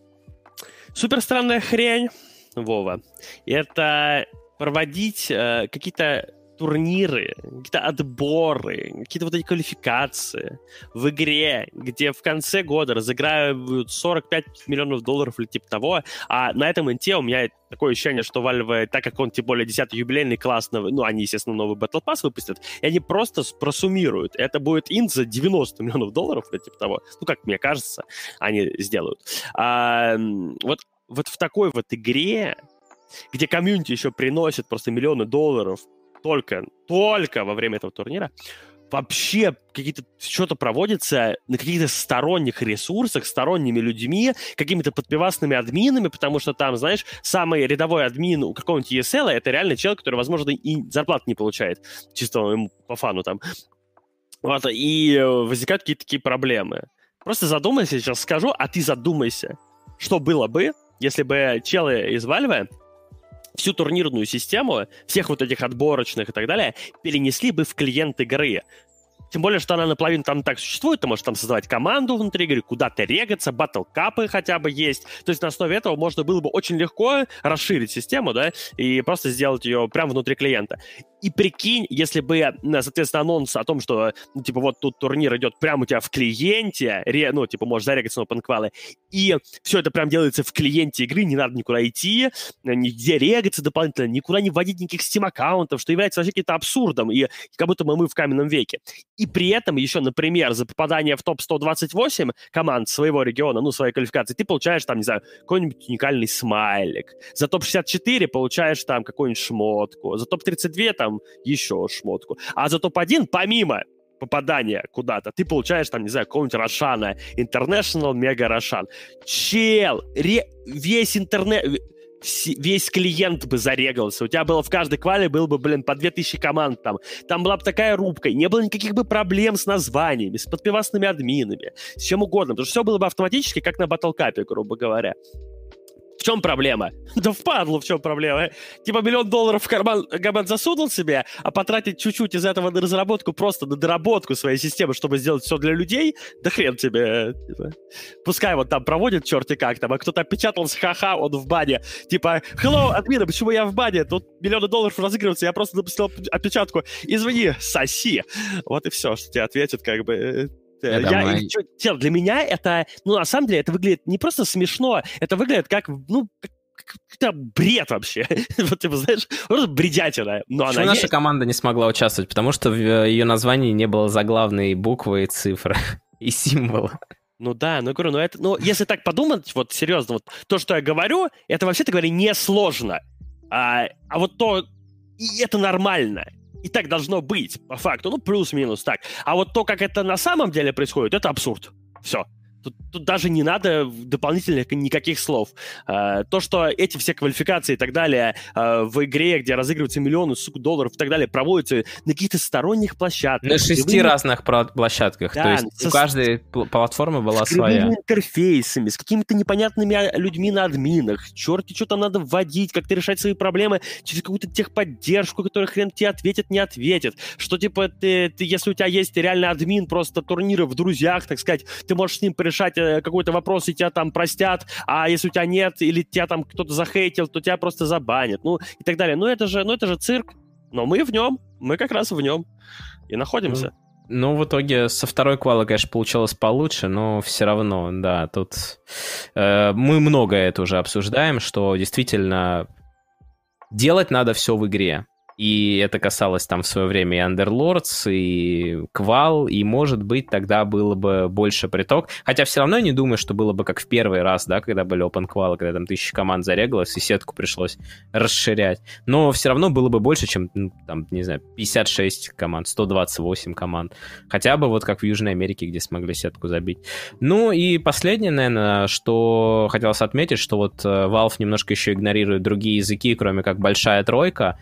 Супер странная хрень, Вова. Это проводить э, какие-то турниры, какие-то отборы, какие-то вот эти квалификации в игре, где в конце года разыгрывают 45 миллионов долларов или типа того, а на этом инте у меня такое ощущение, что Valve, так как он тем более 10 юбилейный класс, ну, они, естественно, новый Battle Pass выпустят, и они просто просуммируют. Это будет инт за 90 миллионов долларов или типа того. Ну, как мне кажется, они сделают. А, вот, вот в такой вот игре где комьюнити еще приносит просто миллионы долларов только, только во время этого турнира, вообще какие-то что-то проводится на каких-то сторонних ресурсах, сторонними людьми, какими-то подпивасными админами, потому что там, знаешь, самый рядовой админ у какого-нибудь ESL это реально человек, который, возможно, и зарплату не получает, чисто ему по фану там. Вот, и возникают какие-то такие проблемы. Просто задумайся, сейчас скажу, а ты задумайся, что было бы, если бы челы из Valve всю турнирную систему, всех вот этих отборочных и так далее, перенесли бы в клиент игры. Тем более, что она наполовину там так существует, ты можешь там создавать команду внутри игры, куда-то регаться, батл-капы хотя бы есть. То есть на основе этого можно было бы очень легко расширить систему, да, и просто сделать ее прямо внутри клиента. И прикинь, если бы, э, соответственно, анонс о том, что, ну, типа, вот тут турнир идет прямо у тебя в клиенте, ре, ну, типа, можешь зарегаться на OpenQual, и все это прям делается в клиенте игры, не надо никуда идти, э, нигде регаться дополнительно, никуда не вводить никаких Steam-аккаунтов, что является вообще каким-то абсурдом, и как будто бы мы в каменном веке. И при этом еще, например, за попадание в топ-128 команд своего региона, ну, своей квалификации, ты получаешь там, не знаю, какой-нибудь уникальный смайлик. За топ-64 получаешь там какую-нибудь шмотку. За топ-32 там там еще шмотку. А за топ-1, помимо попадания куда-то, ты получаешь там, не знаю, какого-нибудь Рошана, International Мега Рошан. Чел, ре... весь интернет, весь клиент бы зарегался. У тебя было в каждой квале было бы, блин, по 2000 команд там. Там была бы такая рубка, не было никаких бы проблем с названиями, с подпивасными админами, с чем угодно, потому что все было бы автоматически, как на батлкапе, грубо говоря. В чем проблема? Да впадло, в чем проблема? Типа миллион долларов в карман Габан засунул себе, а потратить чуть-чуть из этого на разработку, просто на доработку своей системы, чтобы сделать все для людей, да хрен тебе. Типа. Пускай вот там проводит черти как там, а кто-то опечатался, ха-ха, он в бане. Типа, hello, админа, почему я в бане? Тут миллионы долларов разыгрываются, я просто написал опечатку. Извини, соси. Вот и все, что тебе ответит, как бы я, я, чё, для меня это, ну, на самом деле, это выглядит не просто смешно, это выглядит как, ну, это бред вообще. вот, типа, знаешь, просто бредятина. Но Почему она наша есть? команда не смогла участвовать? Потому что в э, ее названии не было заглавной буквы и цифры и символа. Ну да, ну говорю, ну это, ну если так подумать, вот серьезно, вот то, что я говорю, это вообще-то говоря не сложно, а, а вот то, и это нормально. И так должно быть, по факту. Ну, плюс-минус так. А вот то, как это на самом деле происходит, это абсурд. Все. Тут, тут даже не надо дополнительных никаких слов. Uh, то, что эти все квалификации и так далее uh, в игре, где разыгрываются миллионы сука, долларов и так далее, проводятся на каких-то сторонних площадках. На шести вы... разных площадках. Да, то есть со... у каждой платформы была с своя. интерфейсами, с какими-то непонятными а, людьми на админах. Черти, что там надо вводить, как-то решать свои проблемы через какую-то техподдержку, которая хрен тебе ответит, не ответит. Что, типа, ты, ты, если у тебя есть реально админ просто турнира в друзьях, так сказать, ты можешь с ним решать э, какой-то вопрос, и тебя там простят, а если у тебя нет, или тебя там кто-то захейтил, то тебя просто забанят, ну, и так далее. Ну, это же, ну, это же цирк. Но мы в нем, мы как раз в нем и находимся. Ну, в итоге со второй квала, конечно, получилось получше, но все равно, да, тут э, мы много это уже обсуждаем, что действительно делать надо все в игре. И это касалось там в свое время и Underlords, и Квал, и, может быть, тогда было бы больше приток. Хотя все равно я не думаю, что было бы как в первый раз, да, когда были Open Qual, когда там тысячи команд зарегалось, и сетку пришлось расширять. Но все равно было бы больше, чем, ну, там, не знаю, 56 команд, 128 команд. Хотя бы вот как в Южной Америке, где смогли сетку забить. Ну и последнее, наверное, что хотелось отметить, что вот э, Valve немножко еще игнорирует другие языки, кроме как большая тройка,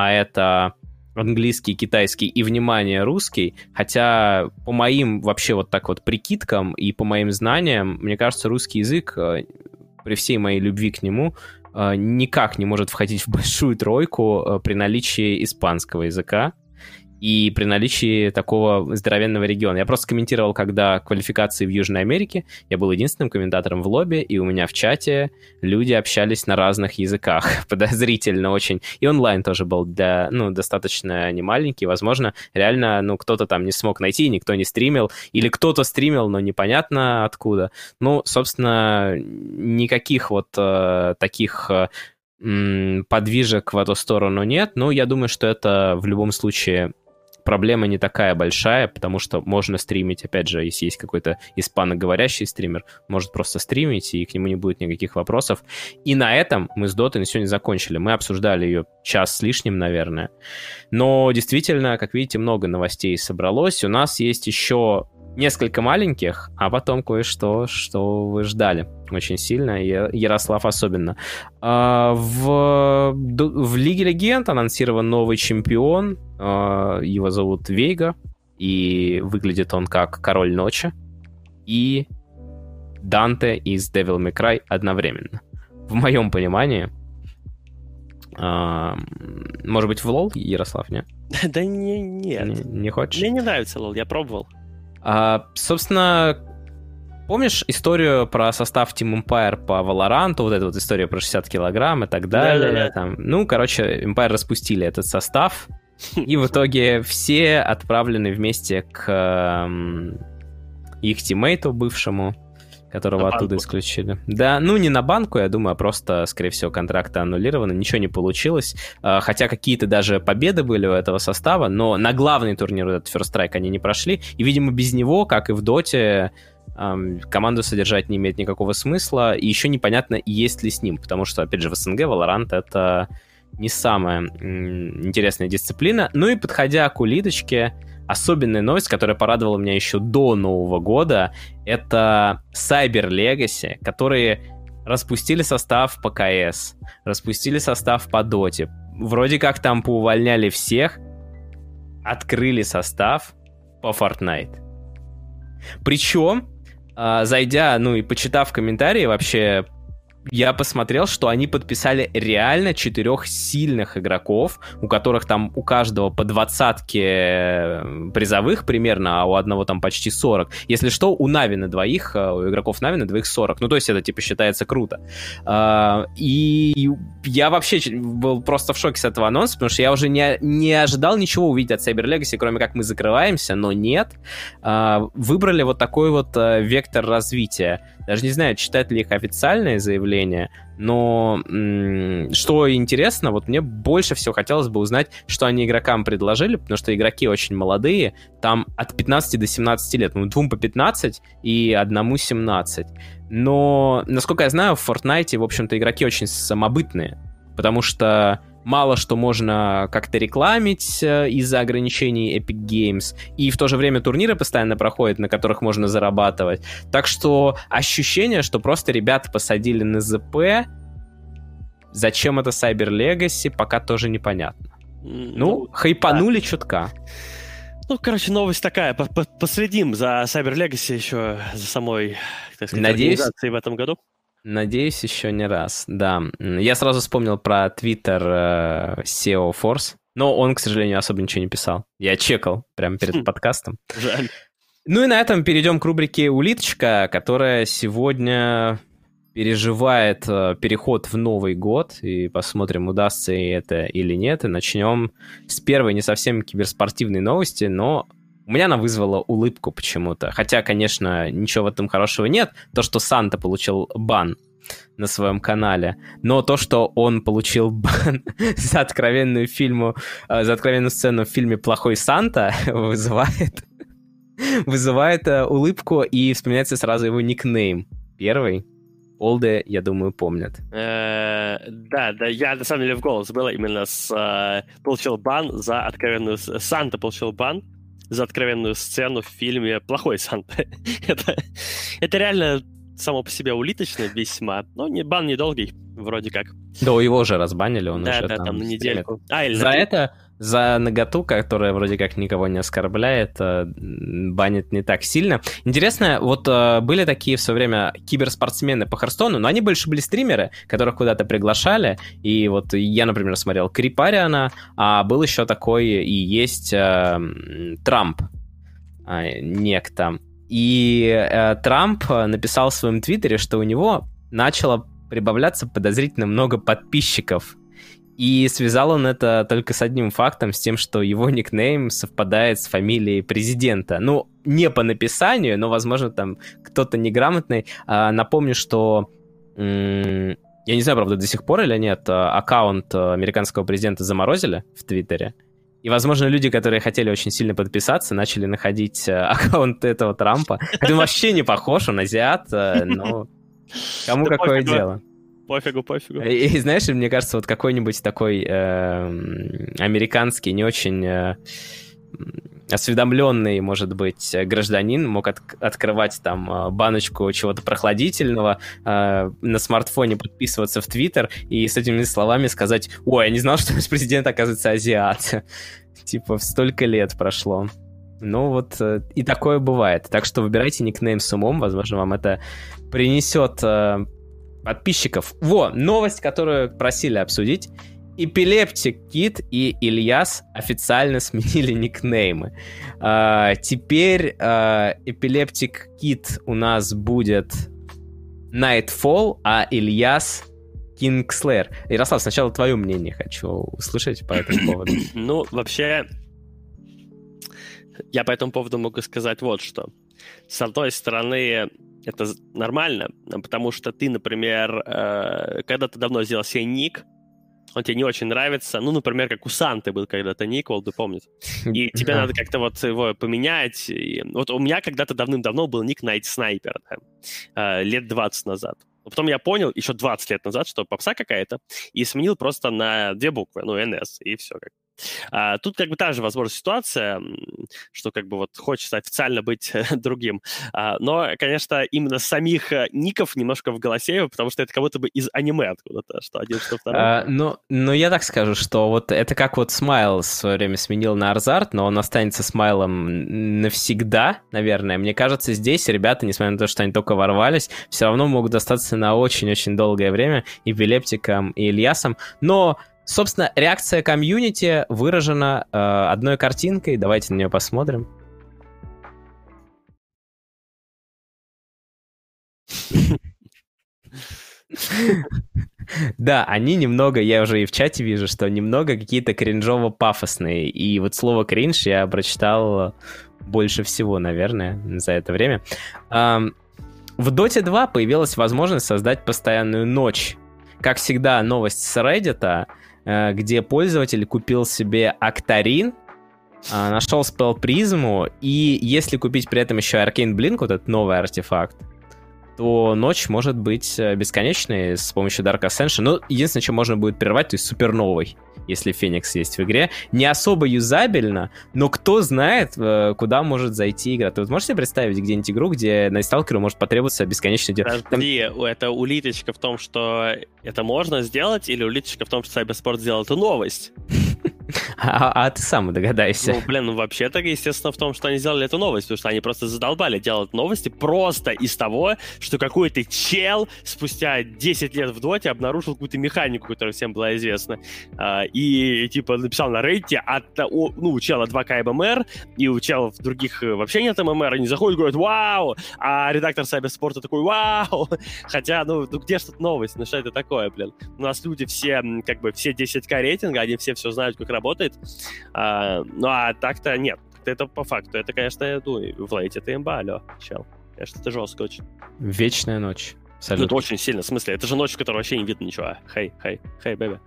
а, это английский, китайский и, внимание, русский. Хотя по моим вообще вот так вот прикидкам и по моим знаниям, мне кажется, русский язык, э, при всей моей любви к нему, э, никак не может входить в большую тройку э, при наличии испанского языка и при наличии такого здоровенного региона. Я просто комментировал, когда квалификации в Южной Америке, я был единственным комментатором в лобби, и у меня в чате люди общались на разных языках, подозрительно очень. И онлайн тоже был для, ну, достаточно немаленький, возможно, реально, ну, кто-то там не смог найти, никто не стримил, или кто-то стримил, но непонятно откуда. Ну, собственно, никаких вот э, таких э, подвижек в эту сторону нет, но я думаю, что это в любом случае проблема не такая большая, потому что можно стримить, опять же, если есть какой-то испаноговорящий стример, может просто стримить, и к нему не будет никаких вопросов. И на этом мы с Дотой на сегодня закончили. Мы обсуждали ее час с лишним, наверное. Но действительно, как видите, много новостей собралось. У нас есть еще несколько маленьких, а потом кое-что, что вы ждали очень сильно, Ярослав особенно. А, в, в Лиге Легенд анонсирован новый чемпион, а, его зовут Вейга, и выглядит он как Король Ночи и Данте из Devil May Cry одновременно. в моем понимании. А, может быть, в лол, Ярослав, не? Да не, нет. Не, не хочешь? Мне не нравится лол, я пробовал. А, собственно, помнишь историю про состав Team Empire по Valorant, вот эта вот история про 60 килограмм и так далее? Да-да-да. Там, ну, короче, Empire распустили этот состав, и в итоге все отправлены вместе к эм, их тиммейту бывшему, которого На оттуда банку. исключили. Да, ну не на банку, я думаю, а просто, скорее всего, контракты аннулированы, ничего не получилось. А, Хотя какие-то даже победы были у этого состава, но на главный турнир этот First Strike они не прошли. И, видимо, без него, как и в Доте, команду содержать не имеет никакого смысла. И еще непонятно, есть ли с ним, потому что, опять же, в СНГ Valorant это не самая интересная дисциплина. Ну и подходя к улиточке, особенная новость, которая порадовала меня еще до Нового года, это Cyber Legacy, которые распустили состав по КС, распустили состав по Доте. Вроде как там поувольняли всех, открыли состав по Fortnite. Причем, а, зайдя, ну и почитав комментарии, вообще я посмотрел, что они подписали реально четырех сильных игроков, у которых там у каждого по двадцатке э, призовых примерно, а у одного там почти 40. Если что, у Нави на двоих, э, у игроков Нави на двоих 40. Ну, то есть это, типа, считается круто. А, И я вообще был просто в шоке с этого анонса, потому что я уже не, не ожидал ничего увидеть от Cyber Legacy, кроме как мы закрываемся, но нет. А, Выбрали вот такой вот э, вектор развития. Даже не знаю, читать ли их официальное заявление, но что интересно, вот мне больше всего хотелось бы узнать, что они игрокам предложили, потому что игроки очень молодые, там от 15 до 17 лет, ну, двум по 15 и одному 17. Но, насколько я знаю, в Fortnite, в общем-то, игроки очень самобытные, потому что мало что можно как-то рекламить э, из-за ограничений Epic Games, и в то же время турниры постоянно проходят, на которых можно зарабатывать. Так что ощущение, что просто ребята посадили на ЗП, зачем это Cyber Legacy, пока тоже непонятно. Ну, хайпанули чутка. Ну, короче, новость такая. По- по- Последим за Cyber Legacy еще за самой, так сказать, Надеюсь- организацией в этом году. Надеюсь, еще не раз, да. Я сразу вспомнил про твиттер э, SEO Force, но он, к сожалению, особо ничего не писал. Я чекал прямо перед Хм. подкастом. Жаль. Ну и на этом перейдем к рубрике «Улиточка», которая сегодня переживает э, переход в Новый год, и посмотрим, удастся ей это или нет. И начнем с первой не совсем киберспортивной новости, но у меня она вызвала улыбку почему-то. Хотя, конечно, ничего в этом хорошего нет. То, что Санта получил бан на своем канале, но то, что он получил бан за откровенную фильму, э, за откровенную сцену в фильме «Плохой Санта» вызывает вызывает э, улыбку, и вспоминается сразу его никнейм. Первый. Олды, я думаю, помнят. Э, Да, да, я на самом деле в голос было именно с... Получил бан за откровенную... Санта получил бан за откровенную сцену в фильме «Плохой Санта». это, это реально само по себе улиточно весьма. Но не, бан недолгий, вроде как. Да, его же разбанили, он да, уже да, там, там на недельку. А, или За на- это, за наготу, которая вроде как никого не оскорбляет, э, банит не так сильно. Интересно, вот э, были такие в свое время киберспортсмены по Харстону, но они больше были стримеры, которых куда-то приглашали, и вот я, например, смотрел Крипариана, а был еще такой и есть э, Трамп, а, некто. И э, Трамп э, написал в своем твиттере, что у него начало прибавляться подозрительно много подписчиков. И связал он это только с одним фактом, с тем, что его никнейм совпадает с фамилией президента. Ну, не по написанию, но, возможно, там кто-то неграмотный. А, напомню, что... я не знаю, правда, до сих пор или нет, а, аккаунт а, американского президента заморозили в Твиттере. И, возможно, люди, которые хотели очень сильно подписаться, начали находить э, аккаунт этого Трампа. Хотя он вообще не похож, он азиат, э, но кому Да какое пофигу. дело. Пофигу, пофигу. И, и знаешь, мне кажется, вот какой-нибудь такой эм, американский, не очень э, осведомленный, может быть, гражданин мог от- открывать там э, баночку чего-то прохладительного, э, на смартфоне подписываться в Твиттер и с этими словами сказать, ой, я не знал, что наш президент, оказывается, азиат. Типа, столько лет прошло. Ну вот, э, и такое бывает. Так что выбирайте никнейм с умом, возможно, вам это принесет э, подписчиков. Во, новость, которую просили обсудить. Эпилептик Кит и Ильяс официально сменили никнеймы. А, теперь а, Эпилептик Кит у нас будет Nightfall, а Ильяс Кингслэр. Ярослав, сначала твое мнение хочу услышать по этому поводу. Ну, вообще, я по этому поводу могу сказать вот что. С одной стороны, это нормально, потому что ты, например, э, когда ты давно сделал себе ник, он тебе не очень нравится. Ну, например, как у Санты был когда-то ник, ты помнишь. И тебе надо как-то вот его поменять. И вот у меня когда-то давным-давно был ник Night Sniper, да, э, лет 20 назад. Потом я понял еще 20 лет назад, что попса какая-то, и сменил просто на две буквы, ну, NS, и все. Как. А, тут как бы та же, возможно, ситуация, что как бы вот хочется официально быть другим. А, но, конечно, именно самих э, ников немножко в голосе, потому что это как будто бы из аниме откуда-то, что один, что второй. А, ну, ну, я так скажу, что вот это как вот Смайл в свое время сменил на Арзарт, но он останется Смайлом навсегда, наверное. Мне кажется, здесь ребята, несмотря на то, что они только ворвались, все равно могут достаться на очень-очень долгое время и Эпилептиком, и Ильясом. Но Собственно, реакция комьюнити выражена э, одной картинкой. Давайте на нее посмотрим. Да, они немного, я уже и в чате вижу, что немного какие-то кринжово-пафосные. И вот слово кринж я прочитал больше всего, наверное, за это время. В Dota 2 появилась возможность создать постоянную ночь. Как всегда, новость с Reddit, где пользователь купил себе Актарин, э, нашел спел призму, и если купить при этом еще Arcane Blink, вот этот новый артефакт, то ночь может быть э, бесконечной с помощью Dark Ascension. Ну, единственное, что можно будет прервать, то есть суперновой если Феникс есть в игре. Не особо юзабельно, но кто знает, э, куда может зайти игра. Ты вот можешь себе представить где-нибудь игру, где на сталкеру может потребоваться бесконечно делать? Подожди, Там... это улиточка в том, что это можно сделать, или улиточка в том, что Cybersport сделал эту новость? А, а ты сам догадайся. Ну, блин, ну вообще-то, естественно, в том, что они сделали эту новость, потому что они просто задолбали делать новости просто из того, что какой-то чел спустя 10 лет в доте обнаружил какую-то механику, которая всем была известна, а, и, типа, написал на рейте от, ну, у чела 2К ММР, и у челов других э, вообще нет ММР, они заходят и говорят «Вау!», а редактор Сайберспорта такой «Вау!», хотя, ну, ну где что-то новость, ну что это такое, блин? У нас люди все, как бы, все 10К рейтинга, они все все знают, как работает. А, ну а так-то нет. Это по факту. Это, конечно, ну, в лейте это имба, алло, чел. Конечно, это жестко очень. Вечная ночь. Абсолютно. Ну, это очень сильно. В смысле, это же ночь, в которой вообще не видно ничего. Хей, хей, хей, бэби.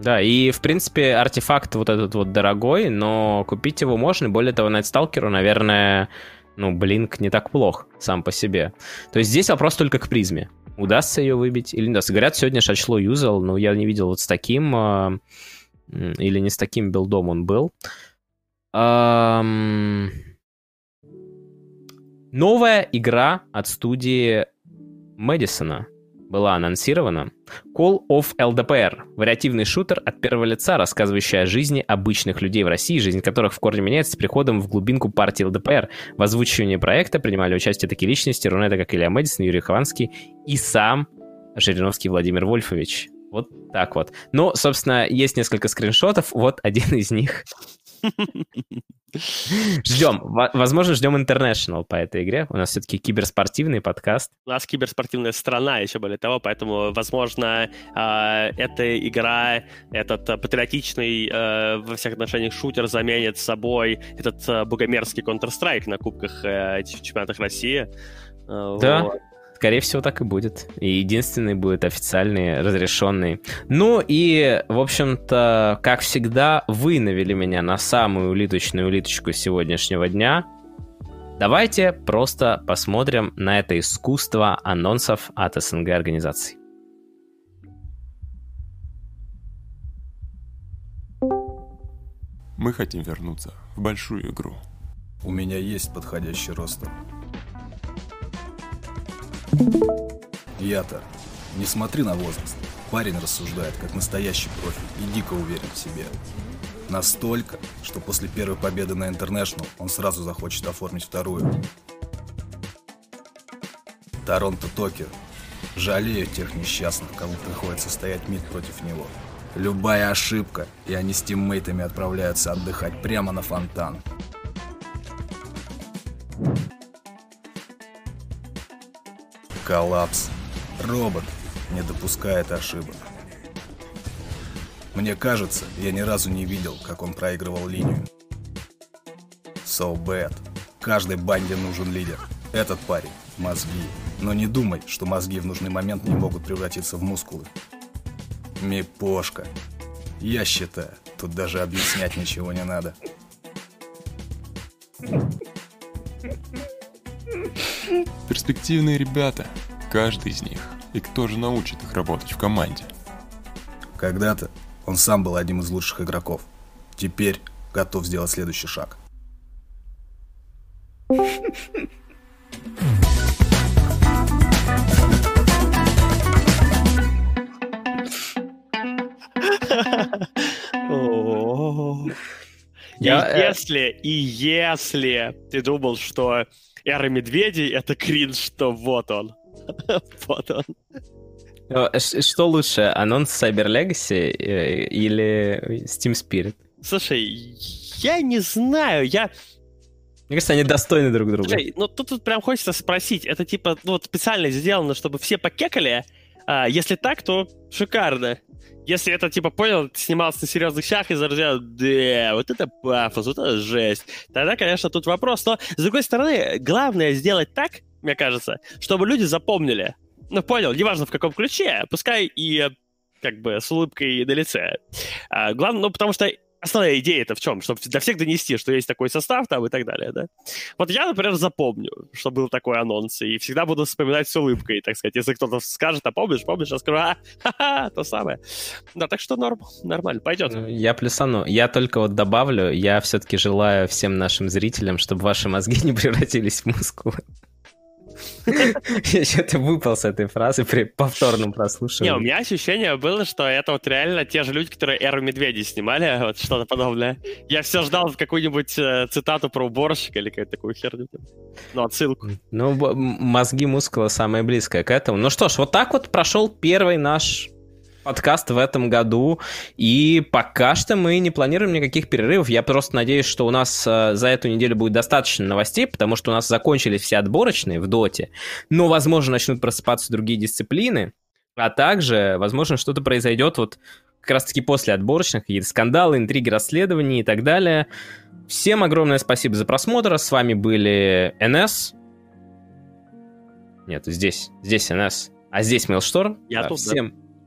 Да, и, в принципе, артефакт вот этот вот дорогой, но купить его можно. Более того, Найтсталкеру, наверное, ну, Блинк не так плох сам по себе. То есть здесь вопрос только к призме. Удастся ее выбить или не удастся. Говорят, сегодня Шачло юзал, но я не видел вот с таким а, или не с таким билдом он был. Эм... Новая игра от студии Мэдисона была анонсирована. Call of LDPR — вариативный шутер от первого лица, рассказывающий о жизни обычных людей в России, жизнь которых в корне меняется с приходом в глубинку партии ЛДПР. В озвучивании проекта принимали участие такие личности, Рунета, как Илья Мэдисон, Юрий Хованский и сам Жириновский Владимир Вольфович. Вот так вот. Ну, собственно, есть несколько скриншотов. Вот один из них. Ждем. Возможно, ждем International по этой игре. У нас все-таки киберспортивный подкаст. У нас киберспортивная страна еще более того, поэтому, возможно, а, эта игра, этот а, патриотичный а, во всех отношениях шутер заменит собой этот богомерзкий Counter-Strike на кубках э, чемпионатах России. Да. Вот. Скорее всего, так и будет. И единственный будет официальный, разрешенный. Ну и, в общем-то, как всегда, вы навели меня на самую улиточную улиточку сегодняшнего дня. Давайте просто посмотрим на это искусство анонсов от СНГ организаций. Мы хотим вернуться в большую игру. У меня есть подходящий ростер. Я-то. Не смотри на возраст. Парень рассуждает, как настоящий профи, и дико уверен в себе. Настолько, что после первой победы на International он сразу захочет оформить вторую. Торонто Токио. Жалею тех несчастных, кому приходится стоять мид против него. Любая ошибка, и они с тиммейтами отправляются отдыхать прямо на фонтан. Коллапс. Робот не допускает ошибок. Мне кажется, я ни разу не видел, как он проигрывал линию. So bad. Каждой банде нужен лидер. Этот парень – мозги. Но не думай, что мозги в нужный момент не могут превратиться в мускулы. Мипошка. Я считаю, тут даже объяснять ничего не надо. Перспективные ребята. Каждый из них. И кто же научит их работать в команде? Когда-то он сам был одним из лучших игроков. Теперь готов сделать следующий шаг. Я, э, если, и если ты думал, что Эра Медведей — это кринж, то вот он. Вот он. э, Что лучше, анонс Cyber Legacy э, или Steam Spirit? Слушай, я не знаю, я... Мне кажется, они достойны друг друга. Слушай, ну тут, тут прям хочется спросить, это типа ну, вот специально сделано, чтобы все покекали? А, если так, то шикарно. Если это, типа, понял, снимался на серьезных щах и заразил, да, вот это пафос, вот это жесть, тогда, конечно, тут вопрос. Но, с другой стороны, главное сделать так, мне кажется, чтобы люди запомнили. Ну, понял, неважно в каком ключе, пускай и э, как бы с улыбкой на лице. А, главное, ну, потому что основная идея это в чем? Чтобы для всех донести, что есть такой состав там и так далее, да? Вот я, например, запомню, что был такой анонс, и всегда буду вспоминать с улыбкой, так сказать. Если кто-то скажет, а помнишь, помнишь, я скажу, а, ха-ха, то самое. Да, так что норм, нормально, пойдет. Ну, Я плюсану. Я только вот добавлю, я все-таки желаю всем нашим зрителям, чтобы ваши мозги не превратились в мускулы. Я что-то выпал с этой фразы при повторном Не, у прослушивании. меня ощущение было, что это вот реально те же люди, которые Эру Медведей снимали, вот что-то подобное. Я все ждал какую-нибудь э, цитату про уборщика или какую-то такую херню. Ну, отсылку. Ну, мозги мускула самое близкое к этому. Ну что ж, вот так вот прошел первый наш подкаст в этом году, и пока что мы не планируем никаких перерывов. Я просто надеюсь, что у нас э, за эту неделю будет достаточно новостей, потому что у нас закончились все отборочные в доте, но, возможно, начнут просыпаться другие дисциплины, а также, возможно, что-то произойдет вот как раз-таки после отборочных, какие-то скандалы, интриги, расследования и так далее. Всем огромное спасибо за просмотр. С вами были НС. Нет, здесь. Здесь НС. А здесь Мейлшторм. Я Да, тут, да.